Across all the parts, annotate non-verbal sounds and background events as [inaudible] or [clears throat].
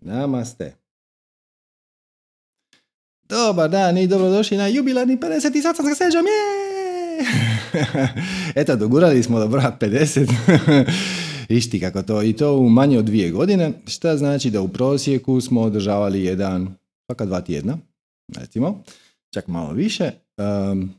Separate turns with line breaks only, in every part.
Namaste. Dobar dan i dobrodošli na jubilarni 50. sastanska s Neđom. Eto, dogurali smo do broja 50. [laughs] Išti kako to. I to u manje od dvije godine. Šta znači da u prosjeku smo održavali jedan, svaka dva tjedna, recimo, čak malo više. Um,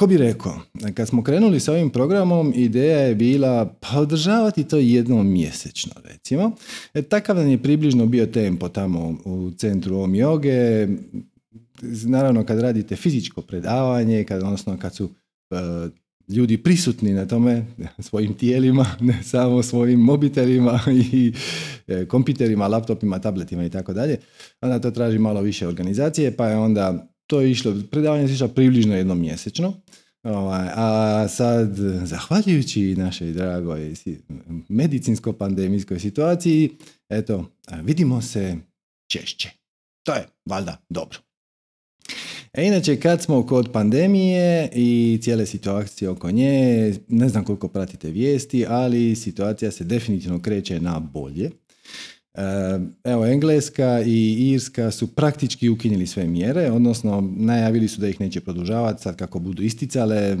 Ko bi rekao, kad smo krenuli sa ovim programom, ideja je bila pa održavati to jednom mjesečno, recimo. E, takav nam je približno bio tempo tamo u centru om joge. Naravno, kad radite fizičko predavanje, kad, odnosno kad su e, ljudi prisutni na tome [laughs] svojim tijelima, [laughs] ne samo svojim mobitelima [laughs] i e, kompjuterima, laptopima, tabletima i tako dalje, onda to traži malo više organizacije, pa je onda to je išlo, predavanje je išlo približno jednom mjesečno. Ovaj, a sad, zahvaljujući našoj dragoj medicinsko-pandemijskoj situaciji, eto, vidimo se češće. To je valjda dobro. E inače, kad smo kod pandemije i cijele situacije oko nje, ne znam koliko pratite vijesti, ali situacija se definitivno kreće na bolje. Evo, Engleska i Irska su praktički ukinuli sve mjere, odnosno najavili su da ih neće produžavati sad kako budu isticale,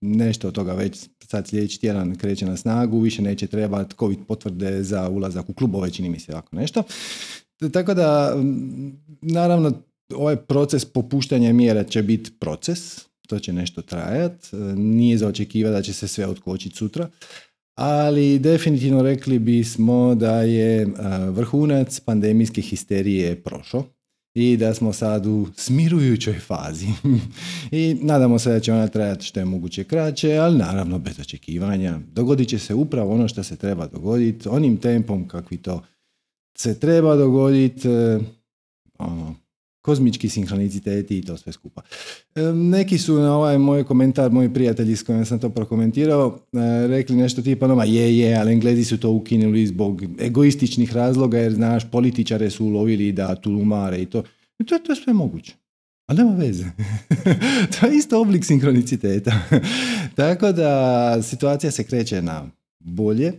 nešto od toga već sad sljedeći tjedan kreće na snagu, više neće trebati covid potvrde za ulazak u klubove, čini mi se ovako nešto. Tako da, naravno, ovaj proces popuštanja mjera će biti proces, to će nešto trajati, nije za očekivati da će se sve otkočiti sutra, ali definitivno rekli bismo da je vrhunac pandemijske histerije prošao i da smo sad u smirujućoj fazi. [laughs] I nadamo se da će ona trajati što je moguće kraće, ali naravno bez očekivanja. Dogodit će se upravo ono što se treba dogoditi, onim tempom kakvi to se treba dogoditi, ono, kozmički sinhroniciteti i to sve skupa. E, neki su na ovaj moj komentar, moji prijatelji s kojima sam to prokomentirao, e, rekli nešto tipa, no je, je, ali Englezi su to ukinuli zbog egoističnih razloga, jer znaš, političare su ulovili da tulumare i to. I to, to je sve moguće. Ali nema veze. [laughs] to je isto oblik sinhroniciteta. [laughs] Tako da situacija se kreće na bolje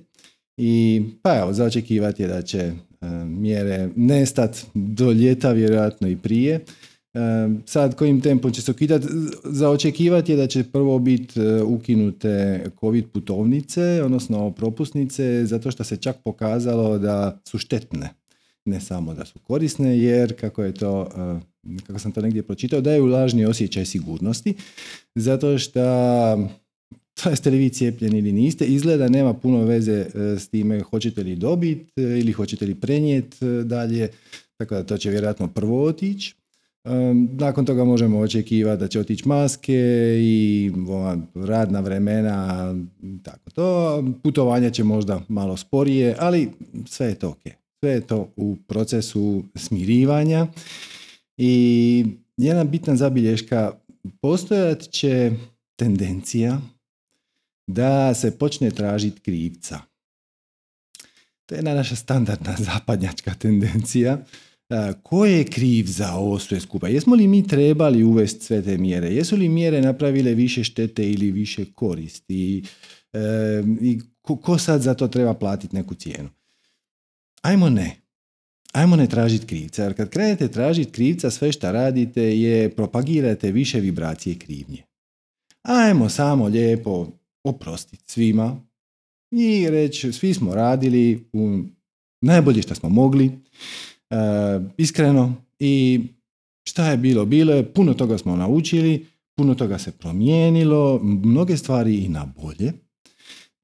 i pa evo, za očekivati je da će E, mjere nestat do ljeta, vjerojatno i prije. E, sad kojim tempom će se ukidati? Za očekivati je da će prvo biti e, ukinute COVID putovnice, odnosno propusnice, zato što se čak pokazalo da su štetne. Ne samo da su korisne, jer kako je to, kako sam to negdje pročitao, daju lažni osjećaj sigurnosti, zato što jeste li vi cijepljeni ili niste, izgleda nema puno veze e, s time hoćete li dobiti e, ili hoćete li prenijeti e, dalje, tako da to će vjerojatno prvo otići. Nakon toga možemo očekivati da će otići maske i radna vremena, tako to. Putovanja će možda malo sporije, ali sve je to ok. Sve je to u procesu smirivanja i jedna bitna zabilješka, postojat će tendencija da se počne tražiti krivca. To je jedna naša standardna [laughs] zapadnjačka tendencija. Ko je kriv za ovo sve skupa? Jesmo li mi trebali uvesti sve te mjere? Jesu li mjere napravile više štete ili više koristi? I ko, sad za to treba platiti neku cijenu? Ajmo ne. Ajmo ne tražiti krivca, jer kad krenete tražiti krivca, sve što radite je propagirate više vibracije krivnje. Ajmo samo lijepo oprostiti svima i reći svi smo radili u najbolje što smo mogli, e, iskreno i šta je bilo, bilo je, puno toga smo naučili, puno toga se promijenilo, mnoge stvari i na bolje.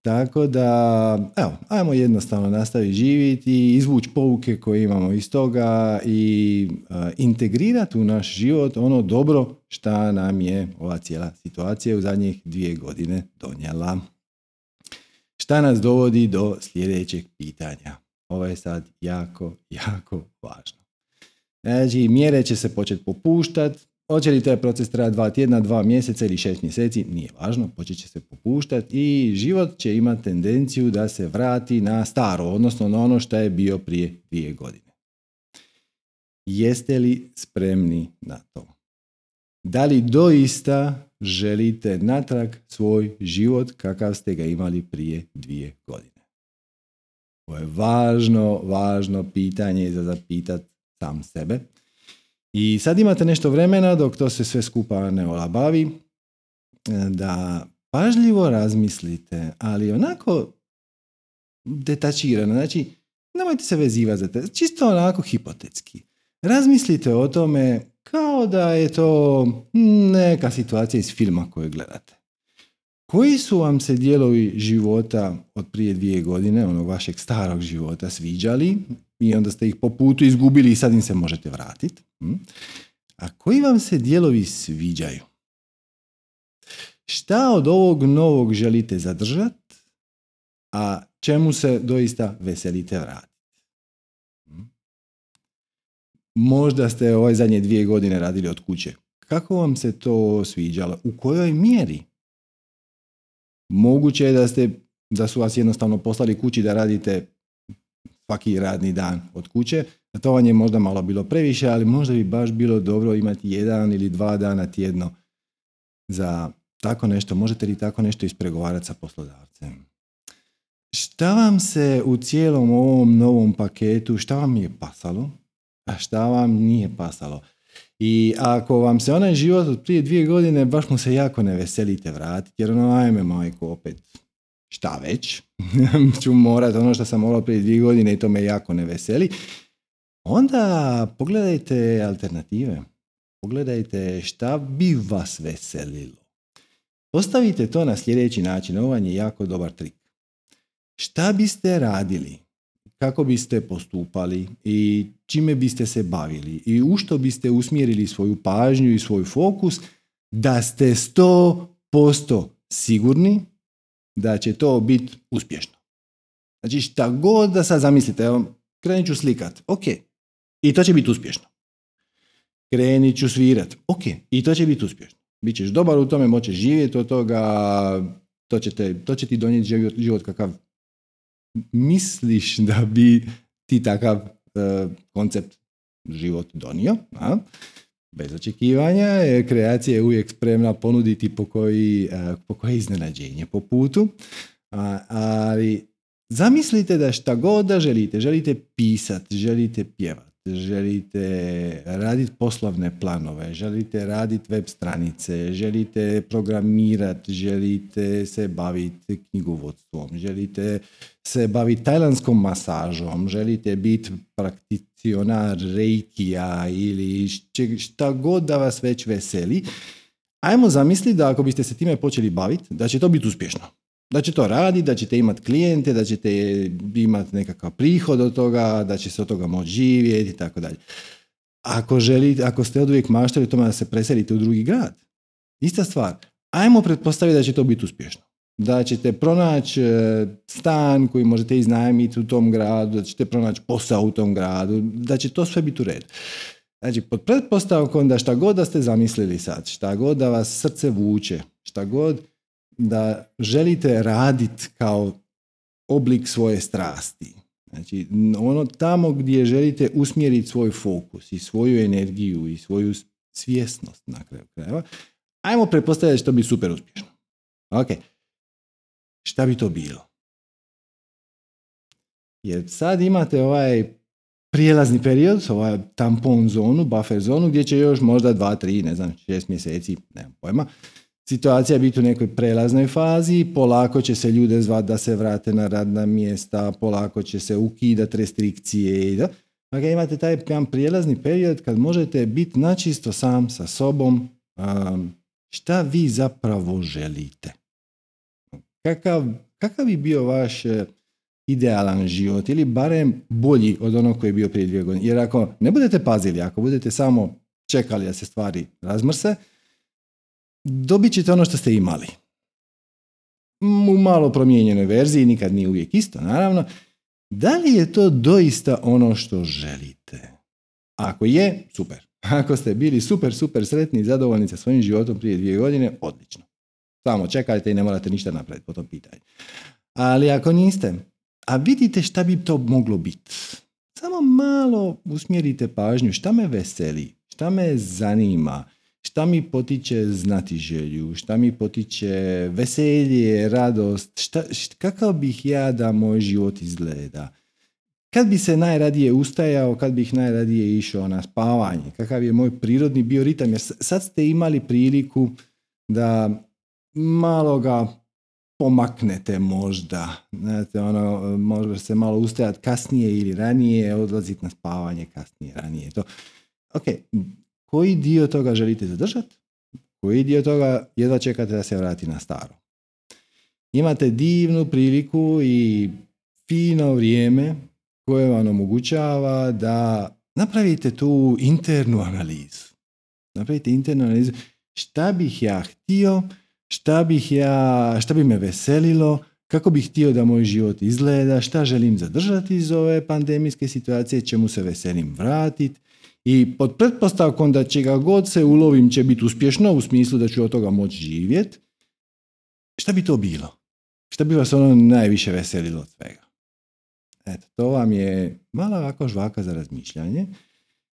Tako da, evo, ajmo jednostavno nastaviti živjeti izvući pouke koje imamo iz toga i uh, integrirati u naš život ono dobro šta nam je ova cijela situacija u zadnjih dvije godine donijela. Šta nas dovodi do sljedećeg pitanja? Ovo je sad jako, jako važno. Znači, mjere će se početi popuštati, Hoće li taj proces trajati dva tjedna, dva mjeseca ili šest mjeseci, nije važno, počet će se popuštati i život će imati tendenciju da se vrati na staro, odnosno na ono što je bio prije dvije godine. Jeste li spremni na to? Da li doista želite natrag svoj život kakav ste ga imali prije dvije godine? Ovo je važno, važno pitanje za zapitat sam sebe. I sad imate nešto vremena dok to se sve skupa ne olabavi, da pažljivo razmislite, ali onako detačirano. Znači, nemojte se vezivati za te. Čisto onako hipotetski. Razmislite o tome kao da je to neka situacija iz filma koju gledate. Koji su vam se dijelovi života od prije dvije godine, onog vašeg starog života, sviđali i onda ste ih po putu izgubili i sad im se možete vratiti? Hm? A koji vam se dijelovi sviđaju? Šta od ovog novog želite zadržati, a čemu se doista veselite vratiti? Hm? Možda ste ove zadnje dvije godine radili od kuće. Kako vam se to sviđalo? U kojoj mjeri? Moguće je da, ste, da su vas jednostavno poslali kući da radite svaki radni dan od kuće. A to vam je možda malo bilo previše, ali možda bi baš bilo dobro imati jedan ili dva dana tjedno za tako nešto. Možete li tako nešto ispregovarati sa poslodavcem? Šta vam se u cijelom ovom novom paketu, šta vam je pasalo, a šta vam nije pasalo? I ako vam se onaj život od prije dvije godine baš mu se jako ne veselite vratiti, jer ono, ajme majko, opet, šta već, [laughs] ću morat ono što sam morao prije dvije godine i to me jako ne veseli, onda pogledajte alternative. Pogledajte šta bi vas veselilo. Postavite to na sljedeći način, ovo je jako dobar trik. Šta biste radili? Kako biste postupali? I čime biste se bavili? I u što biste usmjerili svoju pažnju i svoj fokus da ste 100% sigurni da će to biti uspješno. Znači šta god da sad zamislite, evo, krenit ću slikat, ok, i to će biti uspješno. Krenit ću svirat, ok, i to će biti uspješno. Bićeš dobar u tome, moćeš živjeti od toga, to će, te, to će ti donijeti život, život kakav misliš da bi ti takav e, koncept život donio, a? Bez očekivanja, kreacija je uvijek spremna ponuditi po koji, e, po koje iznenađenje po putu, a, ali zamislite da šta god da želite, želite pisati, želite pjevati, želite raditi poslovne planove, želite raditi web stranice, želite programirati, želite se baviti knjigovodstvom, želite se baviti tajlanskom masažom, želite biti prakticionar reikija ili šta god da vas već veseli, ajmo zamisliti da ako biste se time počeli baviti, da će to biti uspješno. Da će to raditi, da ćete imati klijente, da ćete imati nekakav prihod od toga, da će se od toga moći živjeti i tako dalje. Ako želite, ako ste od uvijek maštali tome da se preselite u drugi grad, ista stvar. Ajmo pretpostaviti da će to biti uspješno. Da ćete pronaći e, stan koji možete iznajmiti u tom gradu, da ćete pronaći posao u tom gradu, da će to sve biti u redu. Znači, pod pretpostavkom da šta god da ste zamislili sad, šta god da vas srce vuče, šta god da želite raditi kao oblik svoje strasti. Znači, ono tamo gdje želite usmjeriti svoj fokus i svoju energiju i svoju svjesnost na kraju krajeva, ajmo pretpostaviti da će to biti super uspješno. Ok. Šta bi to bilo? Jer sad imate ovaj prijelazni period, ovaj tampon zonu, buffer zonu, gdje će još možda dva, tri, ne znam, šest mjeseci, nemam pojma, situacija biti u nekoj prelaznoj fazi, polako će se ljude zvati da se vrate na radna mjesta, polako će se ukidati restrikcije. Da? Dakle, imate taj jedan prijelazni period kad možete biti načisto sam sa sobom šta vi zapravo želite. Kakav, kakav bi bio vaš e, idealan život ili barem bolji od onog koji je bio prije dvije godine. Jer ako ne budete pazili, ako budete samo čekali da se stvari razmrse, dobit ćete ono što ste imali. U malo promijenjenoj verziji, nikad nije uvijek isto, naravno. Da li je to doista ono što želite? Ako je, super. Ako ste bili super, super sretni i zadovoljni sa svojim životom prije dvije godine, odlično. Samo čekajte i ne morate ništa napraviti po tom pitanju. Ali ako niste, a vidite šta bi to moglo biti, samo malo usmjerite pažnju šta me veseli, šta me zanima, šta mi potiče znati želju, šta mi potiče veselje, radost, šta, kakav bih ja da moj život izgleda. Kad bi se najradije ustajao, kad bih najradije išao na spavanje, kakav je moj prirodni bioritam, jer sad ste imali priliku da malo ga pomaknete možda. Znate, ono, može se malo ustajati kasnije ili ranije, odlaziti na spavanje kasnije, ranije. To. Ok, koji dio toga želite zadržati? Koji dio toga jedva čekate da se vrati na staro? Imate divnu priliku i fino vrijeme koje vam omogućava da napravite tu internu analizu. Napravite internu analizu šta bih ja htio, šta bih ja, šta bi me veselilo, kako bih htio da moj život izgleda, šta želim zadržati iz ove pandemijske situacije, čemu se veselim vratiti. I pod pretpostavkom da će ga god se ulovim će biti uspješno u smislu da ću od toga moći živjeti, šta bi to bilo? Šta bi vas ono najviše veselilo od svega? Eto, to vam je malo ovako žvaka za razmišljanje.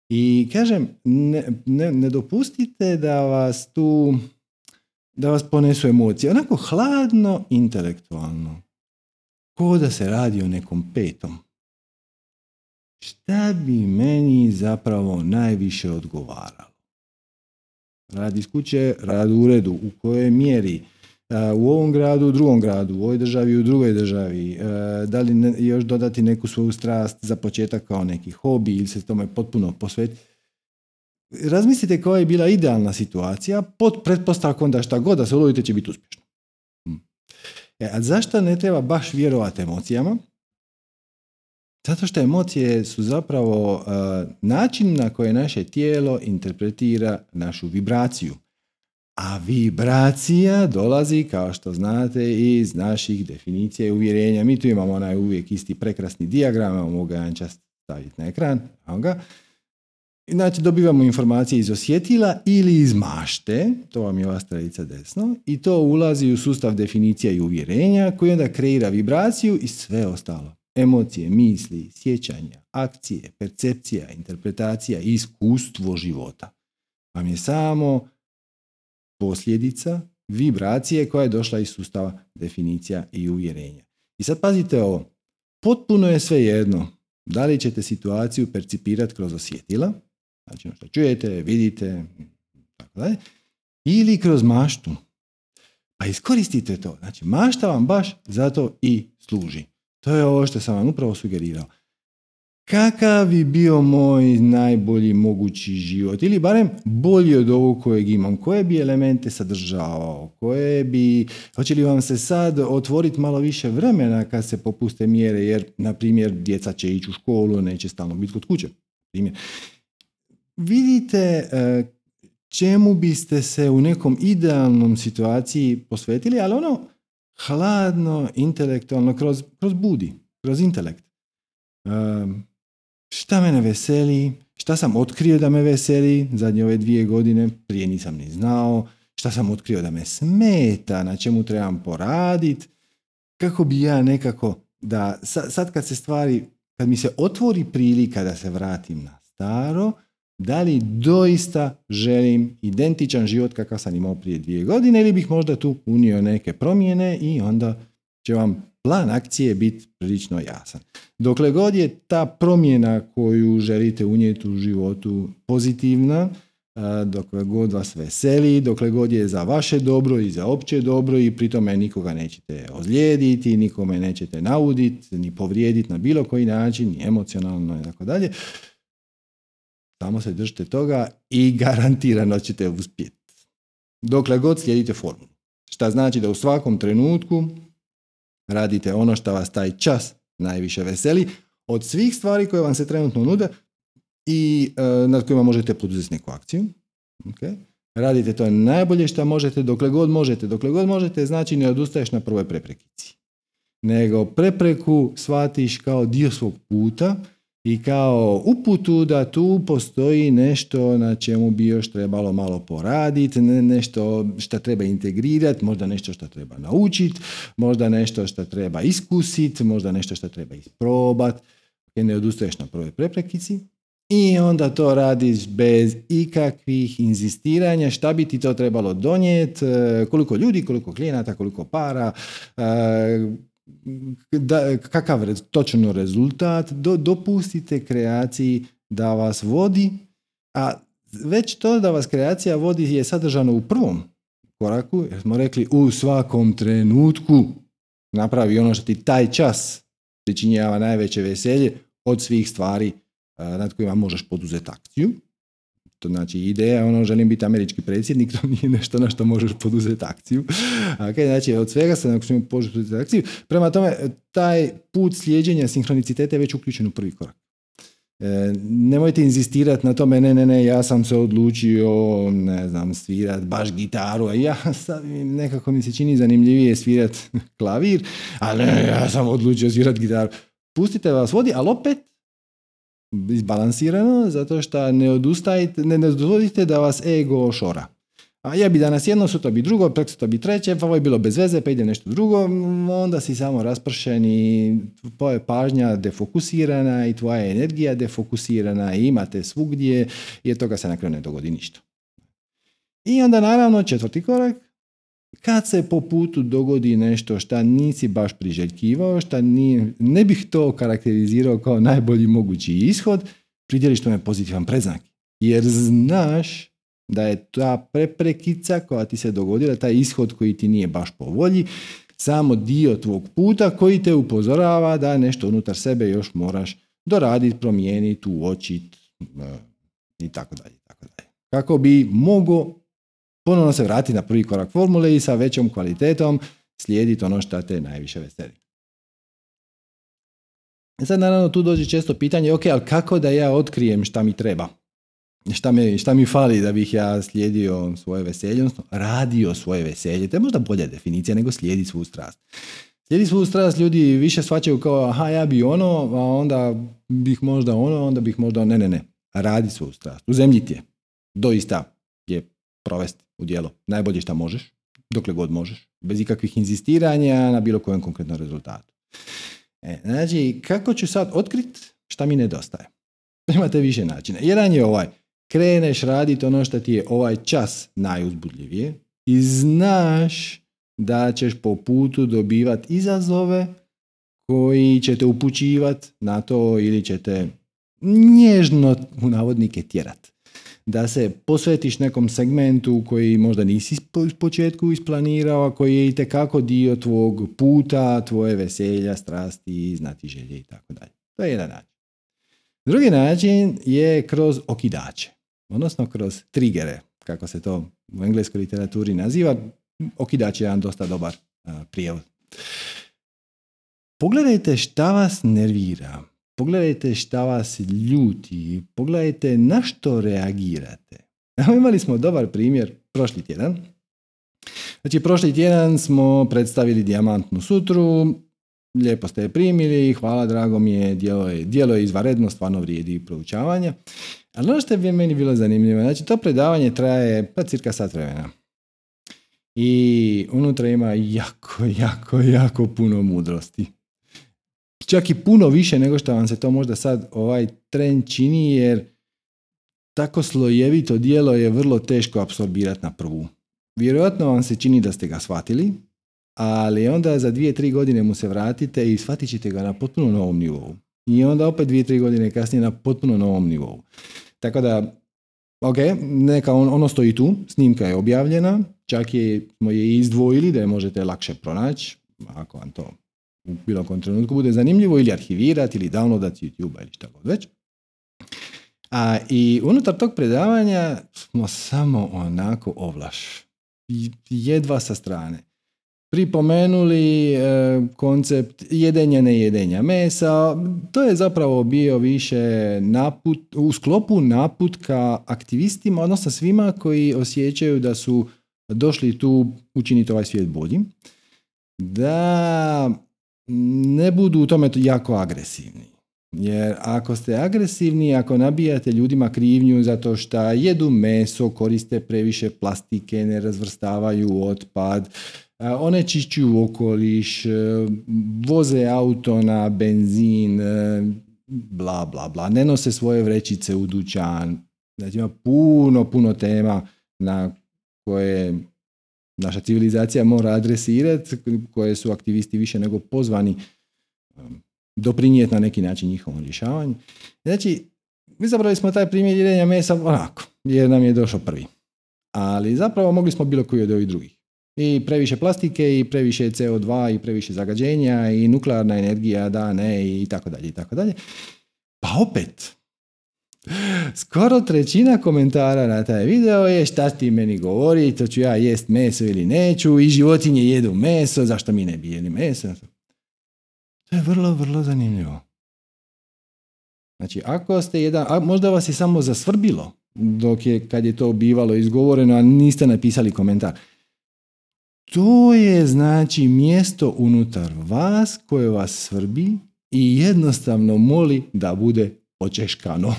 I kažem, ne, ne, ne dopustite da vas tu da vas ponesu emocije. Onako hladno, intelektualno. Ko da se radi o nekom petom. Šta bi meni zapravo najviše odgovaralo? Rad iz kuće, rad u uredu, u kojoj mjeri, u ovom gradu, u drugom gradu, u ovoj državi, u drugoj državi, da li još dodati neku svoju strast za početak kao neki hobi ili se tome potpuno posvetiti razmislite koja je bila idealna situacija pod pretpostavkom da šta god da se ulovite će biti uspješno. Hm. E, a zašto ne treba baš vjerovati emocijama? Zato što emocije su zapravo uh, način na koje naše tijelo interpretira našu vibraciju. A vibracija dolazi, kao što znate, iz naših definicija i uvjerenja. Mi tu imamo onaj uvijek isti prekrasni dijagram, mogu ga čast staviti na ekran. Ga. Znači, dobivamo informacije iz osjetila ili iz mašte, to vam je ova stranica desno, i to ulazi u sustav definicija i uvjerenja koji onda kreira vibraciju i sve ostalo. Emocije, misli, sjećanja, akcije, percepcija, interpretacija i iskustvo života. Vam je samo posljedica vibracije koja je došla iz sustava definicija i uvjerenja. I sad pazite ovo, potpuno je sve jedno da li ćete situaciju percipirati kroz osjetila, Znači ono što čujete, vidite, tako dalje. Ili kroz maštu. Pa iskoristite to. Znači mašta vam baš zato i služi. To je ovo što sam vam upravo sugerirao. Kakav bi bio moj najbolji mogući život? Ili barem bolji od ovog kojeg imam? Koje bi elemente sadržavao? Koje bi... Hoće li vam se sad otvoriti malo više vremena kad se popuste mjere? Jer, na primjer, djeca će ići u školu, neće stalno biti kod kuće. Primjer vidite e, čemu biste se u nekom idealnom situaciji posvetili, ali ono hladno, intelektualno, kroz, kroz budi, kroz intelekt. E, šta mene veseli, šta sam otkrio da me veseli zadnje ove dvije godine, prije nisam ni znao, šta sam otkrio da me smeta, na čemu trebam poraditi, kako bi ja nekako da, sad kad se stvari, kad mi se otvori prilika da se vratim na staro, da li doista želim identičan život kakav sam imao prije dvije godine ili bih možda tu unio neke promjene i onda će vam plan akcije biti prilično jasan. Dokle god je ta promjena koju želite unijeti u životu pozitivna, dokle god vas veseli, dokle god je za vaše dobro i za opće dobro i pri tome nikoga nećete ozlijediti, nikome nećete nauditi, ni povrijediti na bilo koji način, ni emocionalno i tako dalje, samo se držite toga i garantirano ćete uspjeti. Dokle god slijedite formulu. Šta znači da u svakom trenutku radite ono što vas taj čas najviše veseli od svih stvari koje vam se trenutno nude i e, nad kojima možete poduzeti neku akciju. Okay. Radite to najbolje što možete, dokle god možete. Dokle god možete znači ne odustaješ na prvoj preprekici. Nego prepreku shvatiš kao dio svog puta i kao uputu da tu postoji nešto na čemu bi još trebalo malo poraditi, nešto što treba integrirati, možda nešto što treba naučiti, možda nešto što treba iskusiti, možda nešto što treba isprobati. Ne odustaješ na prvoj preprekici i onda to radiš bez ikakvih inzistiranja šta bi ti to trebalo donijeti, e, koliko ljudi, koliko klijenata, koliko para, e, da, kakav točno rezultat, do, dopustite kreaciji da vas vodi, a već to da vas kreacija vodi je sadržano u prvom koraku, jer smo rekli u svakom trenutku napravi ono što ti taj čas pričinjava najveće veselje od svih stvari nad kojima možeš poduzeti akciju. To znači ideja, ono, želim biti američki predsjednik, to nije nešto na što možeš poduzeti akciju. Okay, znači, od svega se nakon poduzeti akciju. Prema tome, taj put slijeđenja sinhroniciteta je već uključen u prvi korak. E, nemojte inzistirati na tome, ne, ne, ne, ja sam se odlučio, ne znam, svirat baš gitaru, a ja [laughs] sad nekako mi se čini zanimljivije svirat klavir, ali ne, ja sam odlučio svirat gitaru. Pustite vas vodi, ali opet izbalansirano, zato što ne odustajte, ne, ne dozvolite da vas ego šora. A ja bi danas jedno, sutra bi drugo, prek sutra bi treće, pa ovo je bilo bez veze, pa ide nešto drugo, onda si samo raspršen i tvoja pažnja defokusirana i tvoja energija defokusirana i imate svugdje i od toga se na kraju ne dogodi ništa. I onda naravno četvrti korak, kad se po putu dogodi nešto šta nisi baš priželjkivao, šta nije, ne bih to karakterizirao kao najbolji mogući ishod, pridjeliš tome pozitivan preznak. Jer znaš da je ta preprekica koja ti se dogodila, taj ishod koji ti nije baš po volji, samo dio tvog puta koji te upozorava da nešto unutar sebe još moraš doraditi, promijeniti, uočiti e, i tako dalje. Kako bi mogo ponovno se vratiti na prvi korak formule i sa većom kvalitetom slijediti ono što te najviše veseli. E sad naravno tu dođe često pitanje, ok, ali kako da ja otkrijem šta mi treba? Šta, me, šta mi fali da bih ja slijedio svoje veselje, odnosno radio svoje veselje. To je možda bolja definicija nego slijedi svu strast. Slijedi svu strast ljudi više svaćaju kao aha ja bi ono, a onda bih možda ono, onda bih možda ne, ne, ne. Radi svu strast. U zemlji ti je. Doista je provesti u djelo najbolje što možeš, dokle god možeš, bez ikakvih inzistiranja na bilo kojem konkretnom rezultatu. E, znači, kako ću sad otkrit šta mi nedostaje? [laughs] Imate više načina. Jedan je ovaj, kreneš raditi ono što ti je ovaj čas najuzbudljivije i znaš da ćeš po putu dobivati izazove koji će te upućivati na to ili će te nježno u navodnike tjerat da se posvetiš nekom segmentu koji možda nisi u početku isplanirao, a koji je i tekako dio tvog puta, tvoje veselja, strasti, znati želje i tako dalje. To je jedan način. Drugi način je kroz okidače, odnosno kroz trigere, kako se to u engleskoj literaturi naziva. Okidač je jedan dosta dobar prijevod. Pogledajte šta vas nervira, Pogledajte šta vas ljuti, pogledajte na što reagirate. Evo imali smo dobar primjer prošli tjedan. Znači, prošli tjedan smo predstavili dijamantnu sutru, lijepo ste je primili, hvala, drago mi je, dijelo je, dijelo je izvaredno, stvarno vrijedi proučavanja. Ali ono što je meni bilo zanimljivo, znači to predavanje traje pa cirka sat vremena. I unutra ima jako, jako, jako puno mudrosti čak i puno više nego što vam se to možda sad ovaj trend čini jer tako slojevito dijelo je vrlo teško apsorbirati na prvu. Vjerojatno vam se čini da ste ga shvatili, ali onda za dvije, tri godine mu se vratite i shvatit ćete ga na potpuno novom nivou. I onda opet dvije, tri godine kasnije na potpuno novom nivou. Tako da, ok, neka on, ono stoji tu, snimka je objavljena, čak je, smo je izdvojili da je možete lakše pronaći, ako vam to u bilo kom trenutku bude zanimljivo ili arhivirati ili downloadati YouTube ili šta god već. A i unutar tog predavanja smo samo onako ovlaš. Jedva sa strane. Pripomenuli e, koncept jedenja ne jedenja mesa. To je zapravo bio više naput, u sklopu naputka aktivistima, odnosno svima koji osjećaju da su došli tu učiniti ovaj svijet boljim. Da ne budu u tome jako agresivni. Jer ako ste agresivni, ako nabijate ljudima krivnju zato što jedu meso, koriste previše plastike, ne razvrstavaju otpad, onečišćuju okoliš, voze auto na benzin, bla, bla, bla. Ne nose svoje vrećice u dućan. Znači ima puno, puno tema na koje naša civilizacija mora adresirati, koje su aktivisti više nego pozvani um, doprinijeti na neki način njihovom rješavanju. Znači, mi zapravo smo taj primjer jedenja mesa onako, jer nam je došao prvi. Ali zapravo mogli smo bilo koji od ovih drugih. I previše plastike, i previše CO2, i previše zagađenja, i nuklearna energija, da, ne, i tako dalje, i tako dalje. Pa opet, Skoro trećina komentara na taj video je šta ti meni govori, to ću ja jest meso ili neću i životinje jedu meso, zašto mi ne bi jeli meso? To je vrlo, vrlo zanimljivo. Znači, ako ste jedan, a možda vas je samo zasvrbilo dok je, kad je to bivalo izgovoreno, a niste napisali komentar. To je znači mjesto unutar vas koje vas svrbi i jednostavno moli da bude očeškano.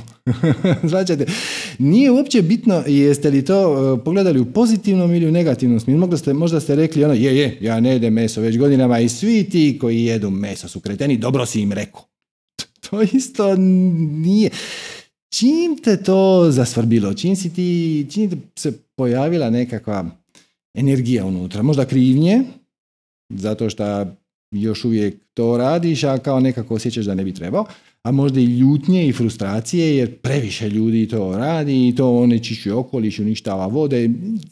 znači, [laughs] nije uopće bitno jeste li to uh, pogledali u pozitivnom ili u negativnom smislu. Možda ste, možda ste rekli ono, je, je, ja ne jedem meso već godinama i svi ti koji jedu meso su kreteni, dobro si im rekao. [laughs] to isto nije. Čim te to zasvrbilo, čim si ti, čim se pojavila nekakva energija unutra, možda krivnje, zato što još uvijek to radiš, a kao nekako osjećaš da ne bi trebao, a možda i ljutnje i frustracije jer previše ljudi to radi i to onečišćuje okoliš, uništava vode,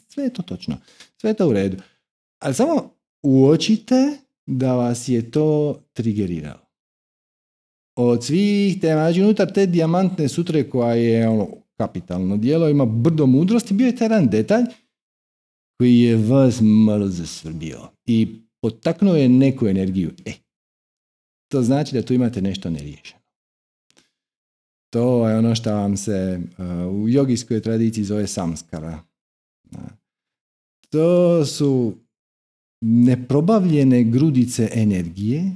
sve je to točno, sve je to u redu. Ali samo uočite da vas je to trigeriralo. Od svih tema, znači unutar te dijamantne sutre koja je ono, kapitalno dijelo, ima brdo mudrosti, bio je taj jedan detalj koji je vas malo zasvrbio i potaknuo je neku energiju. E, to znači da tu imate nešto neriješeno. To je ono što vam se uh, u jogijskoj tradiciji zove samskara. To su neprobavljene grudice energije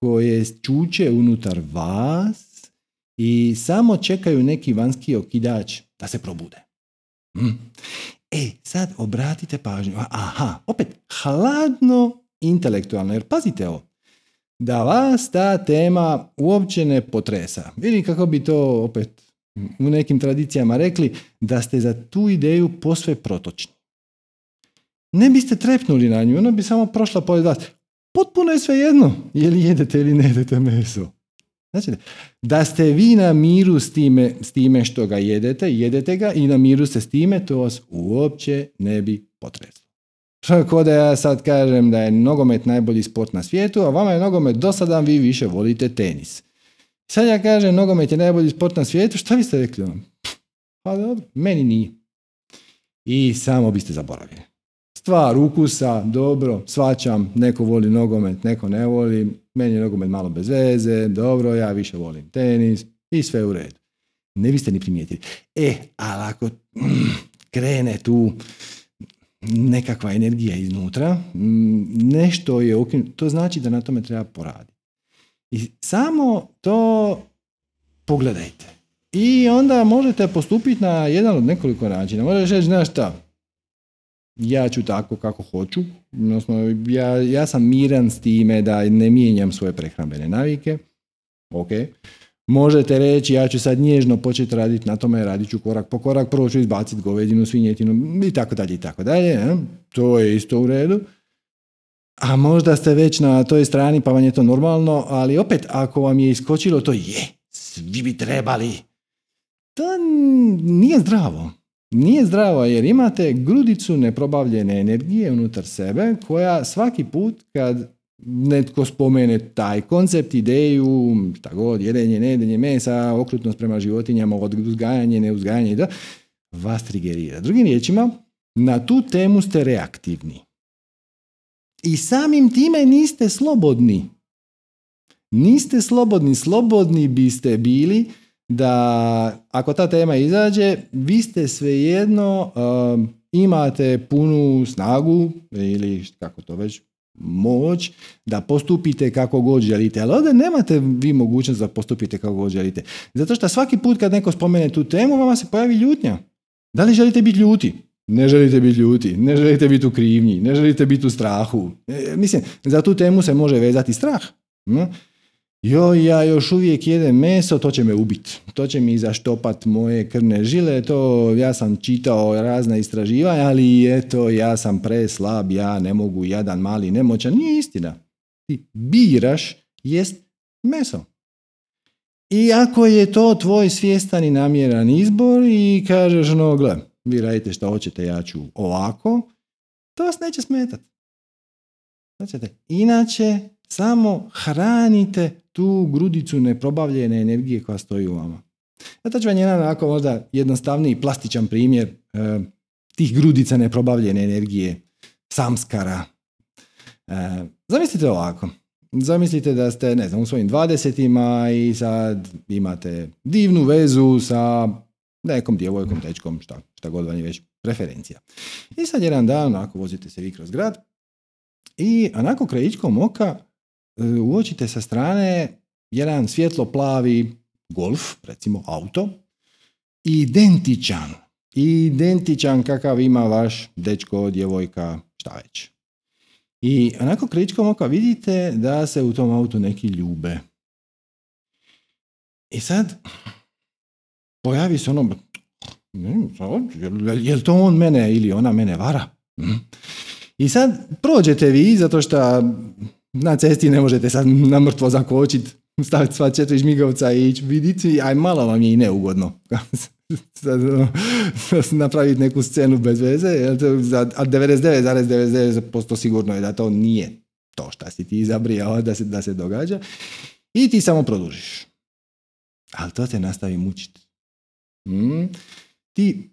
koje čuče unutar vas i samo čekaju neki vanjski okidač da se probude. Mm. E, sad obratite pažnju. Aha, opet, hladno intelektualno, jer pazite ovo da vas ta tema uopće ne potresa. Ili kako bi to opet u nekim tradicijama rekli, da ste za tu ideju posve protočni. Ne biste trepnuli na nju, ona bi samo prošla pored vas. Potpuno je sve jedno, je li jedete ili ne jedete meso. Znači, da ste vi na miru s time, s time što ga jedete, jedete ga i na miru ste s time, to vas uopće ne bi potreslo. Kao da ja sad kažem da je nogomet najbolji sport na svijetu, a vama je nogomet dosadan, vi više volite tenis. Sad ja kažem nogomet je najbolji sport na svijetu, šta biste rekli on? Pa dobro, meni nije. I samo biste zaboravili. Stvar ukusa, dobro, svačam, neko voli nogomet, neko ne voli, meni je nogomet malo bez veze, dobro, ja više volim tenis i sve u redu. Ne biste ni primijetili. E, ali ako mm, krene tu nekakva energija iznutra, nešto je ukinuto, to znači da na tome treba poraditi. I samo to pogledajte. I onda možete postupiti na jedan od nekoliko načina. Možeš reći, znaš šta, ja ću tako kako hoću, odnosno ja, ja sam miran s time da ne mijenjam svoje prehrambene navike, ok, Možete reći ja ću sad nježno početi raditi na tome, radit ću korak po korak, prvo ću izbaciti govedinu, svinjetinu i tako dalje i tako dalje. To je isto u redu. A možda ste već na toj strani pa vam je to normalno, ali opet ako vam je iskočilo to je, svi bi trebali. To nije zdravo. Nije zdravo jer imate grudicu neprobavljene energije unutar sebe koja svaki put kad netko spomene taj koncept, ideju, šta god, jedenje, nejedenje mesa, okrutnost prema životinjama, uzgajanje, neuzgajanje, da, vas trigerira. Drugim riječima, na tu temu ste reaktivni. I samim time niste slobodni. Niste slobodni. Slobodni biste bili da ako ta tema izađe, vi ste svejedno um, imate punu snagu ili kako to već moć da postupite kako god želite. Ali ovdje nemate vi mogućnost da postupite kako god želite. Zato što svaki put kad neko spomene tu temu, vama se pojavi ljutnja. Da li želite biti ljuti? Ne želite biti ljuti, ne želite biti u krivnji, ne želite biti u strahu. E, mislim, za tu temu se može vezati strah. Joj, ja još uvijek jedem meso, to će me ubiti. To će mi zaštopat moje krvne žile, to ja sam čitao razna istraživanja, ali eto, ja sam preslab, ja ne mogu, jadan mali nemoćan. Nije istina. Ti biraš jest meso. I ako je to tvoj svjestan i namjeran izbor i kažeš, no, gle, vi radite što hoćete, ja ću ovako, to vas neće smetati. Inače, samo hranite tu grudicu neprobavljene energije koja stoji u vama. Ja to ću vam jedan onako možda jednostavniji plastičan primjer e, tih grudica neprobavljene energije, samskara. E, zamislite ovako. Zamislite da ste, ne znam, u svojim dvadesetima i sad imate divnu vezu sa nekom djevojkom, dečkom, šta, šta god vam je već preferencija. I sad jedan dan, onako vozite se vi kroz grad i onako krajičkom oka uočite sa strane jedan svjetlo plavi golf, recimo auto, identičan, identičan kakav ima vaš dečko, djevojka, šta već. I onako krajičkom oka vidite da se u tom autu neki ljube. I sad, pojavi se ono, je li to on mene ili ona mene vara? Hm? I sad prođete vi, zato što na cesti ne možete sad na mrtvo zakočiti, staviti sva četiri žmigavca i ići vidjeti, aj malo vam je i neugodno. [laughs] Ono, [laughs] napraviti neku scenu bez veze, a 99,99% sigurno je da to nije to što si ti izabrijao da se, da se događa i ti samo produžiš. Ali to te nastavi mučiti. Hmm? Ti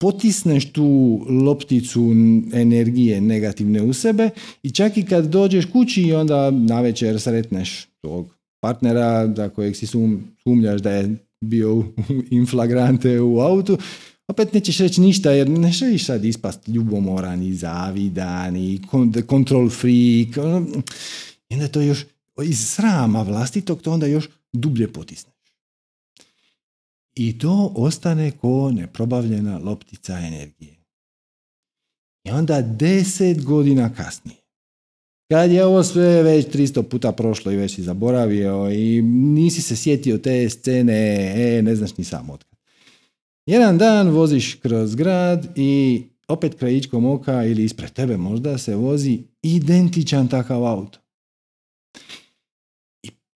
potisneš tu lopticu energije negativne u sebe i čak i kad dođeš kući i onda navečer sretneš tog partnera za kojeg si sumnjaš da je bio inflagrante u autu, opet nećeš reći ništa jer ne želiš sad ispast ljubomoran i zavidan i control freak. Ono, I onda to još iz srama vlastitog to onda još dublje potisne i to ostane ko neprobavljena loptica energije. I onda deset godina kasnije, kad je ovo sve već 300 puta prošlo i već si zaboravio i nisi se sjetio te scene, e, ne znaš ni sam otkad. Jedan dan voziš kroz grad i opet krajičkom oka ili ispred tebe možda se vozi identičan takav auto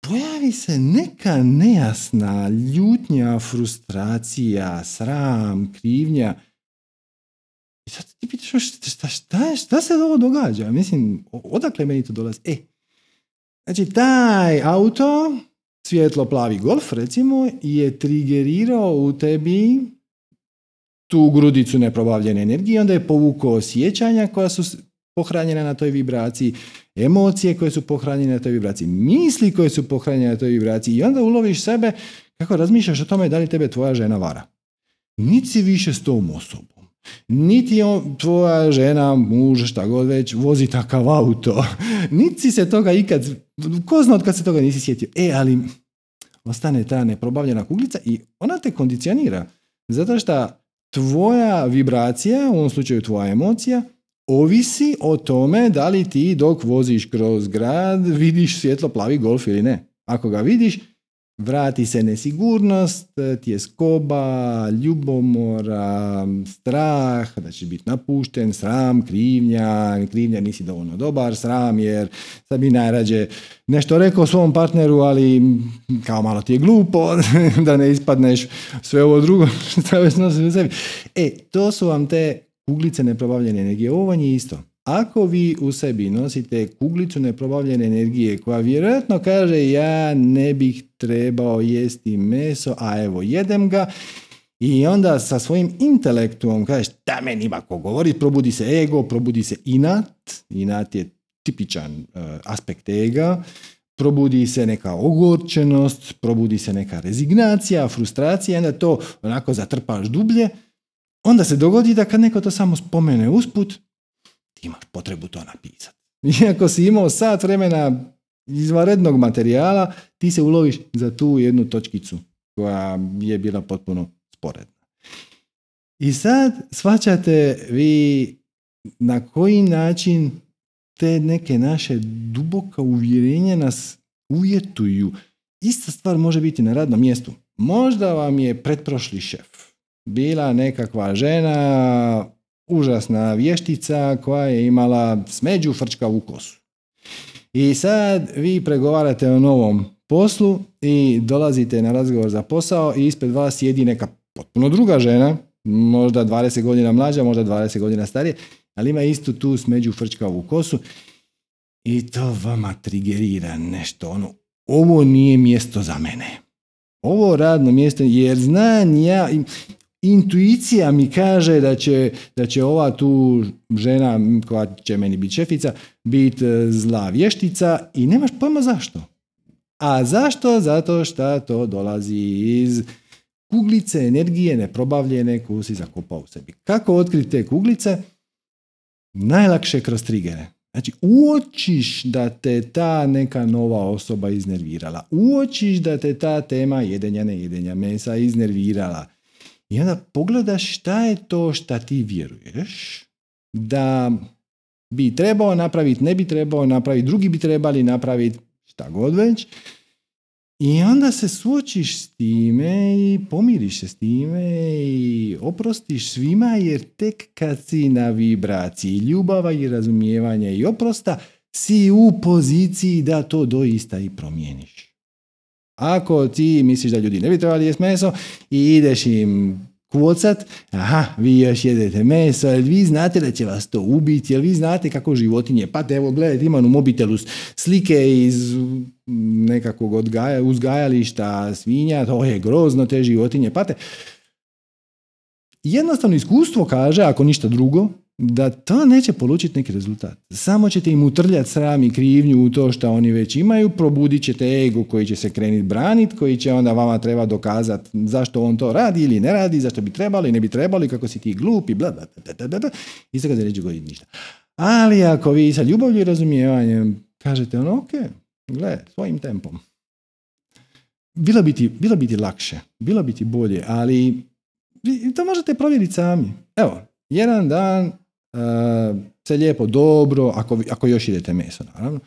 pojavi se neka nejasna ljutnja, frustracija, sram, krivnja. I sad ti pitaš, šta, šta, šta se ovo događa? Mislim, odakle meni to dolazi? E, znači, taj auto, svjetlo plavi golf, recimo, je trigerirao u tebi tu grudicu neprobavljene energije, onda je povukao osjećanja koja su pohranjena na toj vibraciji, emocije koje su pohranjene na toj vibraciji, misli koje su pohranjene na toj vibraciji i onda uloviš sebe kako razmišljaš o tome da li tebe tvoja žena vara. Niti si više s tom osobom. Niti on, tvoja žena, muž, šta god već, vozi takav auto. [laughs] Niti si se toga ikad, ko zna od kad se toga nisi sjetio. E, ali ostane ta neprobavljena kuglica i ona te kondicionira. Zato što tvoja vibracija, u ovom slučaju tvoja emocija, ovisi o tome da li ti dok voziš kroz grad vidiš svjetlo plavi golf ili ne. Ako ga vidiš, vrati se nesigurnost, tjeskoba, ljubomora, strah, da će biti napušten, sram, krivnja, krivnja nisi dovoljno dobar, sram jer sad bi najrađe nešto rekao svom partneru, ali kao malo ti je glupo [laughs] da ne ispadneš sve ovo drugo [laughs] što već u sebi. E, to su vam te kuglice neprobavljene energije. Ovo vam je isto. Ako vi u sebi nosite kuglicu neprobavljene energije koja vjerojatno kaže ja ne bih trebao jesti meso, a evo jedem ga, i onda sa svojim intelektuom kažeš da meni ima ko govori, probudi se ego, probudi se inat, inat je tipičan uh, aspekt ega, probudi se neka ogorčenost, probudi se neka rezignacija, frustracija, onda to onako zatrpaš dublje, onda se dogodi da kad neko to samo spomene usput, ti imaš potrebu to napisati. [laughs] Iako si imao sat vremena izvanrednog materijala, ti se uloviš za tu jednu točkicu koja je bila potpuno sporedna. I sad shvaćate vi na koji način te neke naše duboka uvjerenja nas uvjetuju. Ista stvar može biti na radnom mjestu. Možda vam je pretprošli šef bila nekakva žena, užasna vještica koja je imala smeđu frčka u kosu. I sad vi pregovarate o novom poslu i dolazite na razgovor za posao i ispred vas sjedi neka potpuno druga žena, možda 20 godina mlađa, možda 20 godina starije, ali ima istu tu smeđu frčkavu kosu i to vama trigerira nešto. Ono, ovo nije mjesto za mene. Ovo radno mjesto, jer znam ja, intuicija mi kaže da će, da će ova tu žena koja će meni biti šefica biti e, zla vještica i nemaš pojma zašto. A zašto? Zato što to dolazi iz kuglice energije neprobavljene koju si zakopao u sebi. Kako otkriti te kuglice? Najlakše kroz trigere. Znači, uočiš da te ta neka nova osoba iznervirala. Uočiš da te ta tema jedenja, ne jedenja mesa iznervirala. I onda pogledaš šta je to šta ti vjeruješ da bi trebao napraviti, ne bi trebao napraviti, drugi bi trebali napraviti, šta god već. I onda se suočiš s time i pomiriš se s time i oprostiš svima jer tek kad si na vibraciji ljubava i razumijevanja i oprosta si u poziciji da to doista i promijeniš. Ako ti misliš da ljudi ne bi trebali jesti meso i ideš im kvocat, aha, vi još jedete meso, jer vi znate da će vas to ubiti, jer vi znate kako životinje pate, evo gledajte, imam u mobitelu slike iz nekakvog odgaja, uzgajališta svinja, to je grozno, te životinje pate. Jednostavno iskustvo kaže, ako ništa drugo, da to neće polučiti neki rezultat. Samo ćete im utrljati sram i krivnju u to što oni već imaju, probudit ćete ego koji će se kreniti braniti, koji će onda vama treba dokazati zašto on to radi ili ne radi, zašto bi trebali, ne bi trebali, kako si ti glupi, bla, bla, bla, bla, bla, i se neće goditi ništa. Ali ako vi sa ljubavlju i razumijevanjem kažete ono, ok, gle, svojim tempom. Bilo biti, bilo biti lakše, bilo biti bolje, ali to možete provjeriti sami. Evo, jedan dan se lijepo dobro, ako, ako još idete meso naravno,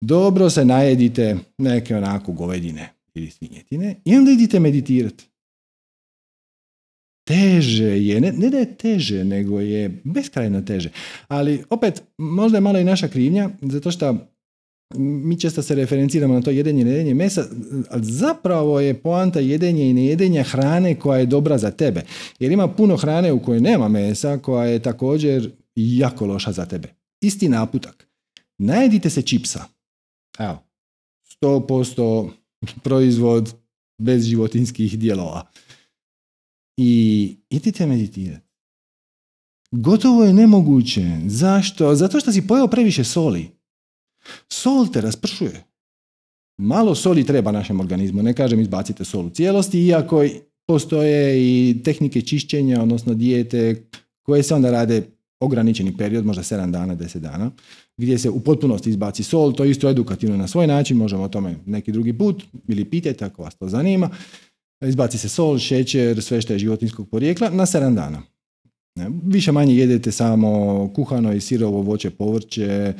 dobro se najedite neke onako govedine ili svinjetine i onda idite meditirati. Teže je, ne, ne da je teže, nego je beskrajno teže. Ali opet, možda je malo i naša krivnja, zato što mi često se referenciramo na to jedenje i nejedenje mesa, ali zapravo je poanta jedenja i nejedenja hrane koja je dobra za tebe. Jer ima puno hrane u kojoj nema mesa, koja je također jako loša za tebe. Isti naputak. Najedite se čipsa. Evo, 100% proizvod bez životinskih dijelova. I idite meditirati. Gotovo je nemoguće. Zašto? Zato što si pojeo previše soli. Sol te raspršuje. Malo soli treba našem organizmu. Ne kažem izbacite sol u cijelosti, iako postoje i tehnike čišćenja, odnosno dijete koje se onda rade ograničeni period, možda 7 dana, 10 dana, gdje se u potpunosti izbaci sol, to je isto edukativno na svoj način, možemo o tome neki drugi put, ili pitajte ako vas to zanima. Izbaci se sol, šećer, sve što je životinskog porijekla na 7 dana. Više manje jedete samo kuhano i sirovo voće, povrće,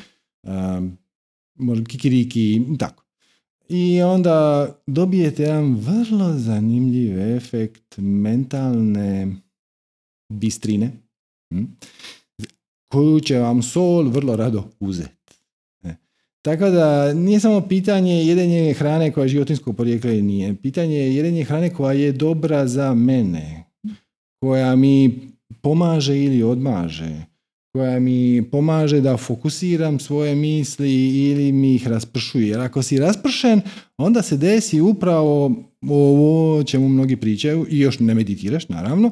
možda kikiriki i tako. I onda dobijete jedan vrlo zanimljiv efekt mentalne bistrine, hm, koju će vam sol vrlo rado uzeti. E, tako da nije samo pitanje jedenje hrane koja je životinskog porijekla i nije. Pitanje je jedenje hrane koja je dobra za mene, koja mi pomaže ili odmaže, koja mi pomaže da fokusiram svoje misli ili mi ih raspršuje. Jer ako si raspršen, onda se desi upravo ovo čemu mnogi pričaju i još ne meditiraš, naravno,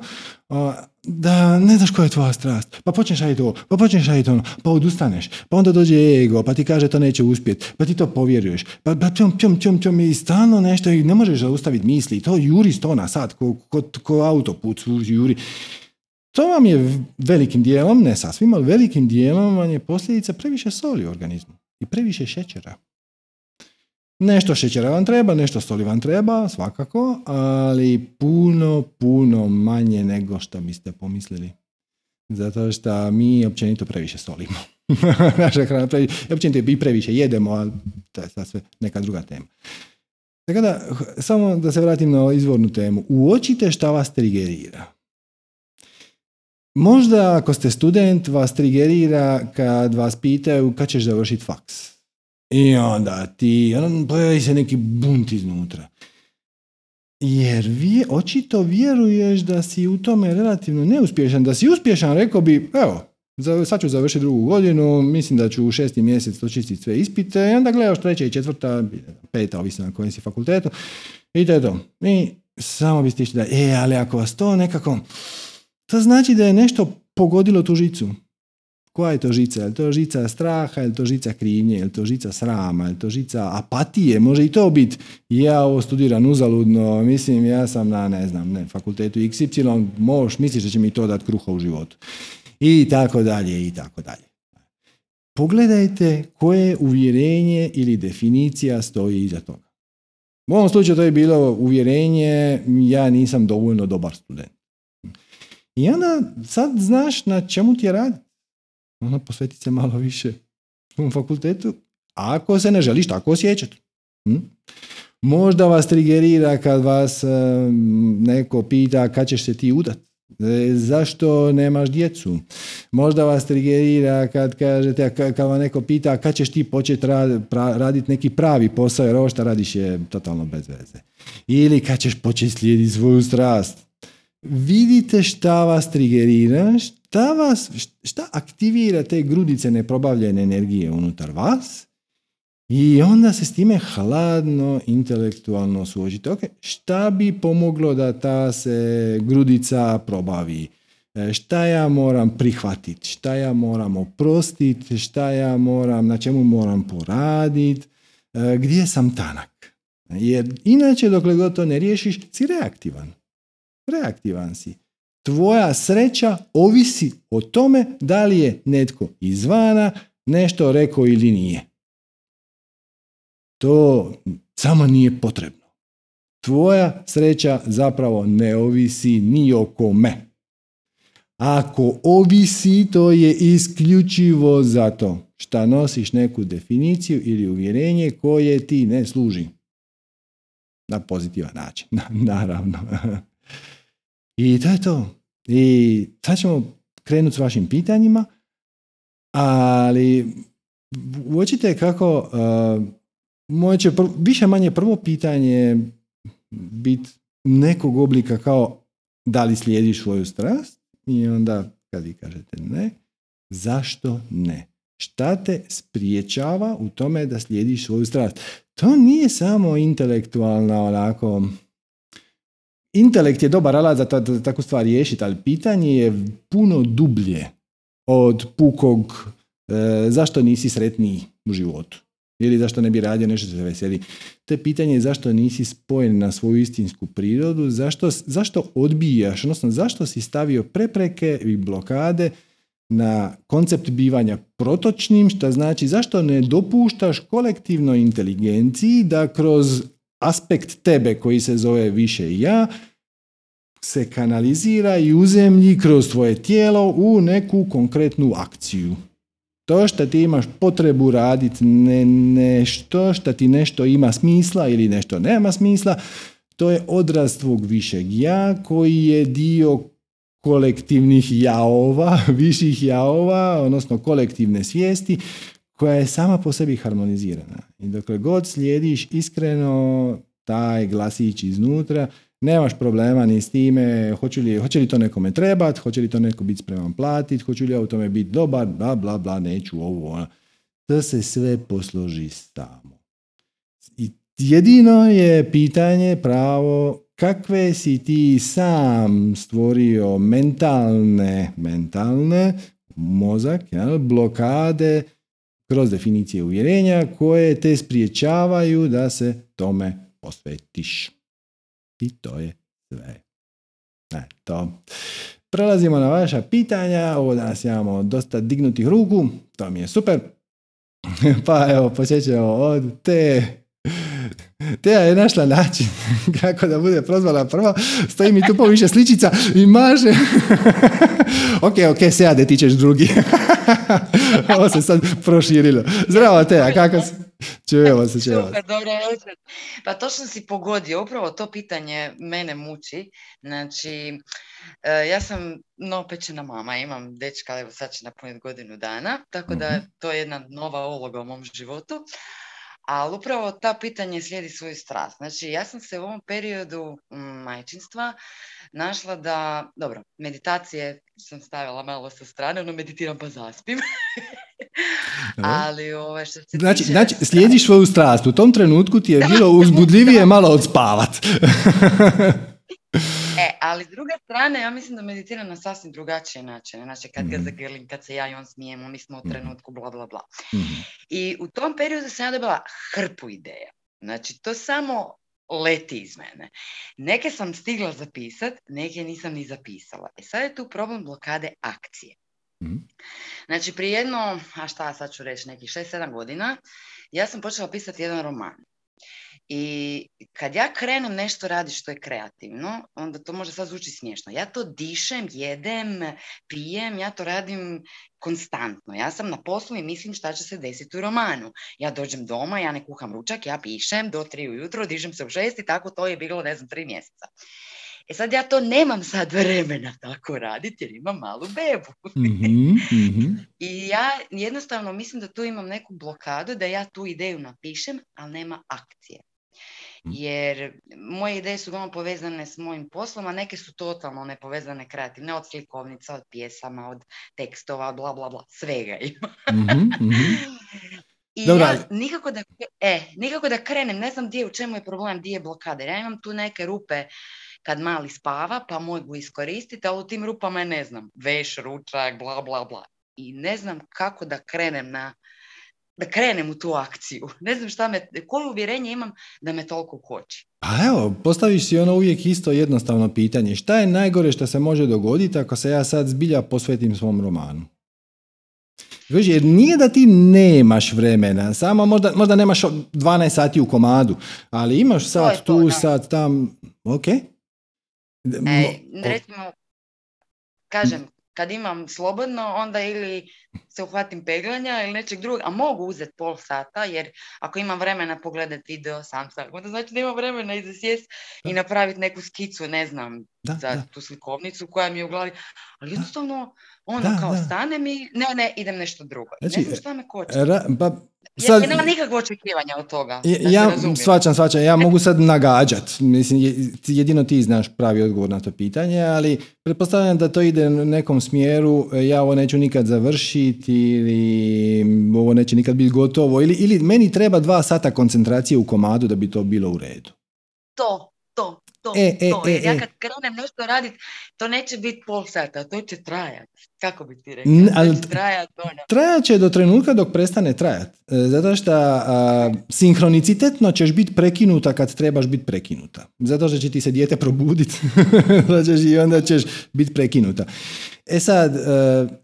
da ne znaš koja je tvoja strast. Pa počneš raditi ovo, pa počneš raditi ono, pa odustaneš, pa onda dođe ego, pa ti kaže to neće uspjeti, pa ti to povjeruješ, pa, pa tjom, tjom, tjom, tjom, i stalno nešto i ne možeš zaustaviti misli. To juri sto na sat, ko, ko, ko autoput juri. To vam je velikim dijelom, ne sasvim, ali velikim dijelom vam je posljedica previše soli u organizmu i previše šećera. Nešto šećera vam treba, nešto soli vam treba, svakako, ali puno, puno manje nego što biste pomislili. Zato što mi općenito previše solimo. [laughs] Naša hrana previše, općenito i previše jedemo, ali to je sad sve neka druga tema. Tako samo da se vratim na izvornu temu. Uočite šta vas trigerira. Možda ako ste student vas trigerira kad vas pitaju kad ćeš završiti faks. I onda ti, ono, pojavi se neki bunt iznutra. Jer vi očito vjeruješ da si u tome relativno neuspješan. Da si uspješan, rekao bi, evo, sad ću završiti drugu godinu, mislim da ću u šesti mjesec očistiti sve ispite i onda gledaš treća i četvrta, peta, ovisno na kojem si fakultetu. I to je to. I samo bi stišli da, e, ali ako vas to nekako, to znači da je nešto pogodilo tu žicu. Koja je to žica? Je to žica straha, je to žica krivnje, je to žica srama, je to žica apatije, može i to biti. Ja ovo studiram uzaludno, mislim ja sam na, ne znam, ne, fakultetu XY, možeš, misliš da će mi to dati kruha u životu. I tako dalje, i tako dalje. Pogledajte koje uvjerenje ili definicija stoji iza toga. U ovom slučaju to je bilo uvjerenje ja nisam dovoljno dobar student. I onda sad znaš na čemu ti je rad. Ono posveti se malo više u fakultetu, ako se ne želiš tako osjećati. Hm? Možda vas trigerira kad vas neko pita kad ćeš se ti udat. E, zašto nemaš djecu? Možda vas trigerira kad kažete, kad vam neko pita kad ćeš ti početi raditi neki pravi posao jer ovo što radiš je totalno bez veze. Ili kad ćeš početi slijediti svoju strast vidite šta vas trigerira, šta, vas, šta aktivira te grudice neprobavljene energije unutar vas i onda se s time hladno, intelektualno suočite. Ok, šta bi pomoglo da ta se grudica probavi? E, šta ja moram prihvatiti? Šta ja moram oprostiti? Šta ja moram, na čemu moram poraditi? E, gdje sam tanak? Jer inače, dokle god to ne riješiš, si reaktivan reaktivan si. Tvoja sreća ovisi o tome da li je netko izvana nešto rekao ili nije. To samo nije potrebno. Tvoja sreća zapravo ne ovisi ni o kome. Ako ovisi, to je isključivo zato što nosiš neku definiciju ili uvjerenje koje ti ne služi. Na pozitivan način, [laughs] naravno. I to je to. I sad ćemo krenuti s vašim pitanjima, ali uočite kako uh, moje će više manje prvo pitanje biti nekog oblika kao da li slijediš svoju strast i onda kad vi kažete ne, zašto ne? Šta te spriječava u tome da slijediš svoju strast? To nije samo intelektualna onako intelekt je dobar alat za takvu stvar riješiti, ali pitanje je puno dublje od pukog e, zašto nisi sretniji u životu ili zašto ne bi radio nešto se veseli. To je pitanje zašto nisi spojen na svoju istinsku prirodu, zašto, zašto odbijaš, odnosno zašto si stavio prepreke i blokade na koncept bivanja protočnim, što znači zašto ne dopuštaš kolektivnoj inteligenciji da kroz aspekt tebe koji se zove više ja, se kanalizira i uzemlji kroz tvoje tijelo u neku konkretnu akciju. To što ti imaš potrebu raditi ne, nešto, što ti nešto ima smisla ili nešto nema smisla, to je odraz tvog višeg ja koji je dio kolektivnih jaova, [laughs] viših jaova, odnosno kolektivne svijesti koja je sama po sebi harmonizirana. I dokle god slijediš iskreno taj glasić iznutra, nemaš problema ni s time, hoće li, hoće li to nekome trebat, hoće li to neko biti spreman platiti, hoće li ja u tome biti dobar, bla, bla, bla, neću ovo, ono. To se sve posloži samo. I jedino je pitanje pravo kakve si ti sam stvorio mentalne, mentalne, mozak, jel, blokade kroz definicije uvjerenja koje te spriječavaju da se tome posvetiš. I to je sve. to. Prelazimo na vaša pitanja. Ovo danas imamo dosta dignutih ruku. To mi je super. [laughs] Pa evo, počećemo od te Teja je našla način [laughs] kako da bude prozvala prvo. Stoji mi tu poviše sličica i maže. [laughs] ok, ok, sejade ti ćeš drugi. [laughs] Ovo se sad proširilo. Zdravo te, a kako se? Čujemo se, čujemo
Super, dobro večer. Pa točno si pogodio, upravo to pitanje mene muči. Znači, e, ja sam novopečena mama, imam dečka, evo sad će napuniti godinu dana, tako da
Mhm.
to je jedna nova uloga u mom životu. Ali upravo ta pitanje slijedi svoju strast. Znači, ja sam se u ovom periodu majčinstva našla da, dobro, meditacije sam stavila malo sa strane, ono meditiram pa zaspim. Ali ovaj, što se
Znači,
tiče
znači, slijediš svoju strast. U tom trenutku ti je bilo uzbudljivije [laughs] malo odspavat. [laughs]
E, ali s druge strane, ja mislim da meditiram na sasvim drugačije načine. Znači, kad ga
Mhm.
zagrlim, kad se ja i on smijemo, mi smo u
Mhm.
trenutku, bla, bla, bla.
Mhm.
I u tom periodu sam ja dobila hrpu ideja. Znači, to samo leti iz mene. Neke sam stigla zapisat, neke nisam ni zapisala. E sad je tu problem blokade akcije.
Mhm.
Znači, prije jedno, a šta sad ću reći, nekih 6-7 godina, ja sam počela pisati jedan roman. I kad ja krenem nešto raditi što je kreativno, onda to može sad zvuči smiješno. Ja to dišem, jedem, pijem, ja to radim konstantno. Ja sam na poslu i mislim šta će se desiti u romanu. Ja dođem doma, ja ne kuham ručak, ja pišem do tri ujutro, dižem se u šest i tako to je bilo, ne znam, tri mjeseca. E sad ja to nemam sad vremena tako raditi jer imam malu bebu.
Mhm, mhm. [laughs]
I ja jednostavno mislim da tu imam neku blokadu da ja tu ideju napišem, ali nema akcije.
Mhm.
Jer moje ideje su uglavnom povezane s mojim poslom, a neke su totalno nepovezane kreativne, od slikovnica, od pjesama, od tekstova, bla, bla, bla, svega ima.
Mhm, mhm. [laughs]
I
Dobra.
ja nikako da, e, nikako da krenem, ne znam gdje, u čemu je problem, gdje je blokada. Ja imam tu neke rupe kad mali spava, pa mogu iskoristiti, ali u tim rupama je, ne znam, veš, ručak, bla, bla, bla. I ne znam kako da krenem na, da krenem u tu akciju. [laughs] Ne znam šta me, koje uvjerenje imam da me toliko koči.
Pa evo, postaviš si ono uvijek isto jednostavno pitanje. Šta je najgore što se može dogoditi ako se ja sad zbilja posvetim svom romanu? Jer nije da ti nemaš vremena, samo možda, možda nemaš 12 sati u komadu, ali imaš sat
to,
tu,
da.
sat tam, ok?
E,
Mo-
recimo, kažem, kad imam slobodno, onda ili se uhvatim peglanja ili nečeg drugog, a mogu uzeti pol sata, jer ako imam vremena pogledati video sam sam, onda znači da imam vremena i za sjest i napraviti neku skicu, ne znam,
Da,
za
da.
tu slikovnicu koja mi je u glavi, ali jednostavno, onda
Da,
kao
da.
stane mi, ne, ne, idem nešto drugo. I
Znači,
ne znam šta me koči.
Ra- pa,
Jer
sad,
nema nikakvo očekivanja od toga.
Ja-
da
ja svačam, svačam, ja mogu sad nagađat, mislim, je- jedino ti znaš pravi odgovor na to pitanje, ali pretpostavljam da to ide u nekom smjeru, e, ja ovo neću nikad završiti ili ovo neće nikad biti gotovo, ili, ili meni treba dva sata koncentracije u komadu da bi to bilo u redu.
to, to, to,
E, e,
to.
E,
ja
e.
kad krenem nešto raditi, to neće biti pol sata, to će trajati. Kako bi ti
ali
će trajati ono.
Trajat će do trenutka dok prestane trajat. E, Zato što a, sinhronicitetno ćeš biti prekinuta kad trebaš biti prekinuta. Zato što će ti se dijete probuditi [laughs] i onda ćeš biti prekinuta. E sad, e,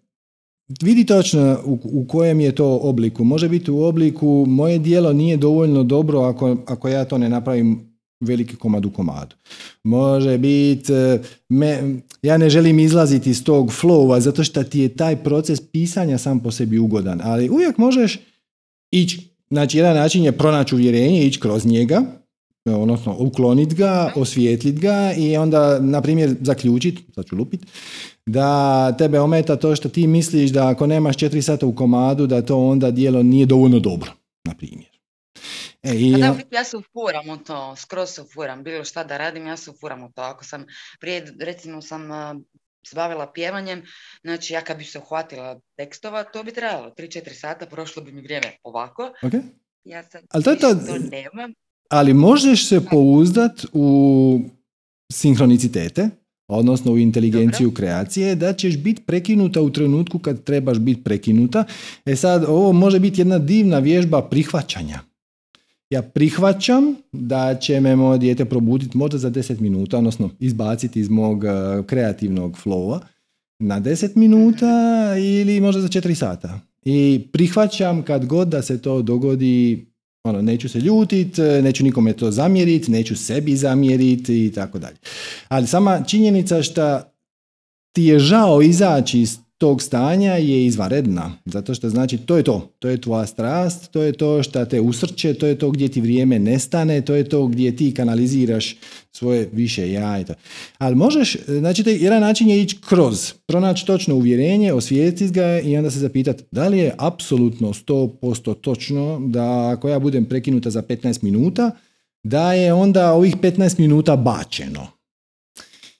vidi točno u, u kojem je to obliku. Može biti u obliku moje dijelo nije dovoljno dobro ako, ako ja to ne napravim veliki komad u komadu. Može biti, e, ja ne želim izlaziti iz tog flowa zato što ti je taj proces pisanja sam po sebi ugodan, ali uvijek možeš ići, znači jedan način je pronaći uvjerenje, ići kroz njega, odnosno ukloniti ga, osvijetliti ga i onda, na primjer, zaključiti, sad ću lupit, da tebe ometa to što ti misliš da ako nemaš četiri sata u komadu, da to onda dijelo nije dovoljno dobro, na primjer. E, i,
A da, biti ja se ufuram u to, skroz se ufuram, bilo šta da radim, ja se ufuram u to. Ako sam prije, recimo sam se bavila pjevanjem, znači ja kad bi se uhvatila tekstova, to bi trajalo 3-4 sata, prošlo bi mi vrijeme ovako.
ok?
Ja sad
Ali to je to-
to nemam.
ali možeš se pouzdat u sinhronicitete, odnosno u inteligenciju kreacije, da ćeš biti prekinuta u trenutku kad trebaš biti prekinuta. E sad, ovo može biti jedna divna vježba prihvaćanja. Ja prihvaćam da će me moje dijete probuditi možda za 10 minuta, odnosno izbaciti iz mog eh, kreativnog flowa na 10 minuta ili možda za 4 sata. I prihvaćam kad god da se to dogodi ono, neću se ljutit, neću nikome to zamjerit, neću sebi zamjerit i tako dalje. Ali sama činjenica što ti je žao izaći iz tog stanja je izvanredna, zato što znači to je to, to je tvoja strast, to je to što te usrće, to je to gdje ti vrijeme nestane, to je to gdje ti kanaliziraš svoje više ja i to. Ali možeš, znači jedan način je ići kroz, pronaći točno uvjerenje, osvijestiti ga i onda se zapitati da li je apsolutno 100% točno da ako ja budem prekinuta za 15 minuta, da je onda ovih 15 minuta bačeno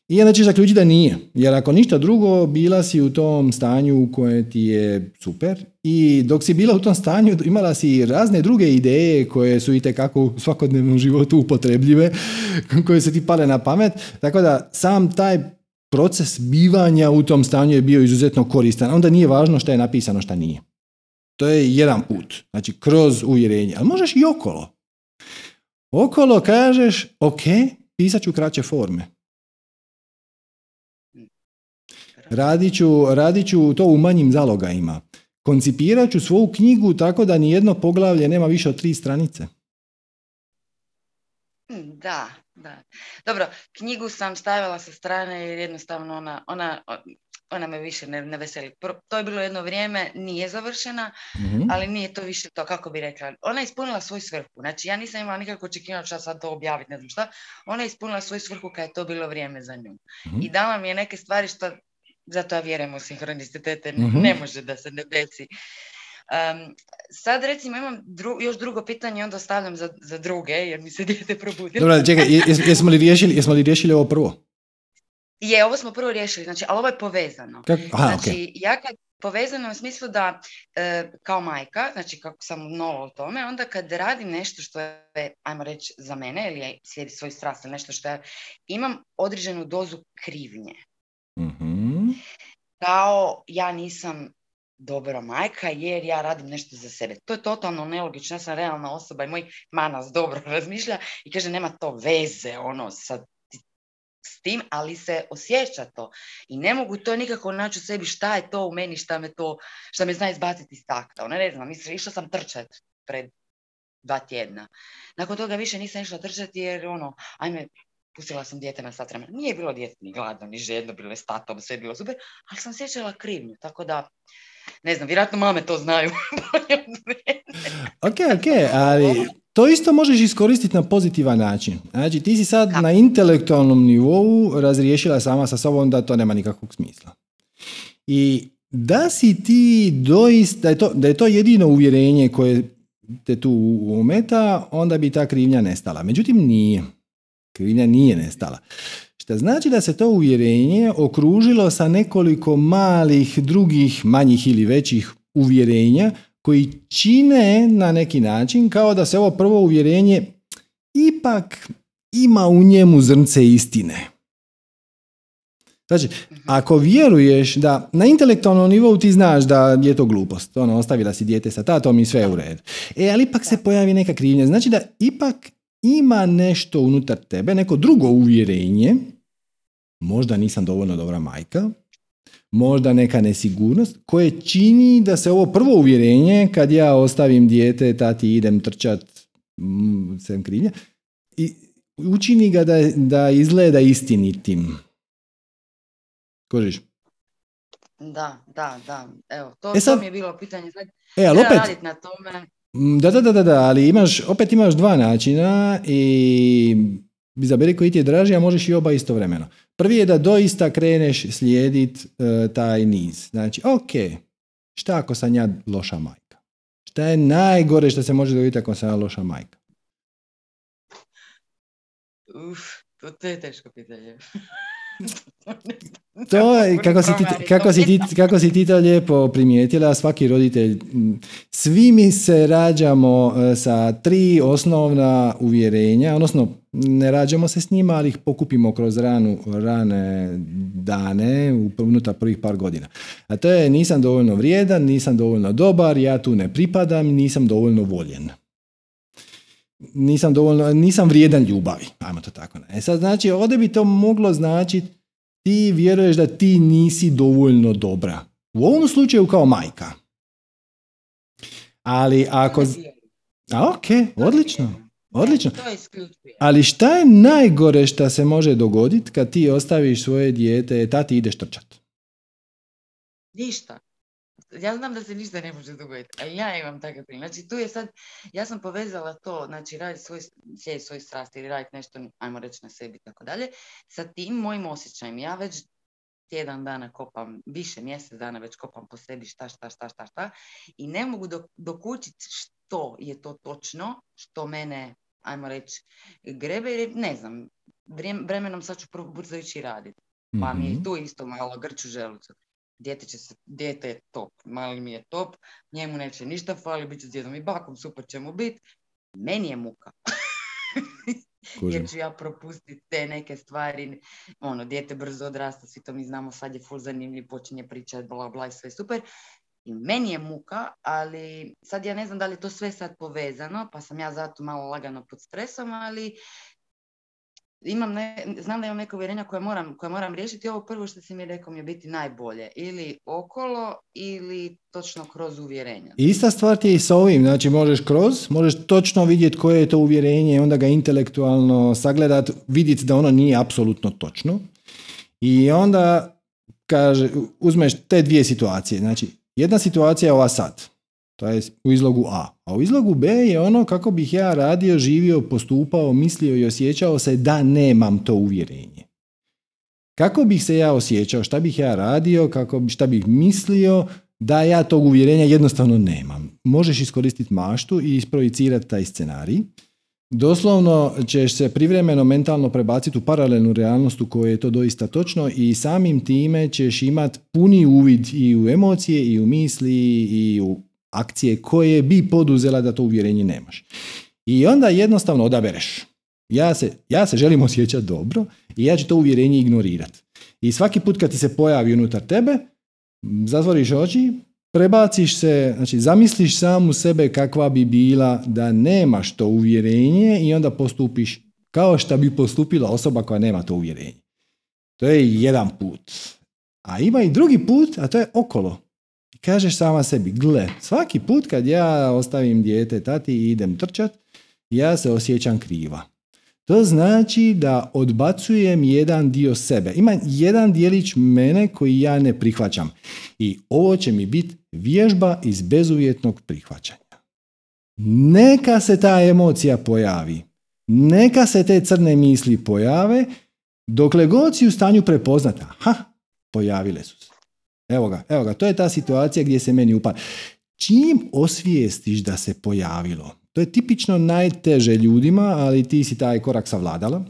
i onda ćeš zaključiti da nije. Jer ako ništa drugo, bila si u tom stanju koje ti je super i dok si bila u tom stanju imala si razne druge ideje koje su i kako u svakodnevnom životu upotrebljive, [laughs] koje se ti pale na pamet. Tako da sam taj proces bivanja u tom stanju je bio izuzetno koristan. Onda nije važno šta je napisano, šta nije. To je jedan put. Znači, kroz uvjerenje. Ali možeš i okolo. Okolo kažeš, ok, pisat ću kraće forme Radit ću, radit ću to u manjim zalogajima. Koncipirat ću svoju knjigu tako da ni jedno poglavlje nema više od tri stranice.
Da, da. Dobro, knjigu sam stavila sa strane jer jednostavno ona, ona, ona me više ne, ne veseli. To je bilo jedno vrijeme, nije završena, mhm. ali nije to više to, kako bi rekla. Ona je ispunila svoju svrhu. Znači, ja nisam imala nikako očekivanja što sad to objaviti, ne znam šta. Ona je ispunila svoju svrhu kad je to bilo vrijeme za nju. mm I dala mi je neke stvari što zato ja vjerujem u sinhronicitete, mm ne može da se ne desi. Um, sad recimo imam još drugo pitanje, onda ostavljam za, za druge, jer mi se dijete probudilo.
Dobro, čekaj, jesmo li, riješili, jesmo li riješili ovo prvo?
Je, ovo smo prvo riješili, znači, ali ovo je povezano. Aha, znači, ja kad povezano u smislu da e, kao majka, znači kako sam nova u tome, onda kad radim nešto što je, ajmo reći, za mene ili slijedi svoj strast ili nešto što ja imam određenu dozu krivnje. mm Kao ja nisam dobra majka jer ja radim nešto za sebe. To je totalno nelogično, ja sam realna osoba i moj manas dobro [laughs] razmišlja i kaže nema to veze ono sa s tim, ali se osjeća to. I ne mogu to nikako naći u sebi šta je to u meni, šta me to, šta me zna izbaciti iz takta. Ona ne znam, mislim, išla sam trčat pred dva tjedna. Nakon toga više nisam išla trčati jer ono, ajme, pustila sam dijete na sat vremena. Nije bilo dijete ni gladno, ni žedno, bilo je statom, sve je bilo super, ali sam sjećala krivnju, tako da, ne znam, vjerojatno mame to znaju. [laughs]
ok, ok, ali to isto možeš iskoristiti na pozitivan način. Znači, ti si sad na intelektualnom nivou razriješila sama sa sobom da to nema nikakvog smisla. I da si ti doista, da je to, da je to jedino uvjerenje koje te tu umeta, onda bi ta krivnja nestala. Međutim, nije. Krivnja nije nestala. Što znači da se to uvjerenje okružilo sa nekoliko malih drugih, manjih ili većih uvjerenja koji čine na neki način kao da se ovo prvo uvjerenje ipak ima u njemu zrnce istine. Znači, ako vjeruješ da na intelektualnom nivou ti znaš da je to glupost, ono, ostavila si dijete sa tatom i sve u redu. E, ali ipak se pojavi neka krivnja. Znači da ipak ima nešto unutar tebe, neko drugo uvjerenje, možda nisam dovoljno dobra majka, možda neka nesigurnost koje čini da se ovo prvo uvjerenje kad ja ostavim dijete, tati idem trčat, mm, sem krivnja, i učini ga da, da izgleda istinitim. Kožiš?
Da, da, da. Evo, to, e sad, to mi je bilo pitanje. Znači,
e, ali opet,
na tome.
Mm, da, da, da, da, ali imaš, opet imaš dva načina i izaberi koji ti je draži, a možeš i oba istovremeno. Prvi je da doista kreneš slijedit uh, taj niz. Znači, ok, šta ako sam ja loša majka? Šta je najgore što se može dogoditi ako sam ja loša majka?
Uf, to je teško pitanje.
To je, kako si, ti, kako, si ti, kako si ti to lijepo primijetila, svaki roditelj, svi mi se rađamo e, sa tri osnovna uvjerenja, odnosno ne rađamo se s njima, ali ih pokupimo kroz ranu, rane dane unutar prvih par godina. A to je nisam dovoljno vrijedan, nisam dovoljno dobar, ja tu ne pripadam, nisam dovoljno voljen nisam dovoljno, nisam vrijedan ljubavi, ajmo to tako. E sad znači, ovdje bi to moglo značiti ti vjeruješ da ti nisi dovoljno dobra. U ovom slučaju kao majka. Ali ako... A ok, odlično. Odlično. Ali šta je najgore što se može dogoditi kad ti ostaviš svoje dijete, tati ideš trčat?
Ništa. Ja znam da se ništa ne može dogoditi, ali ja imam takav primjer. Znači tu je sad, ja sam povezala to, znači raditi svoj, slijed svoj strasti ili raditi nešto, ajmo reći na sebi i tako dalje, sa tim mojim osjećajem. Ja već tjedan dana kopam, više mjesec dana već kopam po sebi šta, šta, šta, šta, šta i ne mogu dokučiti što je to točno, što mene, ajmo reći, grebe, jer ne znam, vremenom sad ću brzo ići raditi. Pa mi je mhm. tu isto malo grču želucu. Dijete, će se, dijete je top, mali mi je top, njemu neće ništa fali, bit će s djedom i bakom, super će mu biti. Meni je muka. [laughs] jer ću ja propustiti te neke stvari. Ono, dijete brzo odrasta, svi to mi znamo, sad je full zanimljiv, počinje pričati, bla, bla, i sve super. I meni je muka, ali sad ja ne znam da li je to sve sad povezano, pa sam ja zato malo lagano pod stresom, ali imam ne, znam da imam neke uvjerenja koje moram, koje moram riješiti. Ovo prvo što si mi rekao mi je biti najbolje. Ili okolo ili točno kroz uvjerenja.
Ista stvar ti je i sa ovim. Znači možeš kroz, možeš točno vidjeti koje je to uvjerenje, onda ga intelektualno sagledati, vidjeti da ono nije apsolutno točno. I onda kaže, uzmeš te dvije situacije. Znači, jedna situacija je ova sad. To je u izlogu A. A u izlogu B je ono kako bih ja radio, živio, postupao, mislio i osjećao se da nemam to uvjerenje. Kako bih se ja osjećao, šta bih ja radio, kako, šta bih mislio, da ja tog uvjerenja jednostavno nemam. Možeš iskoristiti maštu i isprojicirati taj scenarij. Doslovno ćeš se privremeno mentalno prebaciti u paralelnu realnost u kojoj je to doista točno i samim time ćeš imati puni uvid i u emocije i u misli i u akcije koje bi poduzela da to uvjerenje nemaš. I onda jednostavno odabereš. Ja se, ja se želim osjećati dobro i ja ću to uvjerenje ignorirati. I svaki put kad ti se pojavi unutar tebe, zatvoriš oči, prebaciš se, znači zamisliš samu sebe kakva bi bila da nemaš to uvjerenje i onda postupiš kao što bi postupila osoba koja nema to uvjerenje. To je jedan put. A ima i drugi put, a to je okolo kažeš sama sebi, gle, svaki put kad ja ostavim dijete tati i idem trčat, ja se osjećam kriva. To znači da odbacujem jedan dio sebe. Ima jedan dijelić mene koji ja ne prihvaćam. I ovo će mi biti vježba iz bezuvjetnog prihvaćanja. Neka se ta emocija pojavi. Neka se te crne misli pojave. Dokle god si u stanju prepoznati, ha, pojavile su se. Evo ga, evo ga, to je ta situacija gdje se meni upad. Čim osvijestiš da se pojavilo, to je tipično najteže ljudima, ali ti si taj korak savladala.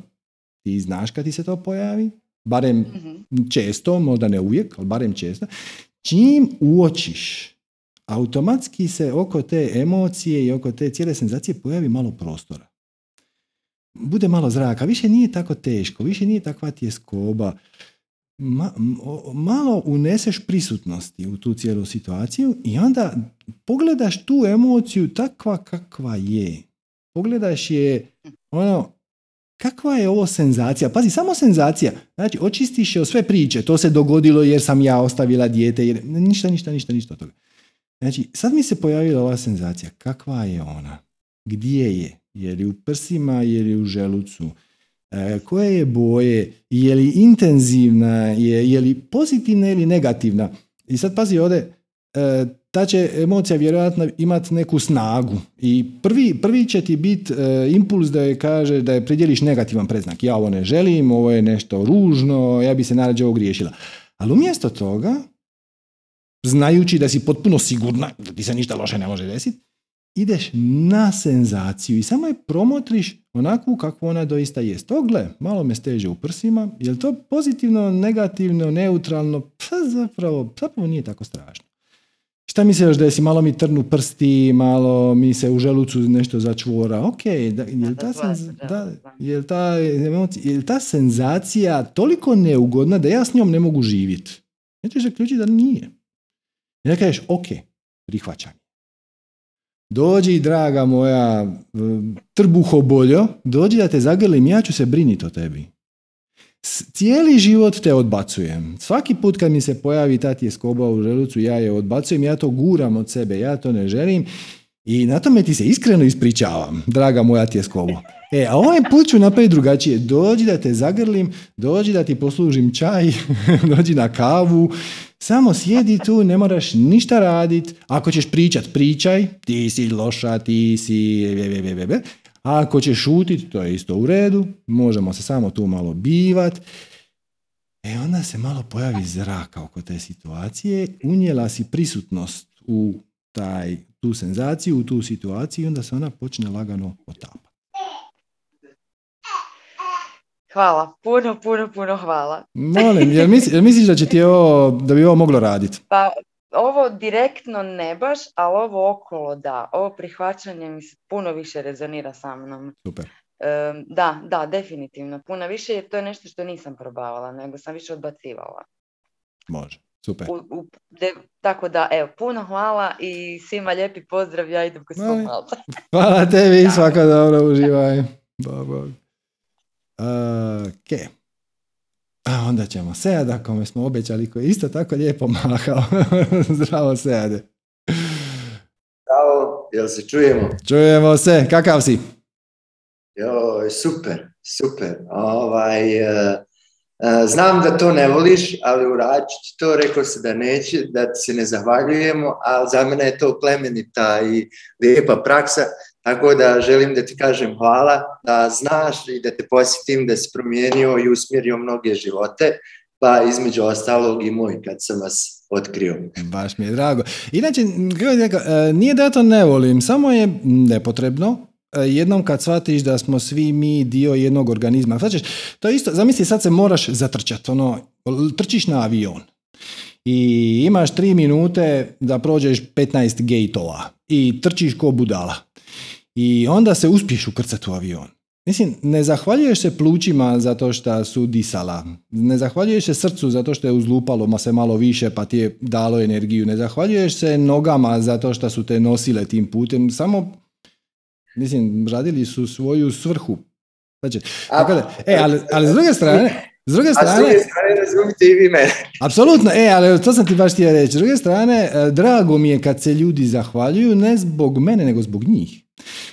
Ti znaš kad ti se to pojavi, barem mhm. često, možda ne uvijek, ali barem često. Čim uočiš, automatski se oko te emocije i oko te cijele senzacije pojavi malo prostora. Bude malo zraka, više nije tako teško, više nije takva tjeskoba ma, malo uneseš prisutnosti u tu cijelu situaciju i onda pogledaš tu emociju takva kakva je. Pogledaš je ono, kakva je ovo senzacija? Pazi, samo senzacija. Znači, očistiš je sve priče. To se dogodilo jer sam ja ostavila dijete. Jer... Ništa, ništa, ništa, ništa toga. Znači, sad mi se pojavila ova senzacija. Kakva je ona? Gdje je? Je li u prsima, je li u želucu? E, koje je boje, je li intenzivna, je, je li pozitivna ili negativna. I sad pazi ovdje, e, ta će emocija vjerojatno imati neku snagu i prvi, prvi će ti biti e, impuls da je kaže da je pridjeliš negativan preznak. Ja ovo ne želim, ovo je nešto ružno, ja bi se narađe ovo griješila. Ali umjesto toga, znajući da si potpuno sigurna da ti se ništa loše ne može desiti, ideš na senzaciju i samo je promotriš onakvu kakvu ona doista jest. To gle, malo me steže u prsima, je li to pozitivno, negativno, neutralno? Pa zapravo, zapravo nije tako strašno. Šta mi se još desi? Malo mi trnu prsti, malo mi se u želucu nešto začvora. Ok, da, je, li ta da, je, ta, je ta senzacija toliko neugodna da ja s njom ne mogu živjeti? Nećeš zaključiti da nije. I da kažeš, ok, prihvaćam. Dođi, draga moja trbuhoboljo, dođi da te zagrlim, ja ću se briniti o tebi. Cijeli život te odbacujem. Svaki put kad mi se pojavi ta tjeskoba u želucu, ja je odbacujem, ja to guram od sebe, ja to ne želim. I na tome ti se iskreno ispričavam, draga moja tjeskovo. E, a ovaj put ću napraviti drugačije. Dođi da te zagrlim, dođi da ti poslužim čaj, [laughs] dođi na kavu, samo sjedi tu, ne moraš ništa raditi. Ako ćeš pričat, pričaj, ti si loša, ti si... A ako ćeš šutit, to je isto u redu, možemo se samo tu malo bivat. E onda se malo pojavi zraka oko te situacije, unijela si prisutnost u taj, tu senzaciju, u tu situaciju i onda se ona počne lagano otapati.
Hvala, puno, puno, puno hvala.
Molim, jel, misliš da će ti ovo, da bi ovo moglo raditi?
Pa, ovo direktno ne baš, ali ovo okolo da. Ovo prihvaćanje mi se puno više rezonira sa mnom.
Super.
da, da, definitivno. Puno više jer to je nešto što nisam probavala, nego sam više odbacivala.
Može, super.
U, tako da, evo, puno hvala i svima lijepi pozdrav, ja idem ko svom [laughs]
Hvala tebi, svaka dobro, uživaj. Bog, Ok. A onda ćemo Seada, kome smo obećali, koji je isto tako lijepo mahao. [laughs] Zdravo Seade.
Zdravo, jel se čujemo?
Čujemo se, kakav si?
Jo, super, super. Ovaj, uh, znam da to ne voliš, ali uradit to, rekao se da neće, da ti se ne zahvaljujemo, ali za mene je to plemenita i lijepa praksa tako da želim da ti kažem hvala, da znaš i da te posjetim da si promijenio i usmjerio mnoge živote, pa između ostalog i moj kad sam vas otkrio.
Baš mi je drago. Inače, e, nije da ja to ne volim, samo je nepotrebno, e, jednom kad shvatiš da smo svi mi dio jednog organizma. Znači, to je isto, zamisli sad se moraš zatrčati, ono, trčiš na avion i imaš tri minute da prođeš 15 gejtova i trčiš ko budala i onda se uspiješ ukrcati u avion. Mislim, ne zahvaljuješ se plućima zato što su disala. Ne zahvaljuješ se srcu zato što je uzlupalo ma se malo više pa ti je dalo energiju. Ne zahvaljuješ se nogama zato što su te nosile tim putem. Samo, mislim, radili su svoju svrhu. Znači, e, ali, ali s druge strane, s druge strane... A s druge strane
razumite i vi mene.
Apsolutno, e, ali to sam ti baš htio reći. S druge strane, e, drago mi je kad se ljudi zahvaljuju, ne zbog mene, nego zbog njih.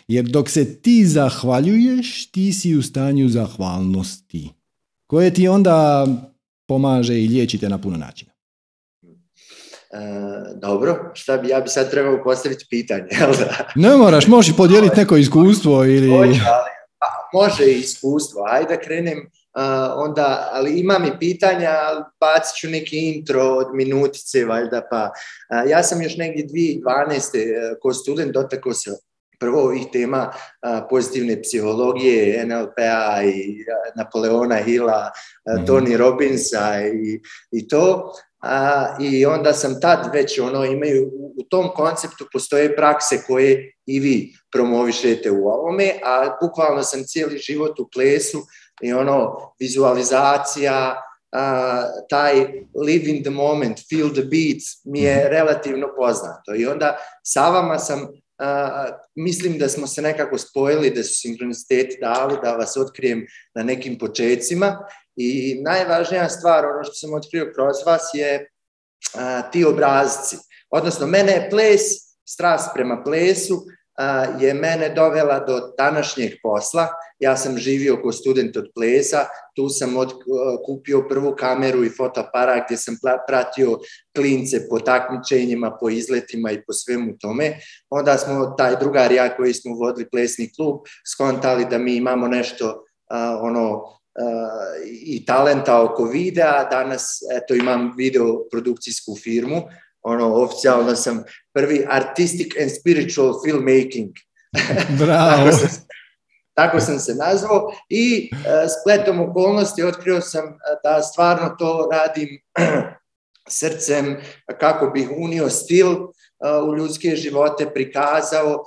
Jer dok se ti zahvaljuješ, ti si u stanju zahvalnosti. Koje ti onda pomaže i liječite na puno načina.
E, dobro, šta bi, ja bi sad trebao postaviti pitanje, jel da?
Ne moraš, možeš [laughs] podijeliti neko iskustvo ili...
Može, ali, pa, može iskustvo, ajde da krenem onda, ali imam i pitanja, bacit ću neki intro od minutice, valjda, pa ja sam još negdje 2012. E, ko student dotakao se prvo ovih tema pozitivne psihologije, NLP-a i Napoleona Hilla, mhm. Tony Robbinsa i, i to. A, I onda sam tad već ono imaju, u tom konceptu postoje prakse koje i vi promovišete u ovome, a bukvalno sam cijeli život u plesu i ono vizualizacija, taj live in the moment, feel the beats mi je mhm. relativno poznato. I onda sa vama sam mislim da smo se nekako spojili, da su sinkroniciteti dali, da vas otkrijem na nekim počecima. I najvažnija stvar, ono što sam otkrio kroz vas je ti obrazci. Odnosno, mene je ples, strast prema plesu, je mene dovela do današnjeg posla. Ja sam živio kao student od plesa, tu sam od, kupio prvu kameru i fotoaparat gdje sam pratio klince po takmičenjima, po izletima i po svemu tome. Onda smo, taj drugar ja koji smo vodili plesni klub, skontali da mi imamo nešto ono i talenta oko videa. Danas eto, imam video produkcijsku firmu ono, oficijalno sam prvi artistic and spiritual filmmaking. [laughs]
Bravo.
tako, sam, se nazvao i uh, spletom okolnosti otkrio sam e, da stvarno to radim [clears throat] srcem kako bih unio stil e, u ljudske živote, prikazao,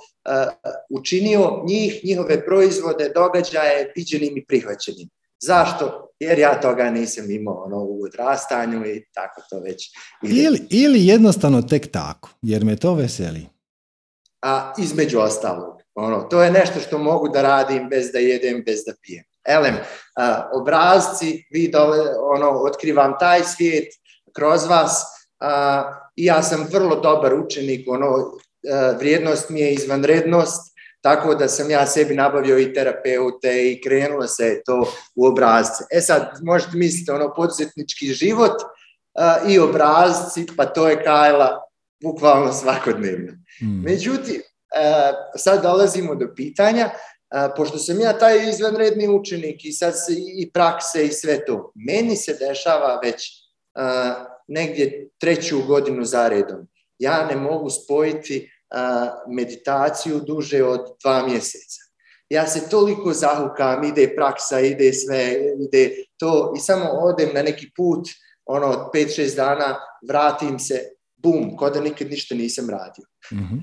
učinio njih, njihove proizvode, događaje viđenim i prihvaćenim. Zašto? Jer ja toga nisam imao ono, u odrastanju i tako to već
ide. Ili, ili jednostavno tek tako, jer me to veseli.
A između ostalog, ono, to je nešto što mogu da radim bez da jedem, bez da pijem. Elem, a, obrazci, vi dole, ono, otkrivam taj svijet kroz vas a, i ja sam vrlo dobar učenik, ono, vrijednost mi je izvanrednost, tako da sam ja sebi nabavio i terapeute i krenulo se to u obrazce. E sad, možete misliti, ono, poduzetnički život i obrazci, pa to je Kajla bukvalno svakodnevno. Hmm. Međutim, sad dolazimo do pitanja, pošto sam ja taj izvanredni učenik i sad se, i prakse i sve to, meni se dešava već negdje treću godinu za redom. Ja ne mogu spojiti meditaciju duže od dva mjeseca. Ja se toliko zahukam, ide praksa, ide sve, ide to i samo odem na neki put, ono, od 5-6 dana, vratim se, bum, ko da nikad ništa nisam radio. mm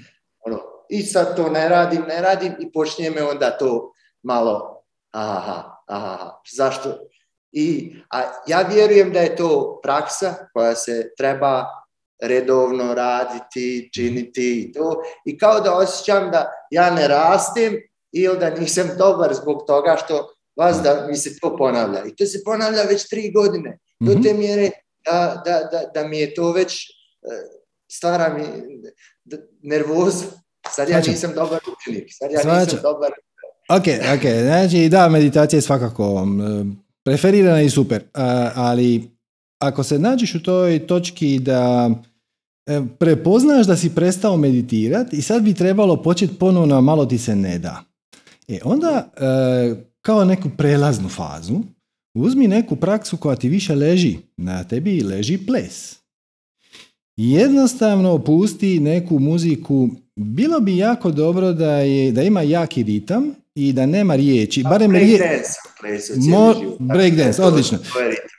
Ono, I sad to ne radim, ne radim i počinje me onda to malo, aha, aha, zašto? I, a ja vjerujem da je to praksa koja se treba redovno raditi, činiti i to. I kao da osjećam da ja ne rastem ili da nisam dobar zbog toga što vas da mi se to ponavlja. I to se ponavlja već tri godine. Do te mhm. mjere da, da, da, da mi je to već e, stvara mi nervozu. Sad ja nisam dobar učenik. Sad ja nisam dobar...
Ok, ok. Znači, da, meditacija je svakako preferirana i super. ali ako se nađeš u toj točki da e, prepoznaš da si prestao meditirati i sad bi trebalo početi ponovno, malo ti se ne da. E, onda e, kao neku prelaznu fazu uzmi neku praksu koja ti više leži. Na tebi leži ples. Jednostavno pusti neku muziku. Bilo bi jako dobro da, je, da ima jaki ritam i da nema riječi. Barem
breakdance.
Breakdance, odlično.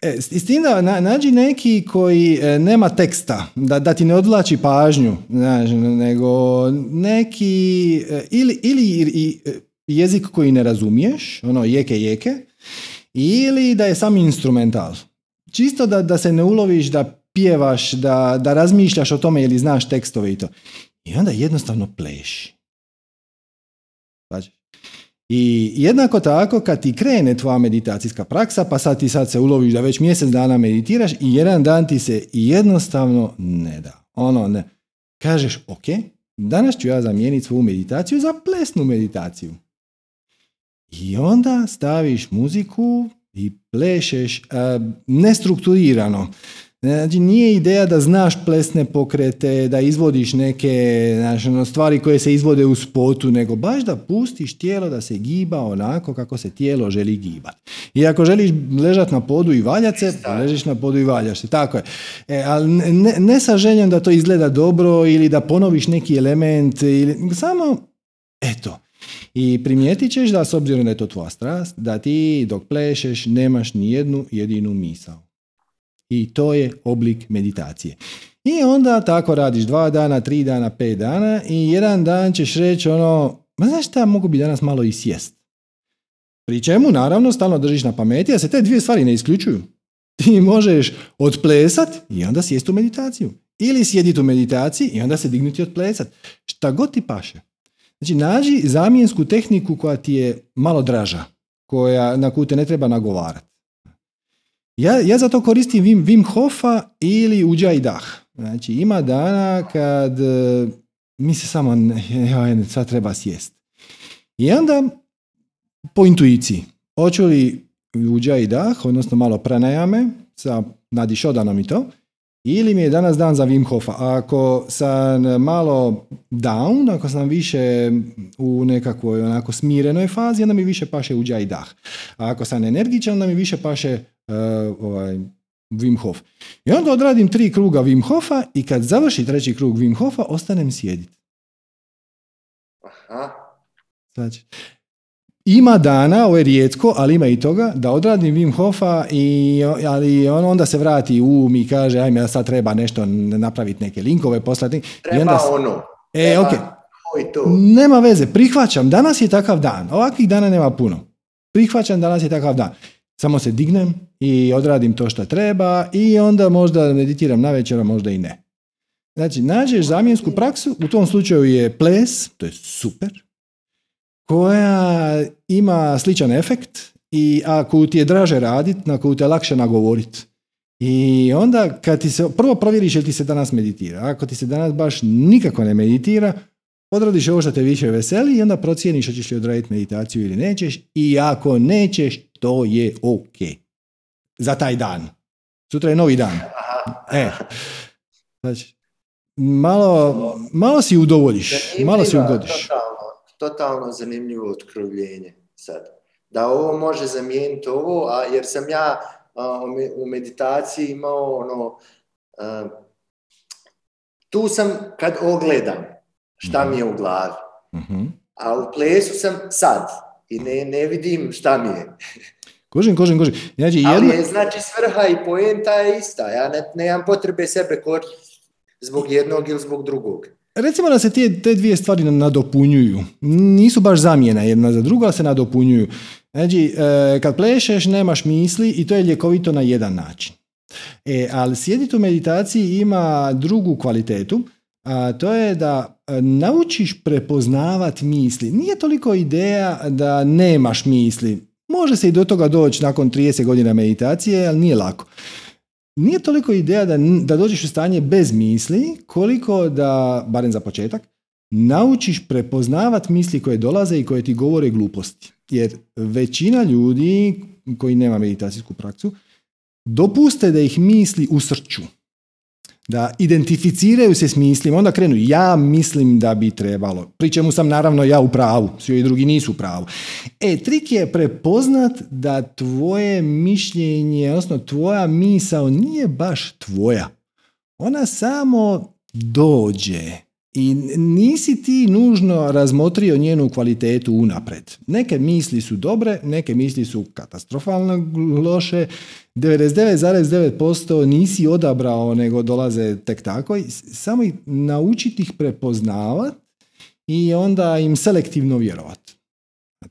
E, s tim da nađi neki koji e, nema teksta, da, da ti ne odlači pažnju, znaš, nego neki e, ili, ili i, e, jezik koji ne razumiješ, ono jeke jeke, ili da je sam instrumental. Čisto da, da se ne uloviš, da pjevaš, da, da razmišljaš o tome ili znaš tekstove i to. I onda jednostavno pleši. Znači, i jednako tako kad ti krene tvoja meditacijska praksa, pa sad ti sad se uloviš da već mjesec dana meditiraš i jedan dan ti se jednostavno ne da. Ono ne. Kažeš, ok, danas ću ja zamijeniti svoju meditaciju za plesnu meditaciju. I onda staviš muziku i plešeš uh, nestrukturirano. Znači, nije ideja da znaš plesne pokrete, da izvodiš neke znači, stvari koje se izvode u spotu, nego baš da pustiš tijelo da se giba onako kako se tijelo želi gibati. I ako želiš ležati na podu i valjati se, ležiš na podu i valjaš se. Tako je. E, ali ne, ne sa željom da to izgleda dobro ili da ponoviš neki element, ili, samo eto. I primijetit ćeš da s obzirom da je to tvoja strast, da ti dok plešeš nemaš ni jednu jedinu misao. I to je oblik meditacije. I onda tako radiš dva dana, tri dana, pet dana i jedan dan ćeš reći ono, ma znaš šta, mogu bi danas malo i sjest. Pri čemu, naravno, stalno držiš na pameti, a se te dvije stvari ne isključuju. Ti možeš odplesat i onda sjesti u meditaciju. Ili sjediti u meditaciji i onda se dignuti odplesat. Šta god ti paše. Znači, nađi zamjensku tehniku koja ti je malo draža, koja, na koju te ne treba nagovarati. Ja, ja za to koristim Wim, Wim Hofa ili Uđa i Dah. Znači, ima dana kad e, mi se samo, ja, sad treba sjest. I onda, po intuiciji, hoću li Uđa i Dah, odnosno malo pranajame, sa nadišodanom i to, ili mi je danas dan za Wim Hofa. Ako sam malo down, ako sam više u nekakvoj onako smirenoj fazi, onda mi više paše uđa i dah. A ako sam energičan, onda mi više paše ovaj, Wim Hof. I onda odradim tri kruga Wim Hofa i kad završi treći krug Wim Hofa, ostanem sjediti. Aha. Znači, ima dana, ovo je rijetko, ali ima i toga, da odradim Wim Hofa i ali on onda se vrati u i kaže ajme ja sad treba nešto napraviti neke linkove poslati.
Treba
I onda
ono.
E, ok. Nema veze, prihvaćam, danas je takav dan, ovakvih dana nema puno. Prihvaćam, danas je takav dan. Samo se dignem i odradim to što treba i onda možda meditiram na večera, možda i ne. Znači, nađeš zamjensku praksu, u tom slučaju je ples, to je super, koja ima sličan efekt i ako ti je draže raditi, na koju te je lakše nagovoriti. I onda kad ti se, prvo provjeriš jel ti se danas meditira. Ako ti se danas baš nikako ne meditira, odradiš ovo što te više veseli i onda procijeniš hoćeš li odraditi meditaciju ili nećeš i ako nećeš, to je ok. Za taj dan. Sutra je novi dan. E, znači, malo, malo si udovoljiš, malo si ugodiš.
Totalno, totalno zanimljivo otkrovljenje sad. Da ovo može zamijeniti ovo, a jer sam ja a, u meditaciji imao ono, a, tu sam kad ogledam šta mi je u glavi.
Mhm.
A u plesu sam sad i ne, ne vidim šta mi je.
Kožim, kožim, kožim. Znači,
Ali
jedno...
je, znači svrha i poenta je ista. Ja ne, nemam potrebe sebe koristiti zbog jednog ili zbog drugog.
Recimo da se te, te dvije stvari nadopunjuju. Nisu baš zamjena jedna za drugu, ali se nadopunjuju. Znači, e, kad plešeš nemaš misli i to je ljekovito na jedan način. E, ali sjediti u meditaciji ima drugu kvalitetu, a to je da e, naučiš prepoznavati misli. Nije toliko ideja da nemaš misli. Može se i do toga doći nakon 30 godina meditacije, ali nije lako. Nije toliko ideja da, da dođeš u stanje bez misli, koliko da, barem za početak, naučiš prepoznavati misli koje dolaze i koje ti govore gluposti. Jer većina ljudi koji nema meditacijsku praksu dopuste da ih misli usrču. Da identificiraju se s mislima, onda krenu ja mislim da bi trebalo. Pri čemu sam naravno ja u pravu, svi drugi nisu u pravu. E, trik je prepoznat da tvoje mišljenje, odnosno tvoja misao nije baš tvoja. Ona samo dođe i nisi ti nužno razmotrio njenu kvalitetu unapred. Neke misli su dobre, neke misli su katastrofalno loše, 99,9% nisi odabrao nego dolaze tek tako. Samo naučiti ih prepoznavati i onda im selektivno vjerovati.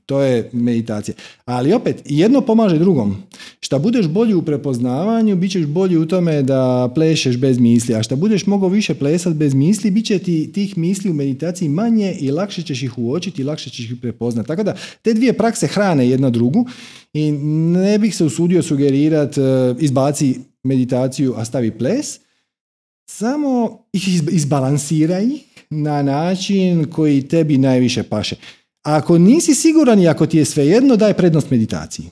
To je meditacija. Ali opet, jedno pomaže drugom. Šta budeš bolji u prepoznavanju, bit ćeš bolji u tome da plešeš bez misli. A šta budeš mogao više plesati bez misli, bit će ti tih misli u meditaciji manje i lakše ćeš ih uočiti i lakše ćeš ih prepoznati. Tako da, te dvije prakse hrane jedna drugu i ne bih se usudio sugerirati izbaci meditaciju, a stavi ples. Samo ih izbalansiraj na način koji tebi najviše paše. Ako nisi siguran i ako ti je svejedno, daj prednost meditaciji.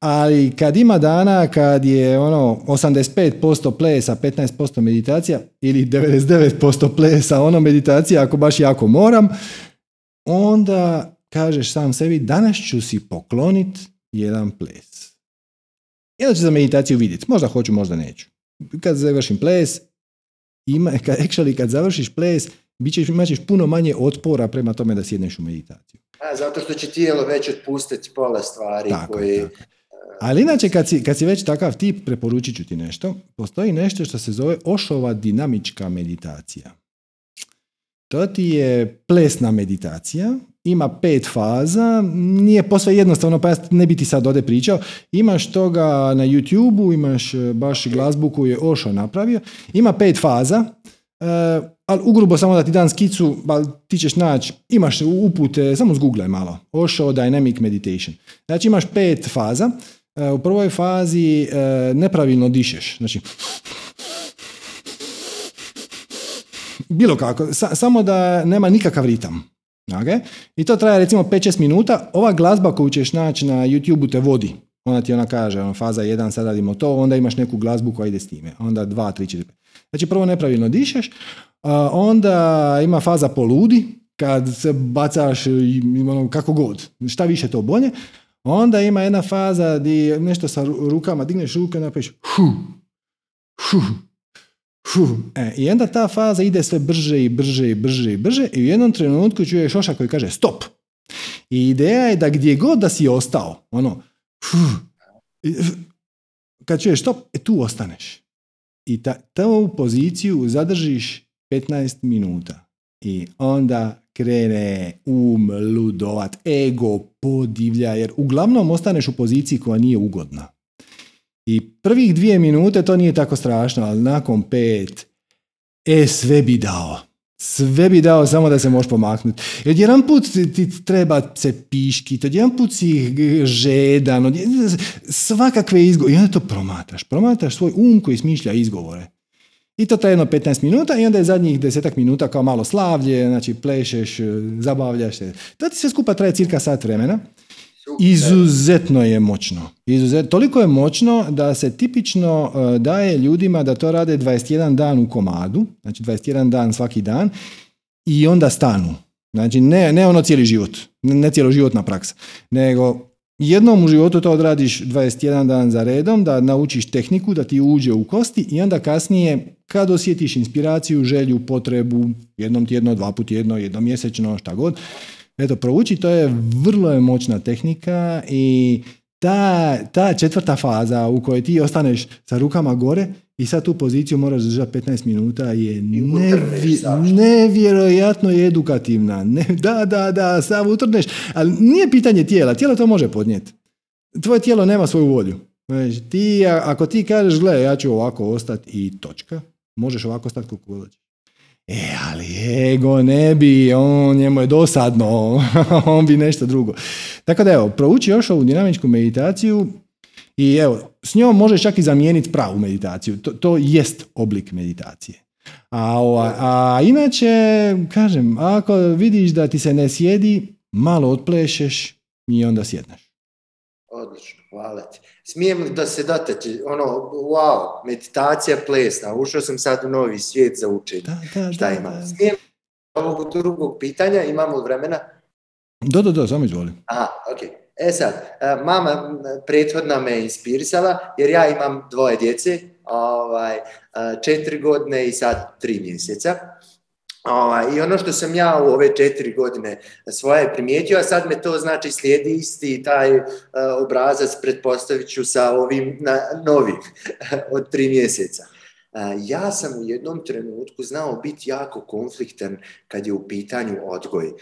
Ali kad ima dana kad je ono 85% plesa, 15% meditacija ili 99% plesa, ono meditacija ako baš jako moram, onda kažeš sam sebi danas ću si poklonit jedan ples. Onda ću za meditaciju vidjeti. Možda hoću, možda neću. Kad završim ples, ima, actually, kad završiš ples, bit ćeš, imat ćeš puno manje otpora prema tome da sjedneš u meditaciju.
A, zato što će tijelo već otpustiti pola stvari
Tako,
koje...
tako. Ali inače, kad si, kad si već takav tip, preporučit ću ti nešto. Postoji nešto što se zove Ošova dinamička meditacija. To ti je plesna meditacija, ima pet faza, nije posve jednostavno, pa ja ne bi ti sad ovdje pričao. Imaš toga na YouTube-u, imaš e, baš glazbu koju je Ošo napravio. Ima pet faza, e, ali ugrubo samo da ti dam skicu, ba, ti ćeš naći, imaš upute, samo zguglaj malo, Osho Dynamic Meditation. Znači imaš pet faza, e, u prvoj fazi nepravilno dišeš, znači bilo kako, samo da nema nikakav ritam. Okay? I to traje recimo 5-6 minuta. Ova glazba koju ćeš naći na YouTube te vodi. Ona ti ona kaže, ono, faza 1, sad radimo to, onda imaš neku glazbu koja ide s time. Onda 2, 3, 4, 5. Znači prvo nepravilno dišeš, onda ima faza poludi, kad se bacaš ono, kako god, šta više to bolje. Onda ima jedna faza gdje nešto sa rukama, digneš ruke i napraviš hu, hu, E, I onda ta faza ide sve brže i brže i brže i brže i u jednom trenutku čuješ Šoša koji kaže stop. I ideja je da gdje god da si ostao, ono, kad čuješ stop, e, tu ostaneš. I ta, tu poziciju zadržiš 15 minuta. I onda krene um ludovat, ego podivlja, jer uglavnom ostaneš u poziciji koja nije ugodna. I prvih dvije minute to nije tako strašno, ali nakon pet, e sve bi dao. Sve bi dao samo da se možeš pomaknuti. Jer jedan put ti, treba se piškiti, jedan put si žedan, svakakve izgovore. I onda to promatraš. Promatraš svoj um koji smišlja izgovore. I to traje jedno 15 minuta i onda je zadnjih desetak minuta kao malo slavlje, znači plešeš, zabavljaš se. To ti sve skupa traje cirka sat vremena. Izuzetno je moćno. Izuzet, toliko je moćno da se tipično uh, daje ljudima da to rade 21 dan u komadu, znači 21 dan svaki dan i onda stanu. Znači ne, ne ono cijeli život, ne, ne životna praksa, nego jednom u životu to odradiš 21 dan za redom, da naučiš tehniku, da ti uđe u kosti i onda kasnije kad osjetiš inspiraciju, želju, potrebu, jednom tjedno, dva put jedno, jednom mjesečno, šta god, eto, prouči, to je vrlo je moćna tehnika i ta, ta četvrta faza u kojoj ti ostaneš sa rukama gore i sad tu poziciju moraš držati 15 minuta je nevjerojatno i edukativna. Ne, da, da, da, sam utrneš. Ali nije pitanje tijela, tijelo to može podnijeti. Tvoje tijelo nema svoju volju. ti, ako ti kažeš, gle, ja ću ovako ostati i točka, možeš ovako ostati kako E, ali ego ne bi, on, njemu je dosadno, [laughs] on bi nešto drugo. Tako da evo, prouči još ovu dinamičku meditaciju i evo, s njom možeš čak i zamijeniti pravu meditaciju. To, to jest oblik meditacije. A, a inače, kažem, ako vidiš da ti se ne sjedi, malo otplešeš i onda sjedneš.
Odlično, hvala ti. Smijem li da se dotaći, ono, wow, meditacija plesna, ušao sam sad u novi svijet za učenje. Da, da, Šta ima? Smijem ovog drugog pitanja, imamo vremena?
Da, da, da, samo izvoli.
Aha, ok. E sad, e, mama prethodna me inspirisala, jer ja imam dvoje djece, ovaj, e, četiri godine i sad tri mjeseca. I ono što sam ja u ove četiri godine svoje primijetio, a sad me to znači slijedi isti taj uh, obrazac, pretpostavit ću sa ovim na, novim [laughs] od tri mjeseca. ja sam u jednom trenutku znao biti jako konfliktan kad je u pitanju odgoj.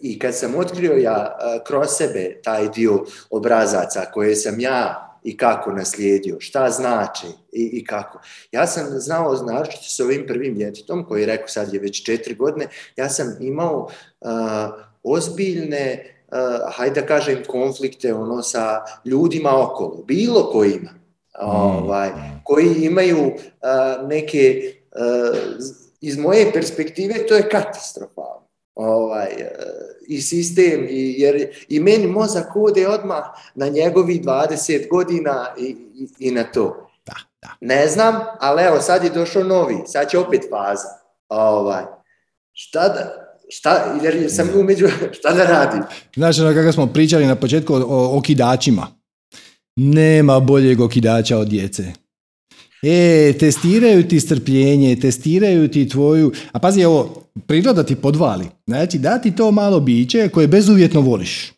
I kad sam otkrio ja kroz sebe taj dio obrazaca koje sam ja i kako naslijedio, šta znači i, i kako. Ja sam znao, znači s ovim prvim djetetom, koji je rekao sad je već četiri godine, ja sam imao uh, ozbiljne, uh, hajde da kažem, konflikte ono, sa ljudima okolo, bilo kojima, mm. ovaj, koji imaju uh, neke, iz moje perspektive, to je katastrofalno ovaj, e, i sistem, i, jer i meni mozak ode odmah na njegovi 20 godina i, i, na to.
Da, da.
Ne znam, ali evo sad je došao novi, sad će opet faza. Ovaj, šta da, Šta, jer sam umeđu, [laughs] šta da radim?
Znači, ono kako smo pričali na početku o okidačima. Nema boljeg okidača od djece. E, testiraju ti strpljenje, testiraju ti tvoju... A pazi, ovo, priroda ti podvali. Znači, da ti to malo biće koje bezuvjetno voliš.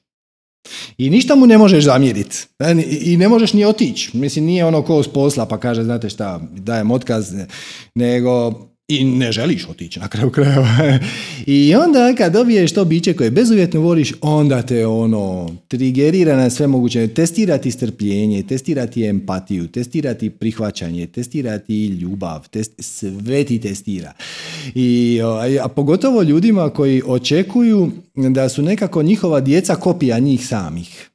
I ništa mu ne možeš zamjeriti. E, I ne možeš ni otići. Mislim, nije ono ko s posla pa kaže, znate šta, dajem otkaz, nego i ne želiš otići na kraju krajeva. [laughs] I onda kad dobiješ to biće koje bezuvjetno voliš, onda te ono trigerira na sve moguće. Testirati strpljenje, testirati empatiju, testirati prihvaćanje, testirati ljubav, test, sve ti testira. I, a pogotovo ljudima koji očekuju da su nekako njihova djeca kopija njih samih.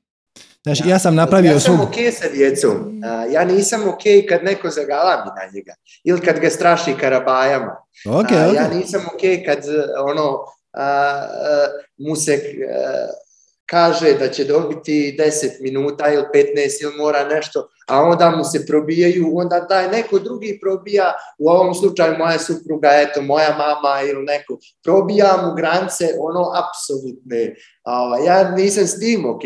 Znači, ja, ja sam napravio
Ja sam ok sa djecom. ja nisam ok kad neko zagalami na njega. Ili kad ga straši karabajama.
Okay,
Ja nisam ok kad ono, mu se kaže da će dobiti 10 minuta ili 15 ili mora nešto, a onda mu se probijaju, onda taj neko drugi probija, u ovom slučaju moja supruga, eto, moja mama ili neko, probija mu granice, ono, apsolutne. Ja nisam s tim ok.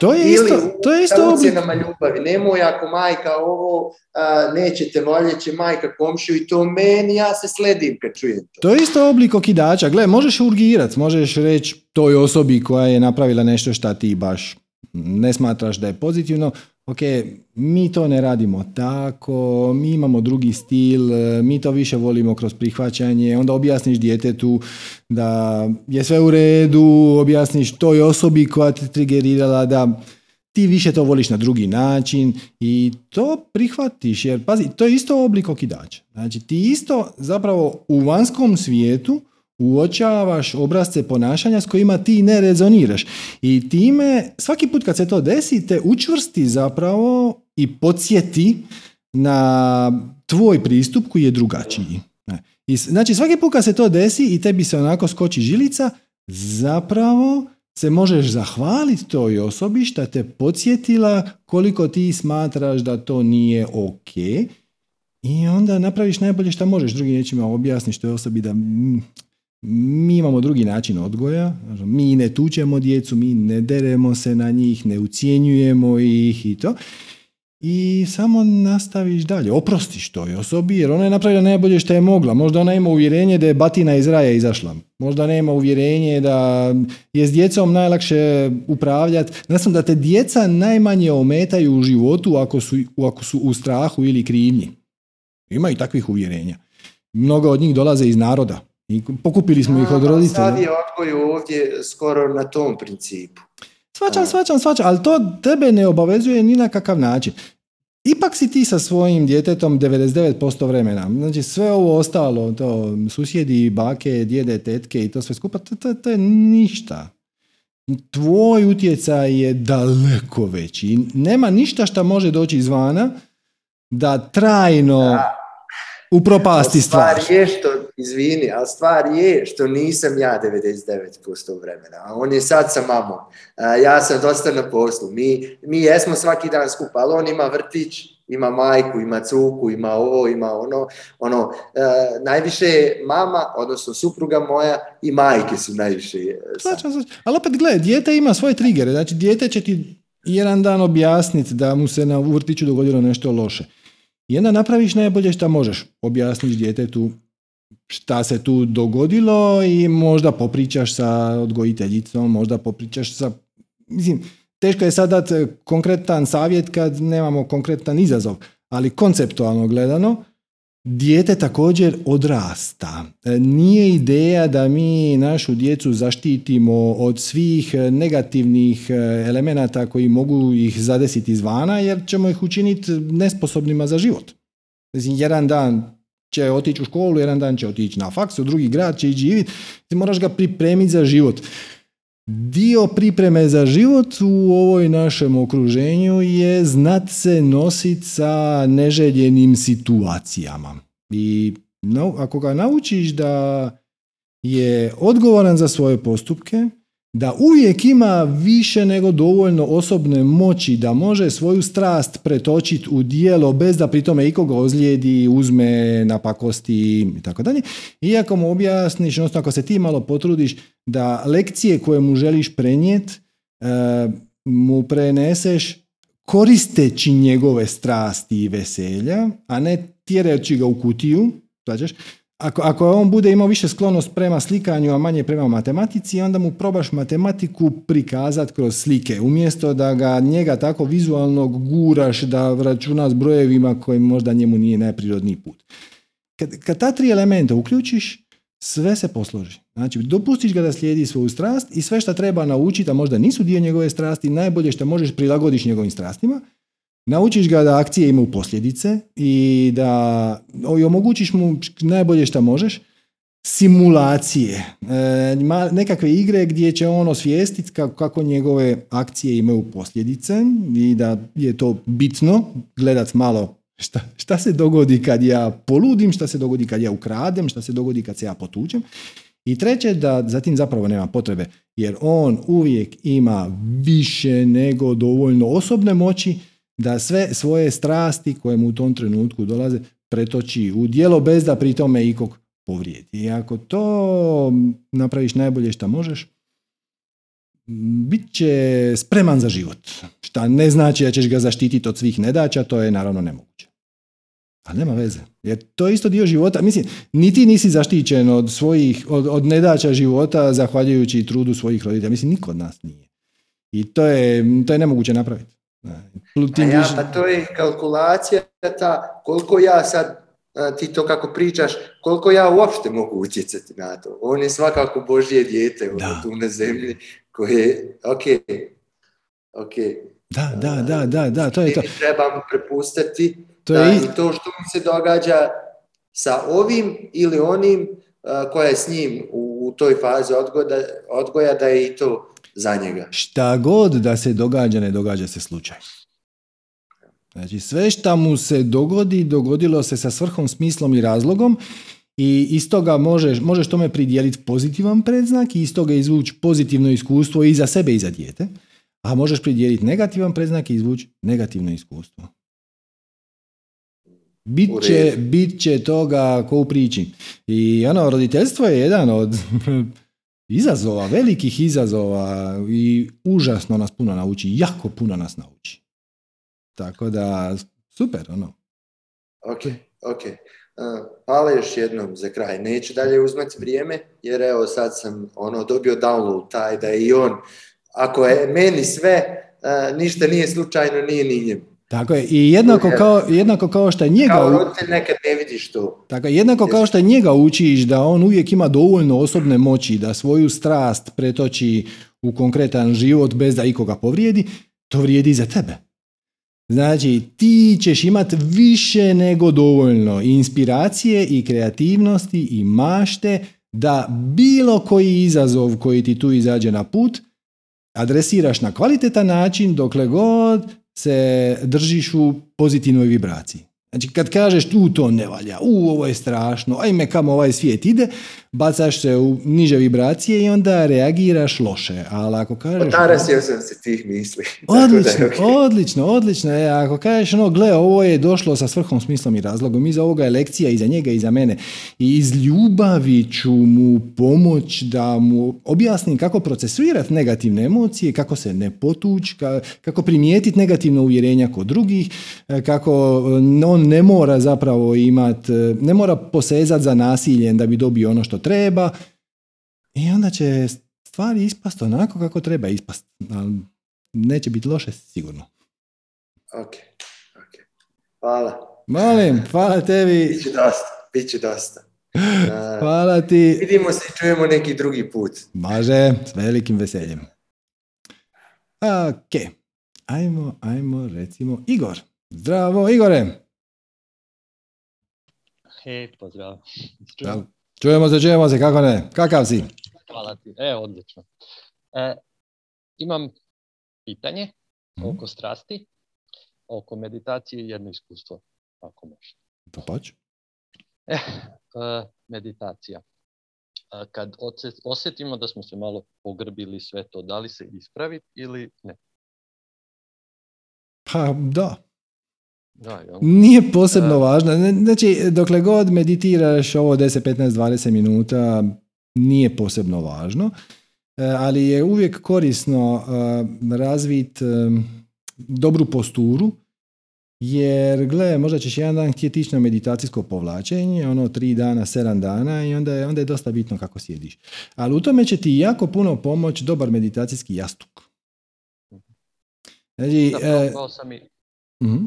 To je isto, to je isto
oblik. ljubavi. Nemoj ako majka ovo a, nećete voljeće majka komšiju i to meni, ja se sledim kad čujem to.
To je isto oblik okidača. Gle, možeš urgirat, možeš reći toj osobi koja je napravila nešto šta ti baš ne smatraš da je pozitivno, ok, mi to ne radimo tako, mi imamo drugi stil, mi to više volimo kroz prihvaćanje, onda objasniš djetetu da je sve u redu, objasniš toj osobi koja te trigerirala da ti više to voliš na drugi način i to prihvatiš, jer pazi, to je isto oblik okidača. Znači ti isto zapravo u vanjskom svijetu uočavaš obrazce ponašanja s kojima ti ne rezoniraš. I time, svaki put kad se to desi, te učvrsti zapravo i podsjeti na tvoj pristup koji je drugačiji. I, znači svaki put kad se to desi i tebi se onako skoči žilica, zapravo se možeš zahvaliti toj osobi što te podsjetila koliko ti smatraš da to nije ok i onda napraviš najbolje što možeš drugim riječima objasniš toj osobi da mi imamo drugi način odgoja, mi ne tučemo djecu, mi ne deremo se na njih, ne ucijenjujemo ih i to i samo nastaviš dalje, oprostiš toj osobi jer ona je napravila najbolje što je mogla. Možda ona ima uvjerenje da je batina iz raja izašla. Možda nema uvjerenje da je s djecom najlakše upravljati. Znači da te djeca najmanje ometaju u životu ako su, ako su u strahu ili krivnji. Ima i takvih uvjerenja. Mnogo od njih dolaze iz naroda. I pokupili smo ih od roditelja.
Sad je odgoj ovdje skoro na tom principu.
Svačam, svačam, svačam, ali to tebe ne obavezuje ni na kakav način. Ipak si ti sa svojim djetetom 99% vremena. Znači sve ovo ostalo, to susjedi, bake, djede, tetke i to sve skupa, to, to, to je ništa. Tvoj utjecaj je daleko veći. Nema ništa što može doći izvana da trajno upropasti stvar.
Stvar je što, izvini, ali stvar je što nisam ja 99% vremena. A on je sad sa mamom. ja sam dosta na poslu. Mi, mi jesmo svaki dan skupa, ali on ima vrtić, ima majku, ima cuku, ima ovo, ima ono. ono e, najviše mama, odnosno supruga moja i majke su najviše.
Svačam, Ali opet gledaj, dijete ima svoje trigere. Znači, dijete će ti jedan dan objasniti da mu se na vrtiću dogodilo nešto loše. I napraviš najbolje što možeš. Objasniš djetetu šta se tu dogodilo i možda popričaš sa odgojiteljicom, možda popričaš sa... Mislim, teško je sad dati konkretan savjet kad nemamo konkretan izazov, ali konceptualno gledano, Dijete također odrasta. E, nije ideja da mi našu djecu zaštitimo od svih negativnih e, elemenata koji mogu ih zadesiti izvana jer ćemo ih učiniti nesposobnima za život. Jedan dan će otići u školu, jedan dan će otići na faks, u drugi grad će ići ti moraš ga pripremiti za život. Dio pripreme za život u ovoj našem okruženju je znat se nositi sa neželjenim situacijama. I ako ga naučiš da je odgovoran za svoje postupke, da uvijek ima više nego dovoljno osobne moći da može svoju strast pretočiti u dijelo bez da pri tome ikoga ozlijedi, uzme na pakosti i tako dalje. Iako mu objasniš, odnosno ako se ti malo potrudiš da lekcije koje mu želiš prenijeti e, mu preneseš koristeći njegove strasti i veselja, a ne tjerajući ga u kutiju, znaš, ako, ako on bude imao više sklonost prema slikanju, a manje prema matematici, onda mu probaš matematiku prikazati kroz slike, umjesto da ga njega tako vizualno guraš da računa s brojevima koji možda njemu nije najprirodniji put. Kad, kad ta tri elementa uključiš, sve se posloži. Znači, dopustiš ga da slijedi svoju strast i sve što treba naučiti, a možda nisu dio njegove strasti, najbolje što možeš prilagodiš njegovim strastima, Naučiš ga da akcije imaju posljedice i da i omogućiš mu najbolje što možeš simulacije, e, nekakve igre gdje će on osvijestiti kako, njegove akcije imaju posljedice i da je to bitno gledat malo šta, šta se dogodi kad ja poludim, šta se dogodi kad ja ukradem, šta se dogodi kad se ja potučem. I treće, da zatim zapravo nema potrebe, jer on uvijek ima više nego dovoljno osobne moći da sve svoje strasti koje mu u tom trenutku dolaze pretoči u dijelo bez da pri tome ikog povrijedi. I ako to napraviš najbolje što možeš, bit će spreman za život. Šta ne znači da ćeš ga zaštititi od svih nedaća, to je naravno nemoguće. Ali nema veze. Jer to je isto dio života. Mislim, ni ti nisi zaštićen od svojih, od, od nedaća života zahvaljujući trudu svojih roditelja. Mislim, niko od nas nije. I to je, to je nemoguće napraviti.
A ja, pa to je kalkulacija ta koliko ja sad, ti to kako pričaš, koliko ja uopšte mogu utjecati na to. On je svakako Božje dijete tu na zemlji koje, ok, ok,
Da, da, da, da, da, to je to.
Trebam prepustiti
To
da
je
i to što mi se događa sa ovim ili onim koja je s njim u, u toj fazi odgoda, odgoja, da je i to za njega.
Šta god da se događa, ne događa se slučaj. Znači, sve šta mu se dogodi, dogodilo se sa svrhom, smislom i razlogom i iz toga možeš, možeš tome pridijeliti pozitivan predznak i iz toga izvući pozitivno iskustvo i za sebe i za dijete, a možeš pridijeliti negativan predznak i izvući negativno iskustvo. Bit će, bit će toga ko u priči. I ono, roditeljstvo je jedan od [laughs] izazova, velikih izazova i užasno nas puno nauči, jako puno nas nauči. Tako da, super, ono.
Ok, ok. Uh, Hvala još jednom za kraj. Neću dalje uzmati vrijeme, jer evo sad sam ono dobio download taj da je i on, ako je meni sve, uh, ništa nije slučajno, nije ni njemu.
Tako je, i jednako kao, jednako kao što njega...
Kao roditelj nekad ne vidiš to.
Tako, je, jednako kao što njega učiš da on uvijek ima dovoljno osobne moći da svoju strast pretoči u konkretan život bez da ikoga povrijedi, to vrijedi i za tebe. Znači, ti ćeš imati više nego dovoljno inspiracije i kreativnosti i mašte da bilo koji izazov koji ti tu izađe na put adresiraš na kvalitetan način dokle god se držiš u pozitivnoj vibraciji. Znači kad kažeš tu to ne valja, u ovo je strašno, ajme kamo ovaj svijet ide, bacaš se u niže vibracije i onda reagiraš loše. Ali ako kažeš...
Otarasio sam se tih misli. [laughs] Da je
Odlično,
ok.
odlično, odlično. E, ako kažeš ono, gle, ovo je došlo sa svrhom, smislom i razlogom, iza ovoga je lekcija i za njega i za mene. I iz ljubavi ću mu pomoć da mu objasnim kako procesuirati negativne emocije, kako se ne potući, kako primijetiti negativna uvjerenja kod drugih, e, kako e, on ne mora zapravo imati, ne mora posezati za nasiljem da bi dobio ono što treba. I onda će stvari ispast onako kako treba ispast. Ali neće biti loše sigurno.
Ok, ok. Hvala.
Molim, hvala tebi.
Biće dosta, biće dosta. Uh, [laughs]
Hvala ti.
vidimo se i čujemo neki drugi put.
Može, s velikim veseljem. Ok, ajmo, ajmo recimo Igor. Zdravo Igore.
Hej, pozdrav.
Zdravo. Čujemo se, čujemo se, kako ne? Kakav si?
Hvala ti. E, odlično. E, imam pitanje
Mhm.
oko strasti, oko meditacije i jedno iskustvo, ako može.
Pa poć.
E, e, meditacija. E, kad osjetimo da smo se malo pogrbili sve to, da li se ispraviti ili ne?
Pa da,
Da?
Nije posebno
Da.
važno. Znači, dokle god meditiraš ovo 10, 15, 20 minuta, nije posebno važno, E, ali je uvijek korisno e, razvit e, dobru posturu, jer gle, možda ćeš jedan dan htjeti ići na meditacijsko povlačenje, ono tri dana, sedam dana i onda je, onda je dosta bitno kako sjediš. Ali u tome će ti jako puno pomoć dobar meditacijski jastuk. Znači,
Da, probao sam i
mhm.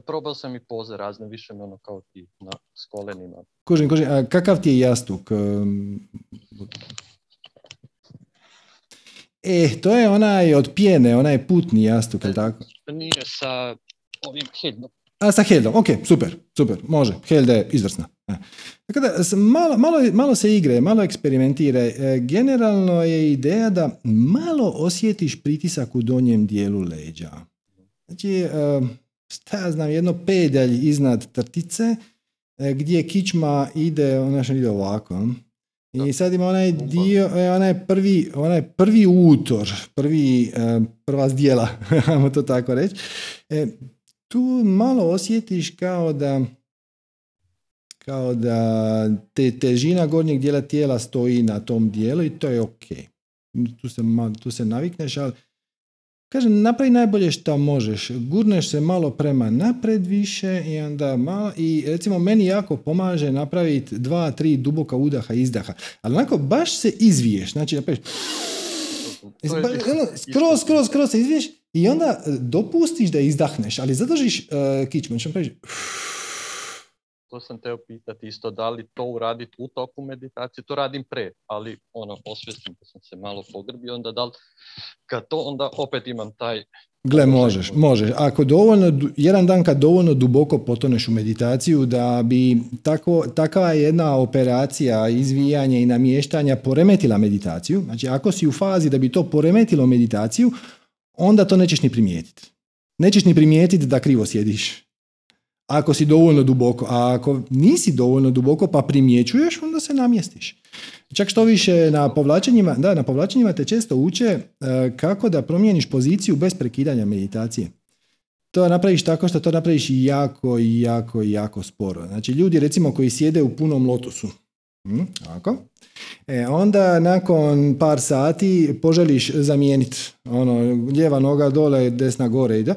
Probao sam i poze razne, više ono kao ti na, s kolenima.
Kužim, kužim. A kakav ti je jastuk? E, to je onaj od pjene, onaj putni jastuk, je tako?
Nije sa ovim headom.
A sa Heldom, ok, super, super, može, Helda je izvrsna. E. Tako da, malo, malo, malo se igre, malo eksperimentira. E, Generalno je ideja da malo osjetiš pritisak u donjem dijelu leđa. Znači, e, šta ja znam, jedno pedalj iznad trtice, e, gdje kičma ide, ona ide ovako. I sad ima onaj dio, e, onaj prvi, onaj prvi utor, prvi, e, prva zdjela, [laughs] ajmo to tako reći. E, tu malo osjetiš kao da kao da te težina gornjeg dijela tijela stoji na tom dijelu i to je ok. Tu se, tu se navikneš, ali kažem, napravi najbolje što možeš. Gurneš se malo prema napred više i onda malo, i recimo meni jako pomaže napraviti dva, tri duboka udaha, izdaha. Ali onako baš se izviješ, znači napraviš Ba- ono, skroz, skroz, skroz se izviješ i onda dopustiš da izdahneš, ali zadržiš uh, kičmu. Znači napraviš
To sam teo pitati isto, da li to uraditi u toku meditacije, to radim pre, ali ono, osvjestim da sam se malo pogrbio, onda da li, kad to, onda opet imam taj
Gle, možeš, možeš. Ako dovoljno, jedan dan kad dovoljno duboko potoneš u meditaciju da bi tako, takva jedna operacija izvijanja i namještanja poremetila meditaciju, znači ako si u fazi da bi to poremetilo meditaciju, onda to nećeš ni primijetiti. Nećeš ni primijetiti da krivo sjediš. Ako si dovoljno duboko, a ako nisi dovoljno duboko pa primjećuješ, onda se namjestiš. Čak što više na povlačenjima, da, na povlačenjima te često uče e, kako da promijeniš poziciju bez prekidanja meditacije. To napraviš tako što to napraviš jako, jako, jako sporo. Znači ljudi recimo koji sjede u punom lotusu, hm, ovako, e, onda nakon par sati poželiš zamijeniti ono, lijeva noga dole, desna gore ide.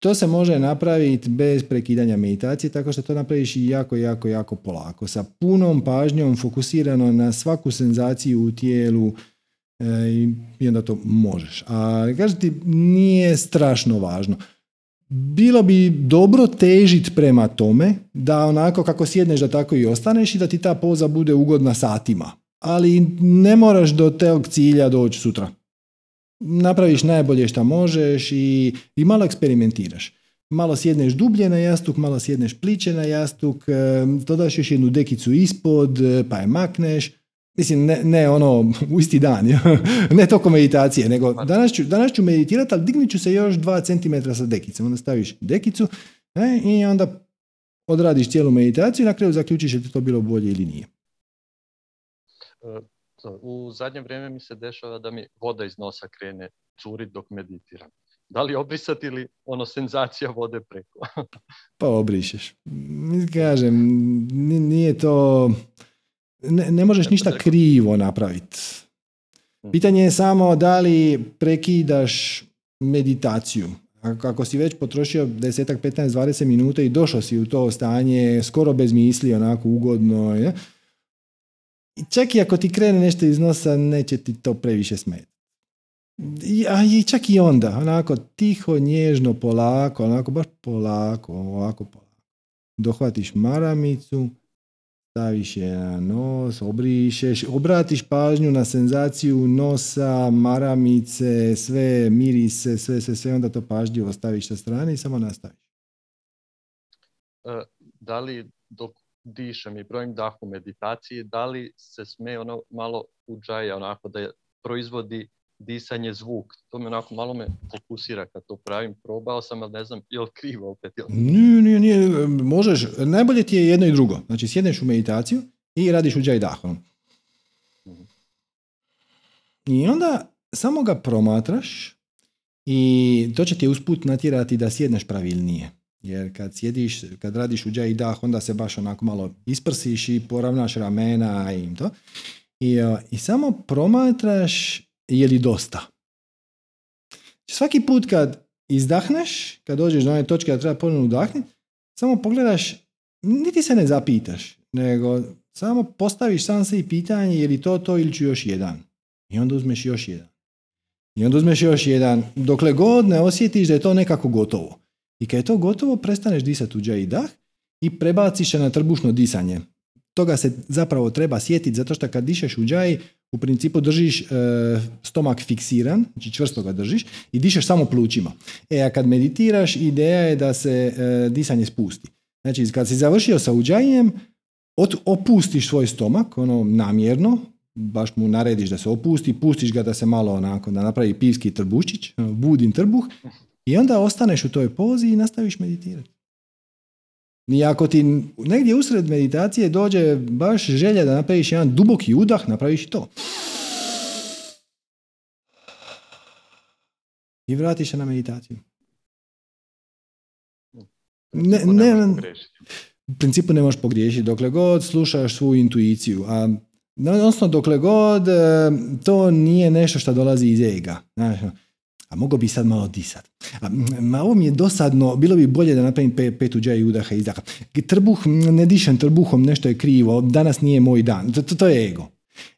To se može napraviti bez prekidanja meditacije, tako što to napraviš jako, jako, jako polako. Sa punom pažnjom fokusirano na svaku senzaciju u tijelu e, i- onda to možeš. A kažem ti, nije strašno važno. Bilo bi dobro težiti prema tome da onako kako sjedneš da tako i ostaneš i da ti ta poza bude ugodna satima. Ali ne moraš do tog cilja doći sutra napraviš najbolje što možeš i, i malo eksperimentiraš. Malo sjedneš dublje na jastuk, malo sjedneš pliće na jastuk, e, dodaš još jednu dekicu ispod, e, pa je makneš. Mislim, ne, ne ono, [laughs] u isti dan, [laughs] ne toko meditacije, nego danas ću, danas ću meditirati, ali dignit ću se još 2 cm sa dekicom. Onda staviš dekicu e, i onda odradiš cijelu meditaciju i na kraju zaključiš je li to bilo bolje ili nije.
To, U zadnje vrijeme mi se dešava da mi voda iz nosa krene curit dok meditiram. Da li obrisati ili ono senzacija vode preko? [laughs]
Pa obrišeš. Kažem, ni- nije to... Ne, ne možeš ništa krivo napraviti.
Mhm.
Pitanje je samo da li prekidaš meditaciju. Ako si već potrošio desetak, 15, 20 minuta i došao si u to stanje skoro bez misli, onako ugodno, je, čak i ako ti krene nešto iz nosa, neće ti to previše smetati. A i čak i onda, onako tiho, nježno, polako, onako baš polako, ovako polako. Dohvatiš maramicu, staviš je na nos, obrišeš, obratiš pažnju na senzaciju nosa, maramice, sve mirise, sve, sve, sve, onda to pažljivo staviš sa strane i samo nastaviš.
E, Da li dok dišem i brojim dah u meditaciji, da li se sme ono malo uđaja, onako da je- proizvodi disanje zvuk. To me onako malo me fokusira kad to pravim. Probao sam, ali ne znam, je li krivo opet? Jel...
Nije, nije, nije, možeš, najbolje ti je jedno i drugo. Znači sjedneš u meditaciju i radiš uđaj dahom. I onda samo ga promatraš i to će ti usput natjerati da sjedneš pravilnije. Jer kad sjediš, kad radiš uđaj i dah, onda se baš onako malo isprsiš i poravnaš ramena i to. I, a, i samo promatraš je li dosta. Svaki put kad izdahneš, kad dođeš do one točke da treba ponovno udahnuti, samo pogledaš, niti se ne zapitaš, nego samo postaviš sam se i pitanje je li to to ili ću još jedan. I onda uzmeš još jedan. I onda uzmeš još jedan, dokle god ne osjetiš da je to nekako gotovo. I kad je to gotovo, prestaneš disati u i dah i prebaciš se na trbušno disanje. Toga se zapravo treba sjetiti, zato što kad dišeš u džaj, u principu držiš e, stomak fiksiran, znači čvrsto ga držiš i dišeš samo plućima. E, a kad meditiraš, ideja je da se e, disanje spusti. Znači, kad si završio sa uđajem, ot, opustiš svoj stomak, ono namjerno, baš mu narediš da se opusti, pustiš ga da se malo onako, da napravi pivski trbušić, ono, budin trbuh, i onda ostaneš u toj pozi i nastaviš meditirati. I ako ti negdje usred meditacije dođe baš želja da napraviš jedan duboki udah, napraviš i to. I vratiš se na meditaciju. Ne,
ne
u principu ne možeš pogriješiti dokle god slušaš svoju intuiciju. A odnosno dokle god e, to nije nešto što dolazi iz ega. Znaš, a mogo bi sad malo disat. A, m, ma ovo mi je dosadno, bilo bi bolje da napravim pe, pet uđaja i udaha i izdaha. Trbuh, ne dišem trbuhom, nešto je krivo, danas nije moj dan. To, to, to je ego.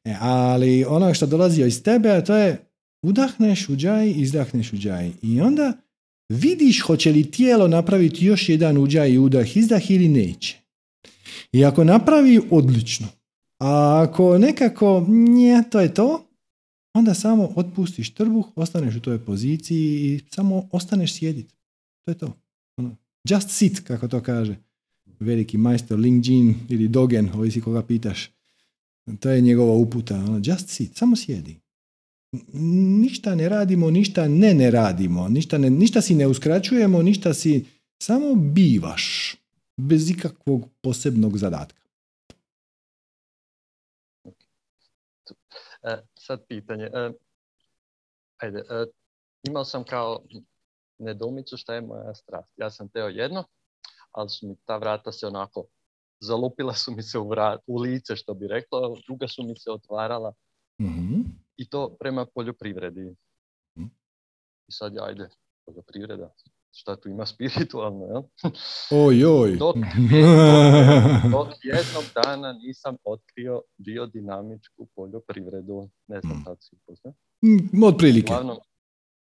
E, ali ono što dolazi iz tebe, a to je udahneš uđaj, izdahneš uđaj. I onda vidiš hoće li tijelo napraviti još jedan uđaj i udah, izdah ili neće. I ako napravi, odlično. A ako nekako, nje, to je to, onda samo otpustiš trbuh, ostaneš u toj poziciji i samo ostaneš sjediti. To je to. Ono, just sit, kako to kaže veliki majstor Ling Jin ili Dogen, ovisi koga pitaš. To je njegova uputa. Ono, just sit, samo sjedi. Ništa ne radimo, ništa ne ne radimo, ništa, ne, ništa si ne uskraćujemo, ništa si, samo bivaš bez ikakvog posebnog zadatka.
Sad pitanje. E, ajde, e, imao sam kao nedomicu šta je moja strast. Ja sam teo jedno, ali su mi ta vrata se onako zalupila su mi se u, vrat, u lice, što bi rekla, druga su mi se otvarala.
Mhm.
I to prema poljoprivredi.
Mhm.
I sad, ajde, poljoprivreda, šta tu ima [laughs] spiritualno, jel?
Oj, oj.
Dok, [laughs] dok jednog dana nisam otkrio biodinamičku poljoprivredu. Ne znam
Mm.
sad si upoznat.
Mm, Otprilike.
Uglavnom,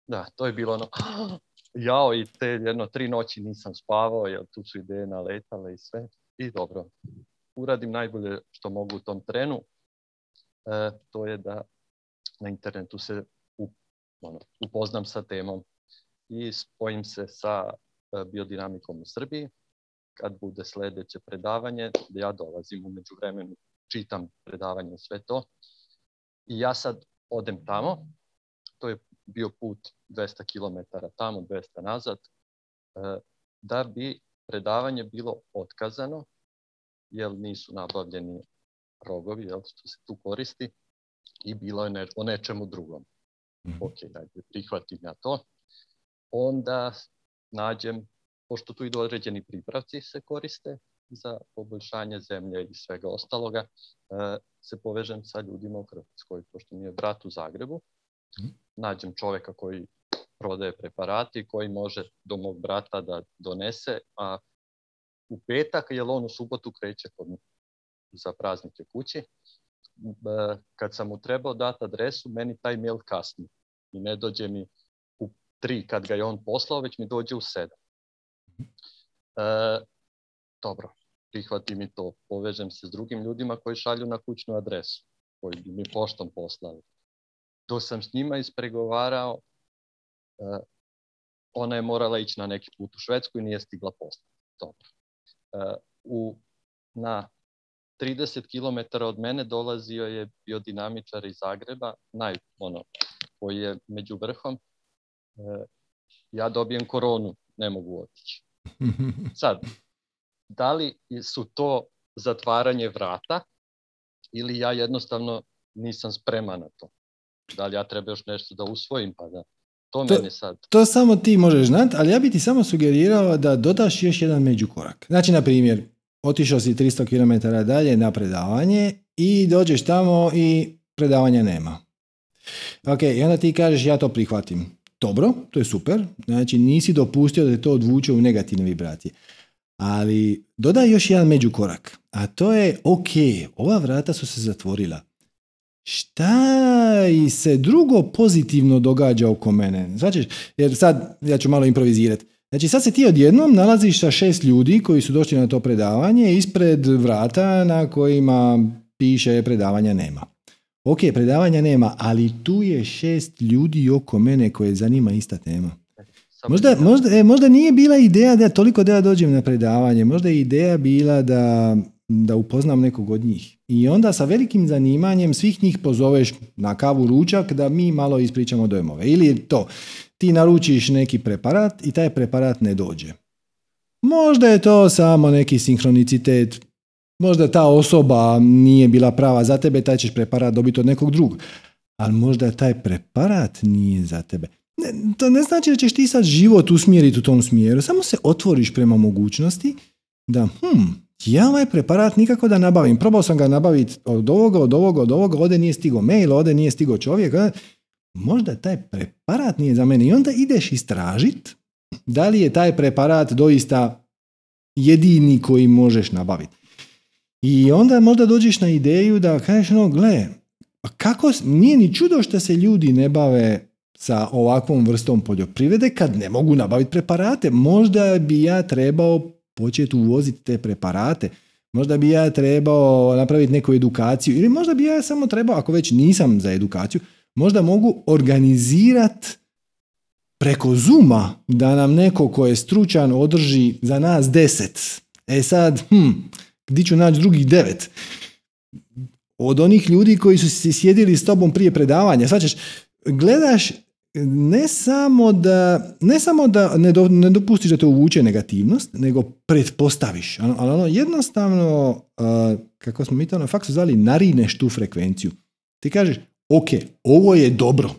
da, to je bilo ono, [gasps] jao i te jedno tri noći nisam spavao jer tu su ideje naletale i sve. I dobro, uradim najbolje što mogu u tom trenu. E, to je da na internetu se u- ono, upoznam sa temom i spojim se sa e, biodinamikom u Srbiji. Kad bude sljedeće predavanje, da ja dolazim u međuvremenu, čitam predavanje i sve to. I ja sad odem tamo, to je bio put 200 km tamo, 200 nazad, e, da bi predavanje bilo otkazano, jer nisu nabavljeni rogovi, jel, što se tu koristi, i bilo je ne- o nečemu drugom.
Mhm.
Ok, ajde, prihvatim ja to. Onda nađem, pošto tu idu određeni pripravci se koriste za poboljšanje zemlje i svega ostaloga, e, se povežem sa ljudima u Hrvatskoj, pošto mi je brat u Zagrebu.
Mhm.
Nađem čovjeka koji prodaje preparati, koji može do mog brata da donese, a u petak, jer on u subotu kreće kod za praznike kući. B- Kad sam mu trebao dati adresu, meni taj mail kasni. I ne dođe mi tri kad ga je on poslao, već mi dođe u sedam. E, dobro, prihvatim i to. Povežem se s drugim ljudima koji šalju na kućnu adresu, koji bi mi poštom poslali. Dok sam s njima ispregovarao, e, ona je morala ići na neki put u Švedsku i nije stigla poslati. Dobro. E, u, na 30 km od mene dolazio je biodinamičar iz Zagreba, naj, ono, koji je među vrhom. E, ja dobijem koronu, ne mogu otići. [laughs] Sad, da li su to zatvaranje vrata ili ja jednostavno nisam spreman na to? Da li ja treba još nešto da usvojim pa da to,
To-
mene sad...
To samo ti možeš znati, ali ja bi ti samo sugerirao da dodaš još jedan međukorak. Znači, na primjer, otišao si 300 km dalje na predavanje i dođeš tamo i predavanja nema. Ok, i onda ti kažeš ja to prihvatim. Dobro, to je super. Znači, nisi dopustio da te to odvuče u negativne vibracije. Ali dodaj još jedan međukorak. A to je, ok, ova vrata su se zatvorila. Šta i se drugo pozitivno događa oko mene? Znači, jer sad, ja ću malo improvizirati. Znači, sad se ti odjednom nalaziš sa šest ljudi koji su došli na to predavanje ispred vrata na kojima piše predavanja nema. Ok, predavanja nema, ali tu je šest ljudi oko mene koje zanima ista tema. Možda, možda, e, možda nije bila ideja da toliko da ja dođem na predavanje, možda je ideja bila da, da upoznam nekog od njih. I onda sa velikim zanimanjem svih njih pozoveš na kavu ručak da mi malo ispričamo dojmove. Ili to, ti naručiš neki preparat i taj preparat ne dođe. Možda je to samo neki sinhronicitet, možda ta osoba nije bila prava za tebe, taj ćeš preparat dobiti od nekog drugog. Ali možda taj preparat nije za tebe. Ne, to ne znači da ćeš ti sad život usmjeriti u tom smjeru, samo se otvoriš prema mogućnosti da, hm, ja ovaj preparat nikako da nabavim. Probao sam ga nabaviti od ovoga, od ovoga, od ovoga, ovdje nije stigo mail, ovdje nije stigo čovjek. Možda taj preparat nije za mene. I onda ideš istražit da li je taj preparat doista jedini koji možeš nabaviti. I onda možda dođeš na ideju da kažeš ono, gle, pa kako, nije ni čudo što se ljudi ne bave sa ovakvom vrstom poljoprivrede kad ne mogu nabaviti preparate. Možda bi ja trebao početi uvoziti te preparate. Možda bi ja trebao napraviti neku edukaciju ili možda bi ja samo trebao, ako već nisam za edukaciju, Možda mogu organizirati preko Zuma da nam neko ko je stručan održi za nas deset. E sad, hm, gdje ću naći drugih devet? Od onih ljudi koji su si sjedili s tobom prije predavanja. Sad ćeš, gledaš ne samo da, ne samo da ne, do, ne dopustiš da te uvuče negativnost, nego pretpostaviš. Ali ono, jednostavno, kako smo mi to na faksu zvali, narineš tu frekvenciju. Ti kažeš, ok, ovo je dobro.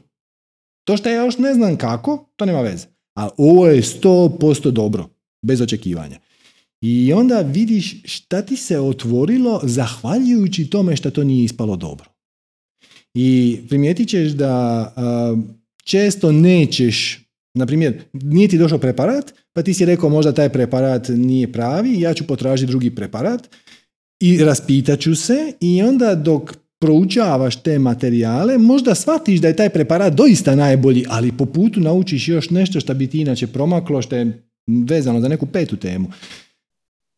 To što ja još ne znam kako, to nema veze. A ovo je 100% dobro, bez očekivanja. I onda vidiš šta ti se otvorilo zahvaljujući tome što to nije ispalo dobro. I primijetit ćeš da često nećeš, na primjer, nije ti došao preparat, pa ti si rekao možda taj preparat nije pravi, ja ću potražiti drugi preparat i raspitat ću se i onda dok proučavaš te materijale, možda shvatiš da je taj preparat doista najbolji, ali po putu naučiš još nešto što bi ti inače promaklo, što je vezano za neku petu temu.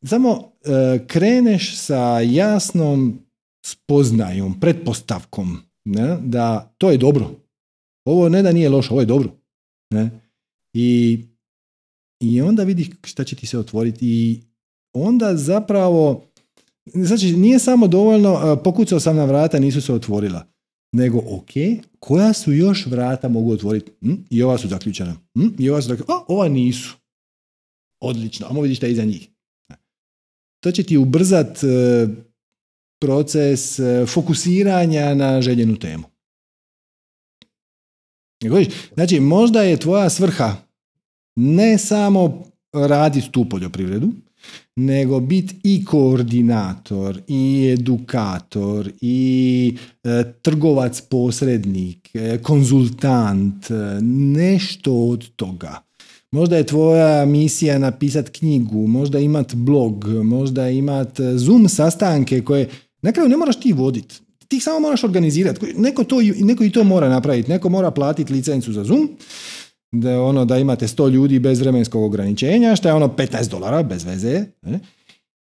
Samo e, kreneš sa jasnom spoznajom, pretpostavkom ne, da to je dobro. Ovo ne da nije loše, ovo je dobro. Ne? I, I onda vidiš šta će ti se otvoriti i onda zapravo Znači, nije samo dovoljno, pokucao sam na vrata, nisu se otvorila. Nego, ok, koja su još vrata mogu otvoriti? Hm? I ova su zaključena. Hm? I ova su zaključena. A, ova nisu. Odlično. Amo vidiš šta je iza njih. To će ti ubrzat e, proces e, fokusiranja na željenu temu. Znači, možda je tvoja svrha ne samo raditi tu poljoprivredu, nego biti i koordinator, i edukator, i e, trgovac posrednik, konzultant, nešto od toga. Možda je tvoja misija napisati knjigu, možda imat blog, možda imat Zoom sastanke koje na kraju ne moraš ti voditi. Ti samo moraš organizirati. Neko, to, neko i to mora napraviti. Neko mora platiti licencu za Zoom da, ono, da imate 100 ljudi bez vremenskog ograničenja, što je ono 15 dolara bez veze. Ne?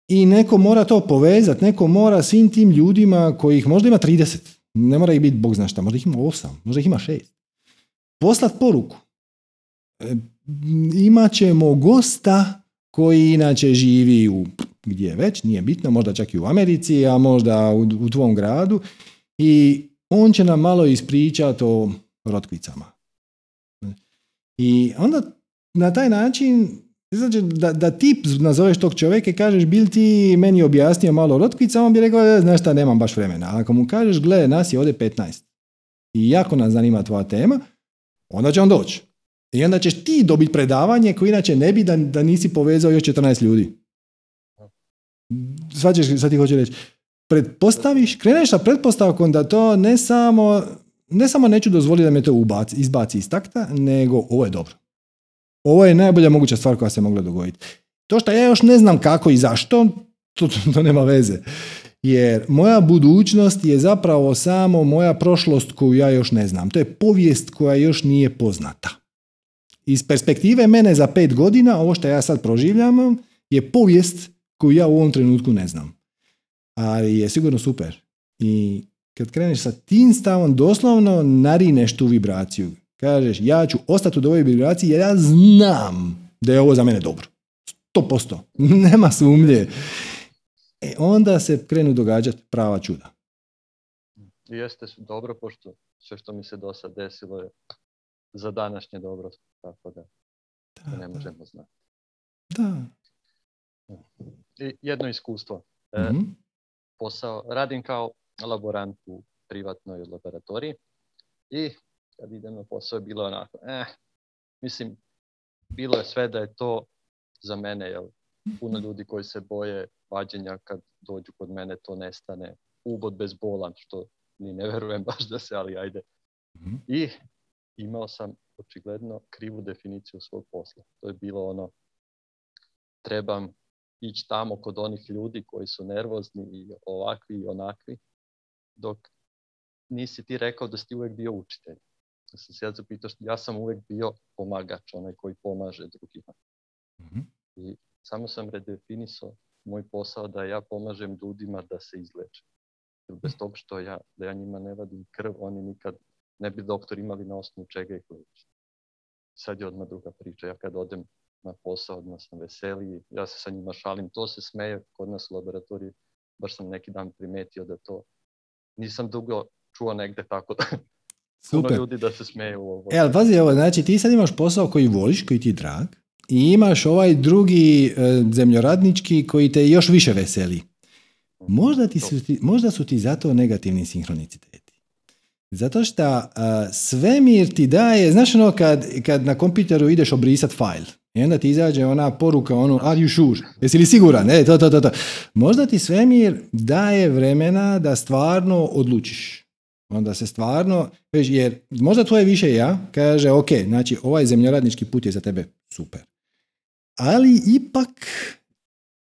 I neko mora to povezati, neko mora svim tim ljudima kojih možda ima 30, ne mora ih biti bog zna šta, možda ih ima 8, možda ih ima 6. Poslat poruku. Imat ćemo gosta koji inače živi u gdje već, nije bitno, možda čak i u Americi, a možda u, u tvom gradu i on će nam malo ispričati o rotkvicama i onda na taj način znači da, da ti nazoveš tog čovjeka i kažeš bil ti meni objasnio malo rotkvica, on bi rekao, e, znaš šta, nemam baš vremena. Ako mu kažeš, gle, nas je ovdje 15 i jako nas zanima tvoja tema, onda će on doći. I onda ćeš ti dobiti predavanje koje inače ne bi da, da nisi povezao još 14 ljudi. Svađeš, sad ti hoću reći. Pretpostaviš, kreneš sa pretpostavkom da to ne samo ne samo neću dozvoliti da me to ubaci, izbaci iz takta, nego ovo je dobro. Ovo je najbolja moguća stvar koja se mogla dogoditi. To što ja još ne znam kako i zašto, to, to, to nema veze. Jer moja budućnost je zapravo samo moja prošlost koju ja još ne znam. To je povijest koja još nije poznata. Iz perspektive mene za pet godina, ovo što ja sad proživljam, je povijest koju ja u ovom trenutku ne znam. Ali je sigurno super. I kad kreneš sa tim stavom, doslovno narineš tu vibraciju. Kažeš, ja ću ostati u ovoj vibraciji jer ja znam da je ovo za mene dobro. 100%. [laughs] Nema sumnje. E, onda se krenu događati prava čuda.
Jeste dobro, pošto sve što mi se do sad desilo je za današnje dobro, tako da, da ne možemo znati.
Da.
I jedno iskustvo. mm posao, radim kao laborant u privatnoj laboratoriji i kad idem na posao je bilo onako, eh, mislim, bilo je sve da je to za mene, jel, puno ljudi koji se boje vađenja kad dođu kod mene to nestane, ubod bez bola, što ni ne verujem baš da se, ali ajde. Mhm. I imao sam očigledno krivu definiciju svog posla. To je bilo ono, trebam ići tamo kod onih ljudi koji su nervozni i ovakvi i onakvi dok nisi ti rekao da si uvijek bio učitelj. Da sam se ja zapitao, ja sam uvijek bio pomagač, onaj koji pomaže drugima. mm I samo sam redefinisao moj posao da ja pomažem ljudima da se izleče. Bez tog što ja, da ja njima ne vadim krv, oni nikad ne bi doktor imali na osnovu čega ih liči. Sad je odmah druga priča. Ja kad odem na posao, odmah sam veseli, ja se sa njima šalim, to se smeje kod nas u laboratoriji. Baš sam neki dan primetio da to nisam dugo čuo negde tako da [laughs]
Super.
ljudi da se smeju u ovo.
E, ali pazi ovo, znači ti sad imaš posao koji voliš, koji ti je drag, i imaš ovaj drugi e, zemljoradnički koji te još više veseli. Možda, ti su, ti, možda su ti zato negativni sinhroniciteti. Zato što uh, svemir ti daje, znaš ono kad, kad na kompjuteru ideš obrisat fajl i onda ti izađe ona poruka, ono, are you sure? Jesi li siguran? E, to, to, to, to. Možda ti svemir daje vremena da stvarno odlučiš. Onda se stvarno, jer možda tvoje više ja kaže, ok, znači ovaj zemljoradnički put je za tebe super. Ali ipak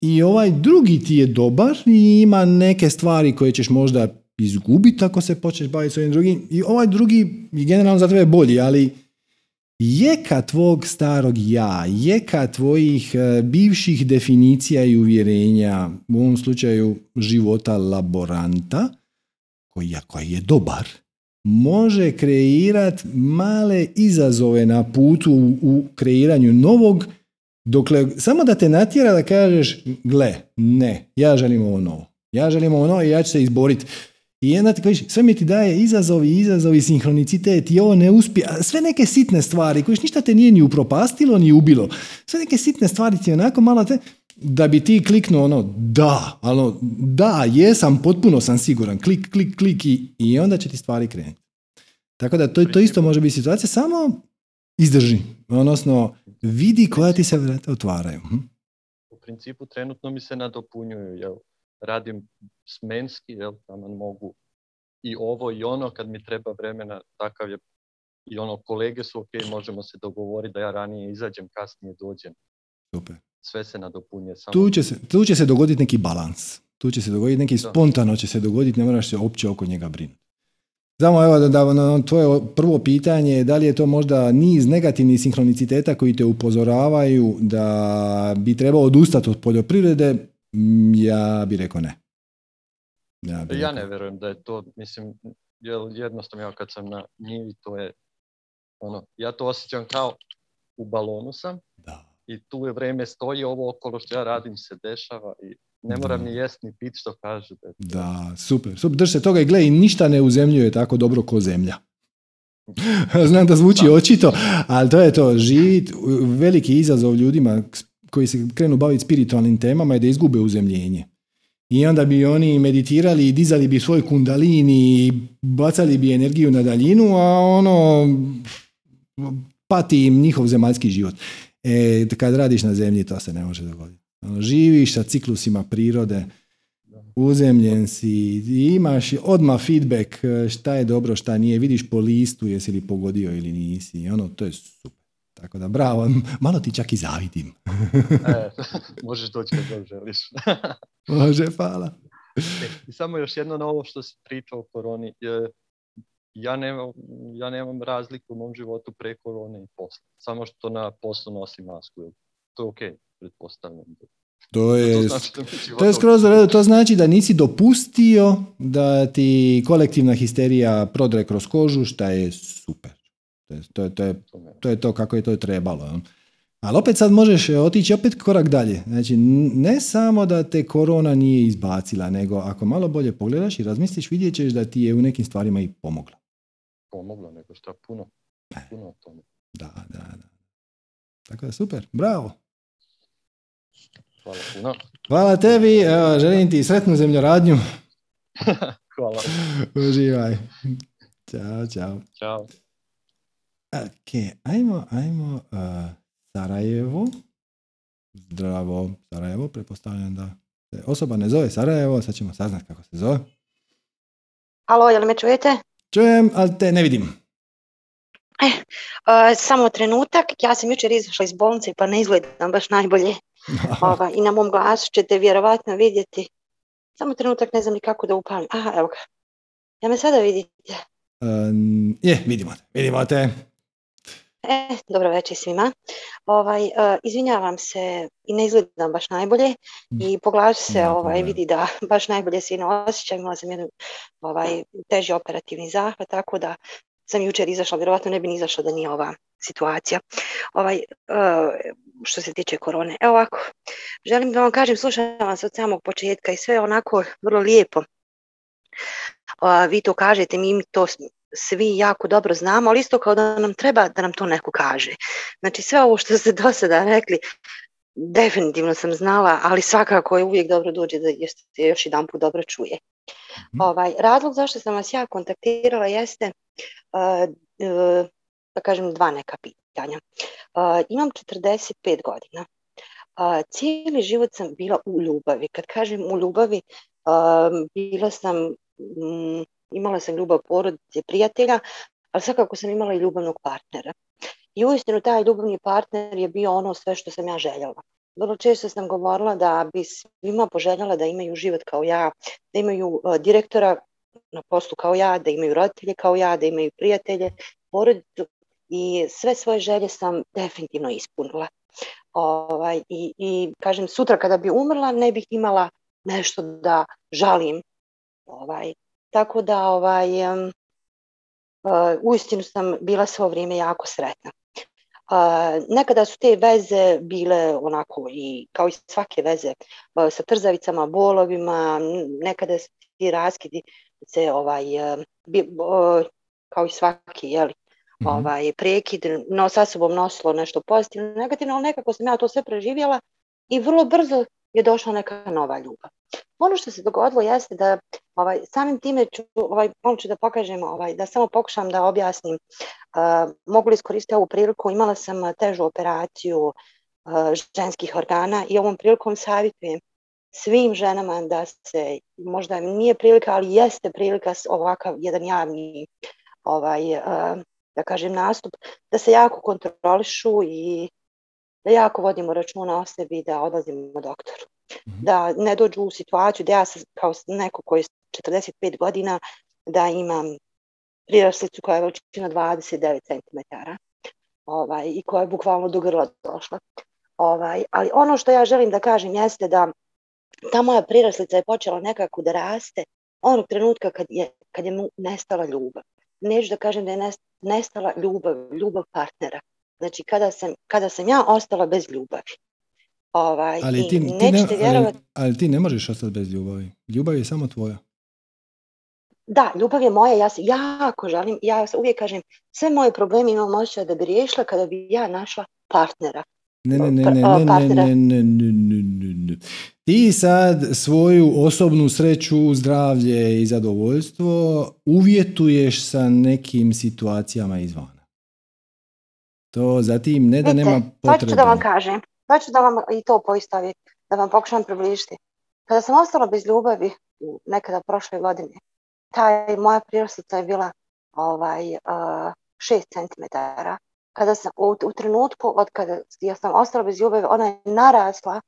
i ovaj drugi ti je dobar i ima neke stvari koje ćeš možda izgubiti ako se počneš baviti s ovim drugim. I ovaj drugi je generalno za tebe bolji, ali jeka tvog starog ja, jeka tvojih e, bivših definicija i uvjerenja, u ovom slučaju života laboranta, koji, koji je dobar, može kreirati male izazove na putu u, kreiranju novog, dokle samo da te natjera da kažeš, gle, ne, ja želim ovo novo. Ja želim novo i ja ću se izboriti. I onda ti kažeš, sve mi ti daje izazovi, izazovi, sinhronicitet i ovo ne uspije. Sve neke sitne stvari koje ništa te nije ni upropastilo, ni ubilo. Sve neke sitne stvari ti onako malo te, da bi ti kliknuo ono, da, ali da, jesam, potpuno sam siguran, klik, klik, klik i, i onda će ti stvari krenuti. Tako da to, to isto može biti situacija, samo izdrži, odnosno vidi koja ti se vrata otvaraju. Hm?
U principu trenutno mi se nadopunjuju, jel? Radim smenski, jel, tamo mogu i ovo i ono, kad mi treba vremena, takav je i ono, kolege su ok, možemo se dogovoriti da ja ranije izađem, kasnije dođem.
Super.
Sve se nadopunje. Samo...
Tu, će se, tu će se dogoditi neki balans. Tu će se dogoditi neki spontano će se dogoditi, ne moraš se uopće oko njega brinuti. Samo evo da, da na tvoje prvo pitanje, da li je to možda niz negativnih sinhroniciteta koji te upozoravaju da bi trebao odustati od poljoprivrede, ja bi rekao ne.
Ja, bi ja ne vjerujem da je to, mislim, jednostavno ja kad sam na njivi, to je ono, ja to osjećam kao u balonu sam
da.
i tu je vrijeme stoji, ovo okolo što ja radim se dešava i ne moram ni jest ni pit što kaže. Da,
da super, super, drž se toga i gle i ništa ne uzemljuje tako dobro ko zemlja. [laughs] Znam da zvuči očito, ali to je to, živit, veliki izazov ljudima koji se krenu baviti spiritualnim temama je da izgube uzemljenje. I onda bi oni meditirali i dizali bi svoj kundalini i bacali bi energiju na daljinu, a ono pati im njihov zemaljski život. E, kad radiš na zemlji to se ne može dogoditi. Ono, živiš sa ciklusima prirode, uzemljen si, imaš odmah feedback šta je dobro, šta nije, vidiš po listu jesi li pogodio ili nisi. Ono, to je super. Tako da, bravo, [laughs] malo ti čak i zavidim.
e, [laughs] možeš doći kad želiš. [laughs]
Može, hvala.
E, I samo još jedno na ovo što si pričao o koroni. Ja nemam, ja nemam razliku u mom životu pre korone i posle. Samo što na poslu nosim masku. To je ok, pretpostavljam.
To je, to, znači to je skroz To znači da nisi dopustio da ti kolektivna histerija prodre kroz kožu, šta je super. To je to, je, to, je, to, je to kako je to trebalo. Ali opet sad možeš otići opet korak dalje. Znači, ne samo da te korona nije izbacila, nego ako malo bolje pogledaš i razmisliš, vidjet ćeš da ti je u nekim stvarima i pomogla.
Pomogla, nego šta puno.
E.
Puno tome.
Da, da, da. Tako da super, bravo.
Hvala puno.
Hvala tebi, evo, želim ti sretnu zemljoradnju. [laughs]
Hvala.
Uživaj. Ćao, čao.
Ćao.
Ok, ajmo, ajmo uh, Sarajevo. Zdravo, Sarajevo, pretpostavljam da se osoba ne zove Sarajevo, sad ćemo saznati kako se zove.
Halo, jel me čujete?
Čujem, ali te ne vidim.
E, uh, samo trenutak, ja sam jučer izašla iz bolnice pa ne izgledam baš najbolje. [laughs] Ova, I na mom glasu ćete vjerovatno vidjeti. Samo trenutak, ne znam ni kako da upalim. Aha, evo ga. Ja me sada vidite?
Uh, je, vidimo te. Vidimo te.
E, dobro večer svima. Ovaj, uh, izvinjavam se i ne izgledam baš najbolje i po glasu se ovaj, vidi da [laughs] baš najbolje se ne osjećam. Imala sam jedan ovaj, teži operativni zahvat, tako da sam jučer izašla, vjerovatno ne bi ni izašla da nije ova situacija. Ovaj, što se tiče korone. Evo ovako, želim da vam kažem, slušam vas od samog početka i sve onako vrlo lijepo. Vi to kažete, mi to svi jako dobro znamo, ali isto kao da nam treba da nam to neko kaže. Znači sve ovo što ste [laughs] do sada rekli, definitivno sam znala, ali svakako je uvijek dobro dođe da se još jedan put dobro čuje. Mhm. Ovaj, razlog zašto sam vas ja kontaktirala jeste, da kažem, dva neka pitanja. imam 45 godina. cijeli život sam bila u ljubavi. Kad kažem u ljubavi, bila sam imala sam ljubav porodice, prijatelja, ali svakako sam imala i ljubavnog partnera. I uistinu taj ljubavni partner je bio ono sve što sam ja željela. Vrlo često sam govorila da bi svima poželjela da imaju život kao ja, da imaju e, direktora na poslu kao ja, da imaju roditelje kao ja, da imaju prijatelje, porodicu i sve svoje želje sam definitivno ispunila. Ovaj, i, I kažem, sutra kada bi umrla ne bih imala nešto da žalim ovaj, tako da ovaj, uistinu sam bila svo vrijeme jako sretna. Nekada su te veze bile onako i kao i svake veze sa trzavicama, bolovima, nekada su ti raskidi se ovaj, kao i svaki jeli, mm ovaj, prekid, no sa sobom nosilo nešto pozitivno, negativno, ali nekako sam ja to sve preživjela i vrlo brzo je došla neka nova ljubav. Ono što se dogodilo jeste da ovaj, samim time ću, ovaj, ću da pokažem, ovaj, da samo pokušam da objasnim. Uh, mogu li iskoristiti ovu priliku? Imala sam težu operaciju uh, ženskih organa i ovom prilikom savjetujem svim ženama da se, možda nije prilika, ali jeste prilika ovakav jedan javni ovaj, uh, da kažem nastup, da se jako kontrolišu i da jako vodimo računa o sebi da odlazimo doktoru. Mhm. Da ne dođu u situaciju da ja sam kao neko koji je 45 godina da imam priraslicu koja je veličina 29 cm ovaj, i koja je bukvalno do grla došla. Ovaj, ali ono što ja želim da kažem jeste da ta moja priraslica je počela nekako da raste onog trenutka kad je, kad je mu nestala ljubav. Neću da kažem da je nestala ljubav, ljubav partnera. Znači kada sam, kada sam ja ostala bez ljubavi. Ovaj,
ali, ti, ti ne, vjerovati... ali, ti ne možeš ostati bez ljubavi. Ljubav je samo tvoja.
Da, ljubav je moja, ja se jako želim, ja uvijek kažem, sve moje probleme imam osjećaj da bi riješila kada bi ja našla partnera.
Ne, ne, ne, ne, ne, ne, ne, ne, ne, Ti sad svoju osobnu sreću, zdravlje i zadovoljstvo uvjetuješ sa nekim situacijama izvana. To zatim ne da nema potrebe.
Sad ću da vam kažem, sad ću da vam i to poistaviti, da vam pokušam približiti. Kada sam ostala bez ljubavi nekada prošle godine, taj moja prirostica je bila ovaj, uh, 6 cm. Kada sam, u, u trenutku od kada ja sam ostala bez ljubavi, ona je narasla,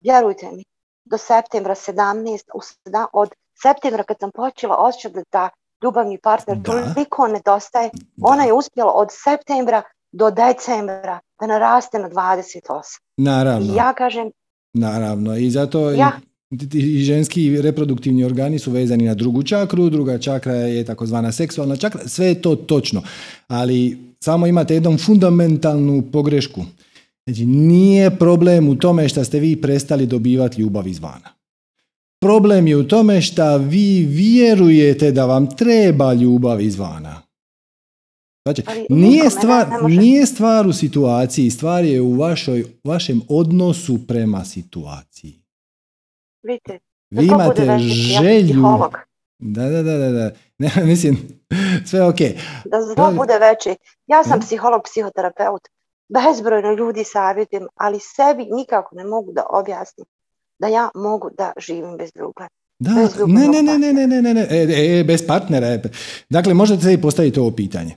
vjerujte mi, do septembra 17, u, od septembra kad sam počela osjećati da ljubavni partner toliko nedostaje, ona je uspjela od septembra do decembra da naraste na 28.
Naravno.
I ja kažem...
Naravno. I zato ja. i ženski reproduktivni organi su vezani na drugu čakru, druga čakra je takozvana seksualna čakra, sve je to točno. Ali samo imate jednu fundamentalnu pogrešku. Znači, nije problem u tome što ste vi prestali dobivati ljubav izvana. Problem je u tome što vi vjerujete da vam treba ljubav izvana. Znači, nije, stvar, nije stvar u situaciji, stvar je u vašoj, vašem odnosu prema situaciji.
Vidite,
Vi imate želju... Da, da, da, da, Ne, [laughs] mislim, sve ok.
Da zlo bude veći. Ja sam psiholog, psihoterapeut. Bezbrojno ljudi savjetujem, ali sebi nikako ne mogu da objasnim da ja mogu da živim bez ljubavi.
Da, ne, ne, ne, ne, ne, ne, ne, ne, e, e, bez partnera. Dakle, možete se i postaviti ovo pitanje.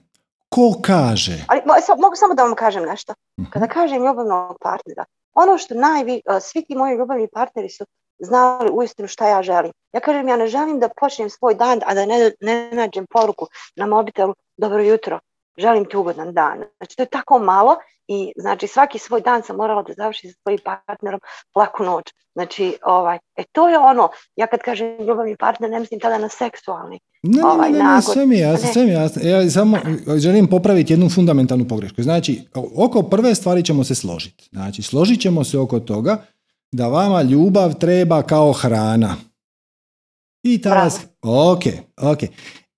Ko kaže?
Ali mogu samo da vam kažem nešto. Mhm. Kada kažem ljubavnog partnera, ono što najvi, svi ti moji ljubavni partneri su znali uistinu šta ja želim. Ja kažem, ja ne želim da počnem svoj dan, a da ne, ne nađem poruku na mobitelu, dobro jutro, želim ti ugodan dan. Znači to je tako malo i znači svaki svoj dan sam morala da završim sa svojim partnerom laku noć. Znači, ovaj, e to je ono, ja kad kažem ljubavni partner, ne mislim tada na seksualni.
Ne,
ovaj,
ne, ne, ne, sve mi jasno, sve mi jasno. Ja samo želim popraviti jednu fundamentalnu pogrešku. Znači, oko prve stvari ćemo se složiti. Znači, složit ćemo se oko toga da vama ljubav treba kao hrana. I ta
Bravo.
vas... Ok, ok.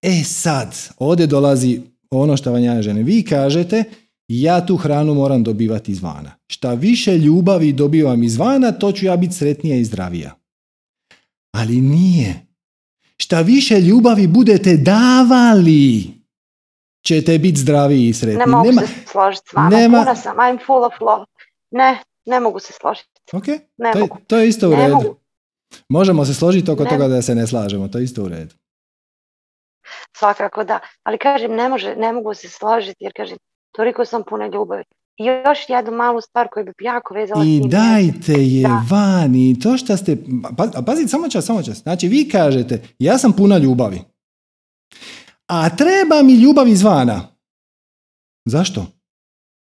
E sad, ovdje dolazi ono što vam ja želim. Vi kažete, ja tu hranu moram dobivati izvana. Šta više ljubavi dobivam izvana, to ću ja biti sretnija i zdravija. Ali nije. Šta više ljubavi budete davali, ćete biti zdraviji i sretni.
Ne mogu
Nema...
se složiti s vama.
nema-
Puna sam, I'm full of love. Ne, ne mogu se složiti.
Ok,
Ne
to je,
mogu.
to je isto u
Ne
redu.
mogu.
Možemo se složiti oko
Ne.
toga da se ne slažemo, to je isto u redu.
Svakako da. Ali kažem, ne, može, ne mogu se složiti jer kažem, toliko sam puna ljubavi. I još jednu malu stvar koju bi jako vezala
I dajte je
Da.
van i to što ste... Pa, a pazite, samo čas, samo čas. Znači, vi kažete, ja sam puna ljubavi. A treba mi ljubav izvana. Zašto?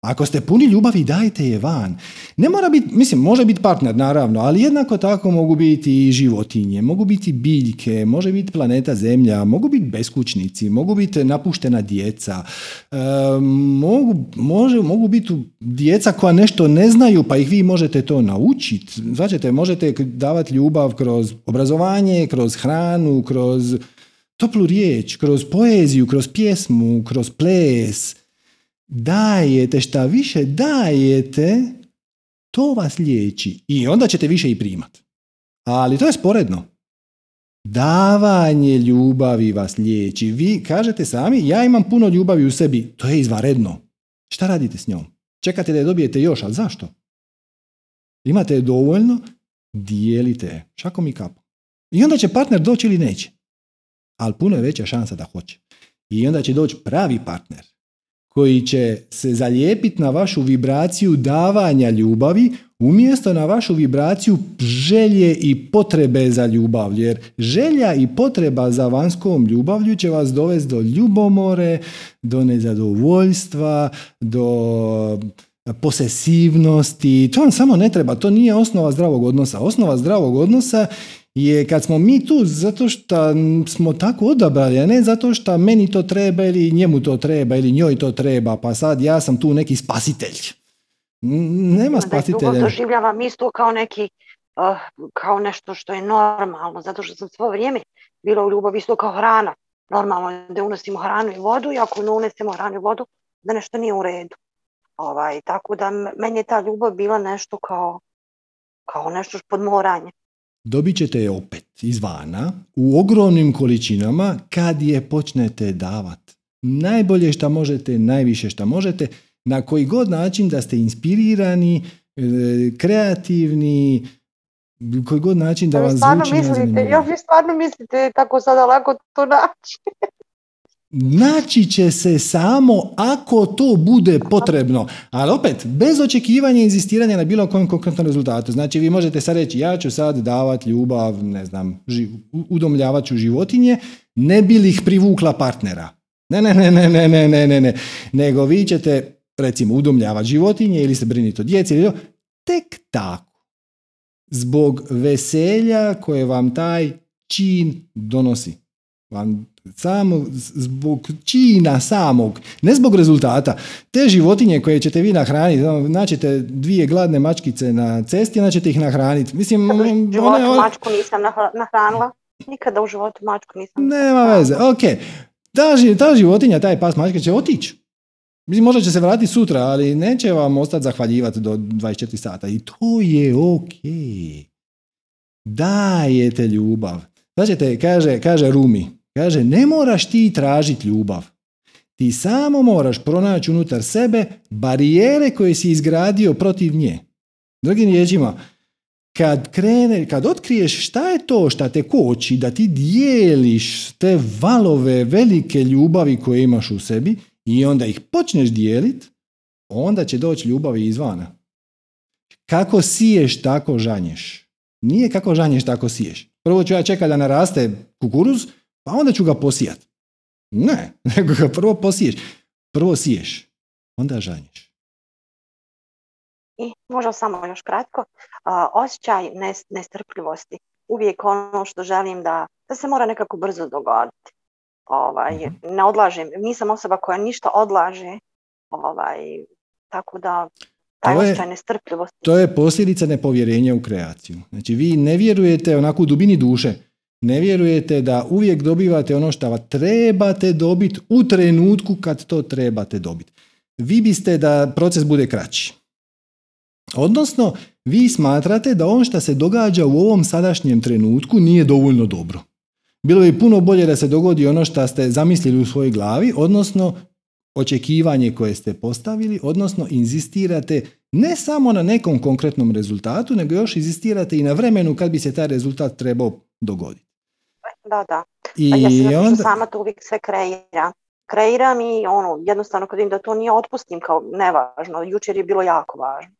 Ako ste puni ljubavi, dajte je van. Ne mora biti, mislim, može biti partner, naravno, ali jednako tako mogu biti i životinje, mogu biti biljke, može biti planeta Zemlja, mogu biti beskućnici, mogu biti napuštena djeca, e, mogu, može, mogu biti djeca koja nešto ne znaju, pa ih vi možete to naučiti. Znači, možete davati ljubav kroz obrazovanje, kroz hranu, kroz toplu riječ, kroz poeziju, kroz pjesmu, kroz ples. Dajete šta više dajete, to vas liječi. I onda ćete više i primat. Ali to je sporedno. Davanje ljubavi vas liječi. Vi kažete sami, ja imam puno ljubavi u sebi. To je izvaredno. Šta radite s njom? Čekate da je dobijete još, ali zašto? Imate je dovoljno, dijelite je. Šakom i kapom. I onda će partner doći ili neće. Ali puno je veća šansa da hoće. I onda će doći pravi partner koji će se zalijepiti na vašu vibraciju davanja ljubavi umjesto na vašu vibraciju želje i potrebe za ljubavlju. Jer želja i potreba za vanjskom ljubavlju će vas dovesti do ljubomore, do nezadovoljstva, do posesivnosti. To vam samo ne treba. To nije osnova zdravog odnosa. Osnova zdravog odnosa je kad smo mi tu zato što smo tako odabrali, a ne zato što meni to treba ili njemu to treba ili njoj to treba, pa sad ja sam tu neki spasitelj. Nema
Da
spasitelja.
doživljavam isto kao neki, uh, kao nešto što je normalno, zato što sam svo vrijeme bila u ljubavi isto kao hrana. Normalno je da unosimo hranu i vodu i ako ne unesemo hranu i vodu, da nešto nije u redu. Ovaj, tako da meni je ta ljubav bila nešto kao, kao nešto podmoranje.
Dobit ćete je opet izvana u ogromnim količinama kad je počnete davat. Najbolje što možete, najviše što možete, na koji god način da ste inspirirani, e, kreativni, koji god način da
stvarno
zvuči
ja vi stvarno mislite tako sada lako to naći.
Naći će se samo ako to bude potrebno. Ali opet, bez očekivanja i inzistiranja na bilo kojem konkretnom rezultatu. Znači, vi možete sad reći, ja ću sad davati ljubav, ne znam, ži, udomljavat ću životinje, ne bi li ih privukla partnera. Ne, ne, ne, ne, ne, ne, ne, ne, ne. Nego vi ćete, recimo, udomljavati životinje ili se briniti o djeci, ili tek tako. Zbog veselja koje vam taj čin donosi. Vam samo zbog čina samog, ne zbog rezultata. Te životinje koje ćete vi nahraniti, ono, naćete dvije gladne mačkice na cesti, naćete ih nahraniti. Mislim,
U
one-
životu
one-
mačku nisam nahranila. Nikada u životu mačku nisam
nema veze, ok. Ta, ta životinja, taj pas mačka će otići. Mislim, možda će se vratiti sutra, ali neće vam ostati zahvaljivati do 24 sata. I to je ok. Dajete ljubav. Značite, kaže, kaže Rumi, kaže, ne moraš ti tražiti ljubav. Ti samo moraš pronaći unutar sebe barijere koje si izgradio protiv nje. Drugim riječima, kad krene, kad otkriješ šta je to šta te koči da ti dijeliš te valove velike ljubavi koje imaš u sebi i onda ih počneš dijelit, onda će doći ljubav i izvana. Kako siješ, tako žanješ. Nije kako žanješ, tako siješ. Prvo ću ja čekati da naraste kukuruz, pa onda ću ga posijat. Ne, [laughs] nego ga prvo posiješ. Prvo siješ, onda žanješ.
I možda samo još kratko, osjećaj nes- nestrpljivosti. Uvijek ono što želim da, da se mora nekako brzo dogoditi. Ovaj,
Mhm.
Ne odlažem, nisam osoba koja ništa odlaže, ovaj, tako da taj
To je-
osjećaj nestrpljivosti.
To je posljedica nepovjerenja u kreaciju. Znači vi ne vjerujete onako u dubini duše, ne vjerujete da uvijek dobivate ono što trebate dobiti u trenutku kad to trebate dobiti. Vi biste da proces bude kraći. Odnosno, vi smatrate da ono što se događa u ovom sadašnjem trenutku nije dovoljno dobro. Bilo bi puno bolje da se dogodi ono što ste zamislili u svojoj glavi, odnosno očekivanje koje ste postavili, odnosno inzistirate ne samo na nekom konkretnom rezultatu, nego još inzistirate i na vremenu kad bi se taj rezultat trebao dogoditi.
Da, da.
I
Pa ja što
onda,
sama to uvijek sve kreira. Kreiram i ono, jednostavno kad vidim da to nije otpustim kao nevažno. Jučer je bilo jako važno.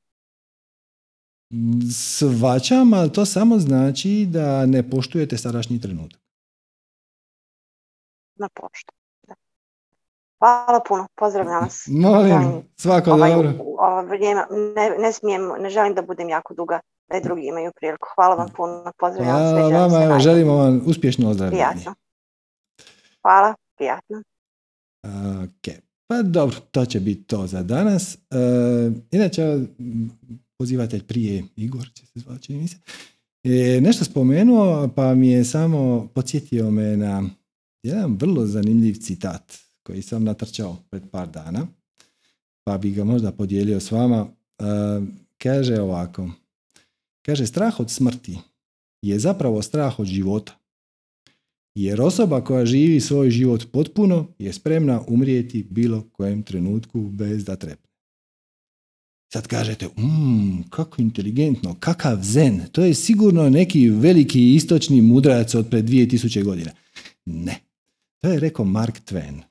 svačam, ali to samo znači da ne poštujete sadašnji trenutak.
Na poštu. Hvala puno, pozdravljam vas.
Molim, svako
ovaj,
dobro.
ovo vrijeme, ne, ne smijem, ne želim da budem jako duga, da i drugi imaju priliku. Hvala vam puno, pozdravljam sve,
Hvala vama, evo, želimo vam uspješno ozdravljenje.
Prijatno. Hvala, prijatno.
Ok, pa dobro, to će biti to za danas. E, inače, pozivatelj prije, Igor će se zvati, čini mi se, je nešto spomenuo, pa mi je samo podsjetio me na jedan vrlo zanimljiv citat koji sam natrčao pred par dana, pa bi ga možda podijelio s vama. E, kaže ovako, kaže strah od smrti je zapravo strah od života. Jer osoba koja živi svoj život potpuno je spremna umrijeti bilo kojem trenutku bez da trepne. Sad kažete, mmm, kako inteligentno, kakav zen, to je sigurno neki veliki istočni mudrac od pred 2000 godina. Ne, to je rekao Mark Twain.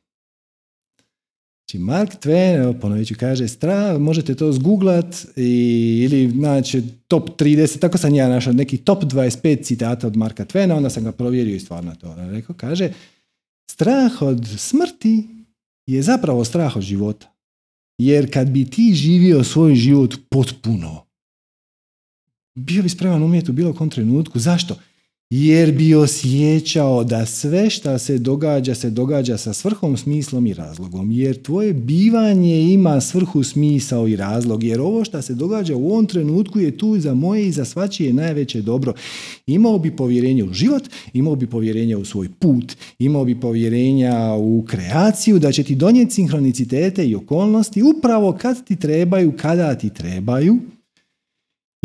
Znači Mark Twain, evo ponovit ću, kaže strah, možete to zgooglat i, ili znači top 30, tako sam ja našao neki top 25 citata od Marka Twaina, onda sam ga provjerio i stvarno to on je rekao, kaže strah od smrti je zapravo strah od života. Jer kad bi ti živio svoj život potpuno, bio bi spreman umjeti u bilo kom trenutku. Zašto? Jer bi osjećao da sve što se događa, se događa sa svrhom, smislom i razlogom. Jer tvoje bivanje ima svrhu, smisao i razlog. Jer ovo što se događa u ovom trenutku je tu za moje i za svačije najveće dobro. Imao bi povjerenje u život, imao bi povjerenje u svoj put, imao bi povjerenja u kreaciju, da će ti donijeti sinhronicitete i okolnosti upravo kad ti trebaju, kada ti trebaju,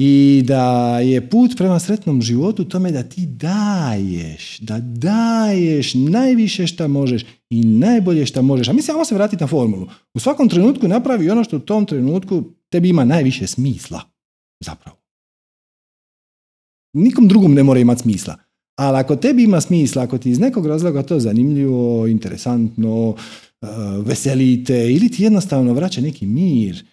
i da je put prema sretnom životu tome da ti daješ, da daješ najviše šta možeš i najbolje šta možeš. A mislim, ajmo se vratiti na formulu. U svakom trenutku napravi ono što u tom trenutku tebi ima najviše smisla. Zapravo. Nikom drugom ne mora imati smisla. Ali ako tebi ima smisla, ako ti iz nekog razloga to zanimljivo, interesantno, uh, veselite ili ti jednostavno vraća neki mir,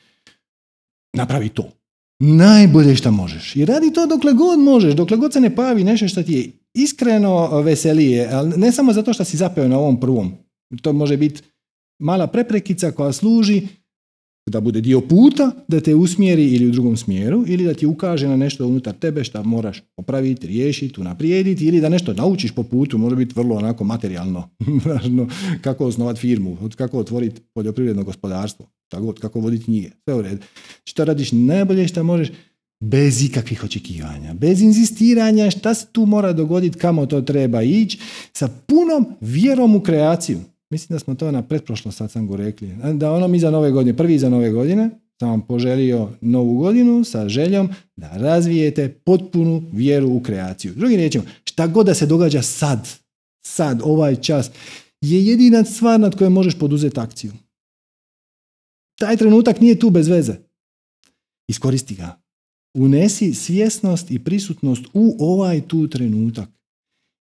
napravi to najbolje što možeš. I radi to dokle god možeš, dokle god se ne pojavi nešto što ti je iskreno veselije, ali ne samo zato što si zapeo na ovom prvom. To može biti mala preprekica koja služi da bude dio puta, da te usmjeri ili u drugom smjeru, ili da ti ukaže na nešto unutar tebe što moraš popraviti, riješiti, unaprijediti, ili da nešto naučiš po putu, može biti vrlo onako materijalno, [laughs] kako osnovati firmu, kako otvoriti poljoprivredno gospodarstvo, tako, kako voditi knjige, sve u redu. Što radiš najbolje što možeš, bez ikakvih očekivanja, bez inzistiranja šta se tu mora dogoditi, kamo to treba ići, sa punom vjerom u kreaciju. Mislim da smo to na pretprošlom sacangu rekli. Da ono mi za nove godine, prvi za nove godine, sam vam poželio novu godinu sa željom da razvijete potpunu vjeru u kreaciju. Drugim riječima, šta god da se događa sad, sad, ovaj čas, je jedina stvar nad kojom možeš poduzeti akciju. Taj trenutak nije tu bez veze. Iskoristi ga. Unesi svjesnost i prisutnost u ovaj tu trenutak.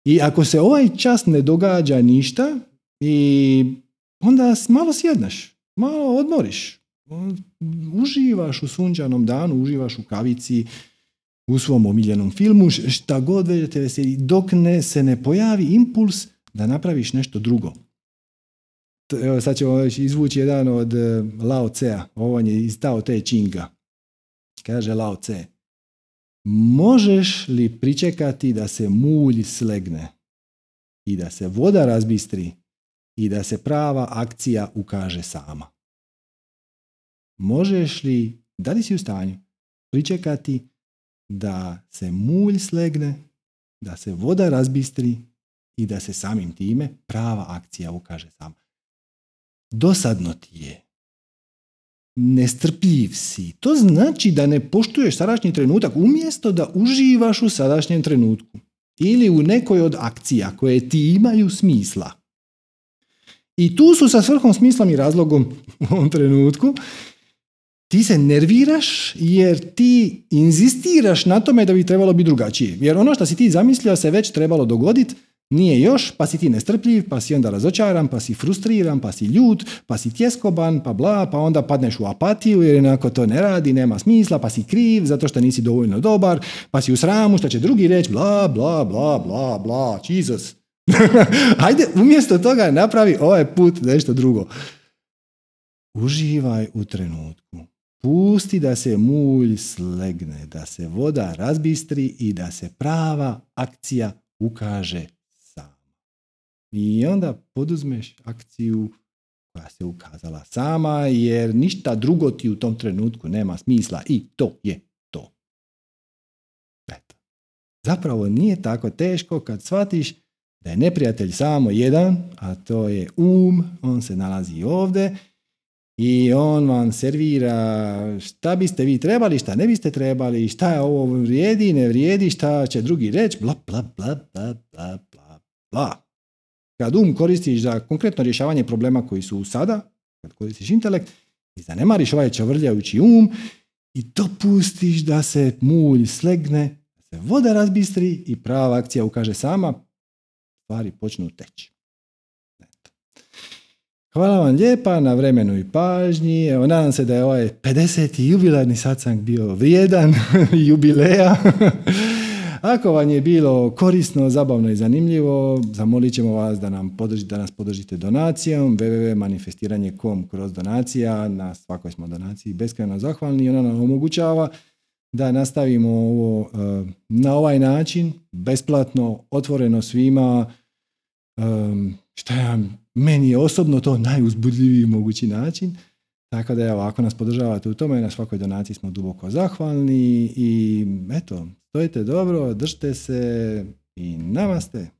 I ako se ovaj čas ne događa ništa, i onda malo sjedneš, malo odmoriš, uživaš u sunčanom danu, uživaš u kavici, u svom omiljenom filmu, šta god već te veseli, dok ne se ne pojavi impuls da napraviš nešto drugo. Evo sad ćemo izvući jedan od e, Lao Tse-a, ovo je iz Tao Te Chinga. Kaže Lao Tse, možeš li pričekati da se mulj slegne i da se voda razbistri i da se prava akcija ukaže sama? Možeš li, da li si u stanju pričekati da se mulj slegne, da se voda razbistri i da se samim time prava akcija ukaže sama. Dosadno ti je. Nestrpljiv si. To znači da ne poštuješ sadašnji trenutak umjesto da uživaš u sadašnjem trenutku. Ili u nekoj od akcija koje ti imaju smisla. I tu su sa svrhom, smislom i razlogom u ovom trenutku ti se nerviraš jer ti inzistiraš na tome da bi trebalo biti drugačije. Jer ono što si ti zamislio se već trebalo dogoditi, nije još, pa si ti nestrpljiv, pa si onda razočaran, pa si frustriran, pa si ljut, pa si tjeskoban, pa bla, pa onda padneš u apatiju jer onako to ne radi, nema smisla, pa si kriv zato što nisi dovoljno dobar, pa si u sramu što će drugi reći bla, bla, bla, bla, bla, Jesus. [laughs] Hajde, umjesto toga napravi ovaj put nešto drugo. Uživaj u trenutku. Pusti da se mulj slegne, da se voda razbistri i da se prava akcija ukaže. I onda poduzmeš akciju koja se ukazala sama, jer ništa drugo ti u tom trenutku nema smisla i to je to. Eto. Zapravo nije tako teško kad shvatiš da je neprijatelj samo jedan, a to je um, on se nalazi ovdje i on vam servira šta biste vi trebali, šta ne biste trebali, šta je ovo vrijedi, ne vrijedi, šta će drugi reći, bla, bla, bla, bla, bla, bla, bla. Kad um koristiš za konkretno rješavanje problema koji su sada, kad koristiš intelekt, i zanemariš ovaj čavrljajući um i dopustiš da se mulj slegne, da se voda razbistri i prava akcija ukaže sama, stvari počnu teći. Hvala vam lijepa na vremenu i pažnji. Evo, nadam se da je ovaj 50. jubilarni satsang bio vrijedan [laughs] jubileja. Ako vam je bilo korisno, zabavno i zanimljivo, zamolit ćemo vas da, nam podržite, da nas podržite donacijom www.manifestiranje.com kroz donacija. Na svakoj smo donaciji beskrajno zahvalni i ona nam omogućava da nastavimo ovo eh, na ovaj način, besplatno, otvoreno svima, um, šta ja meni je osobno to najuzbudljiviji mogući način. Tako da evo, ako nas podržavate u tome, na svakoj donaciji smo duboko zahvalni i eto, stojite dobro, držite se i namaste.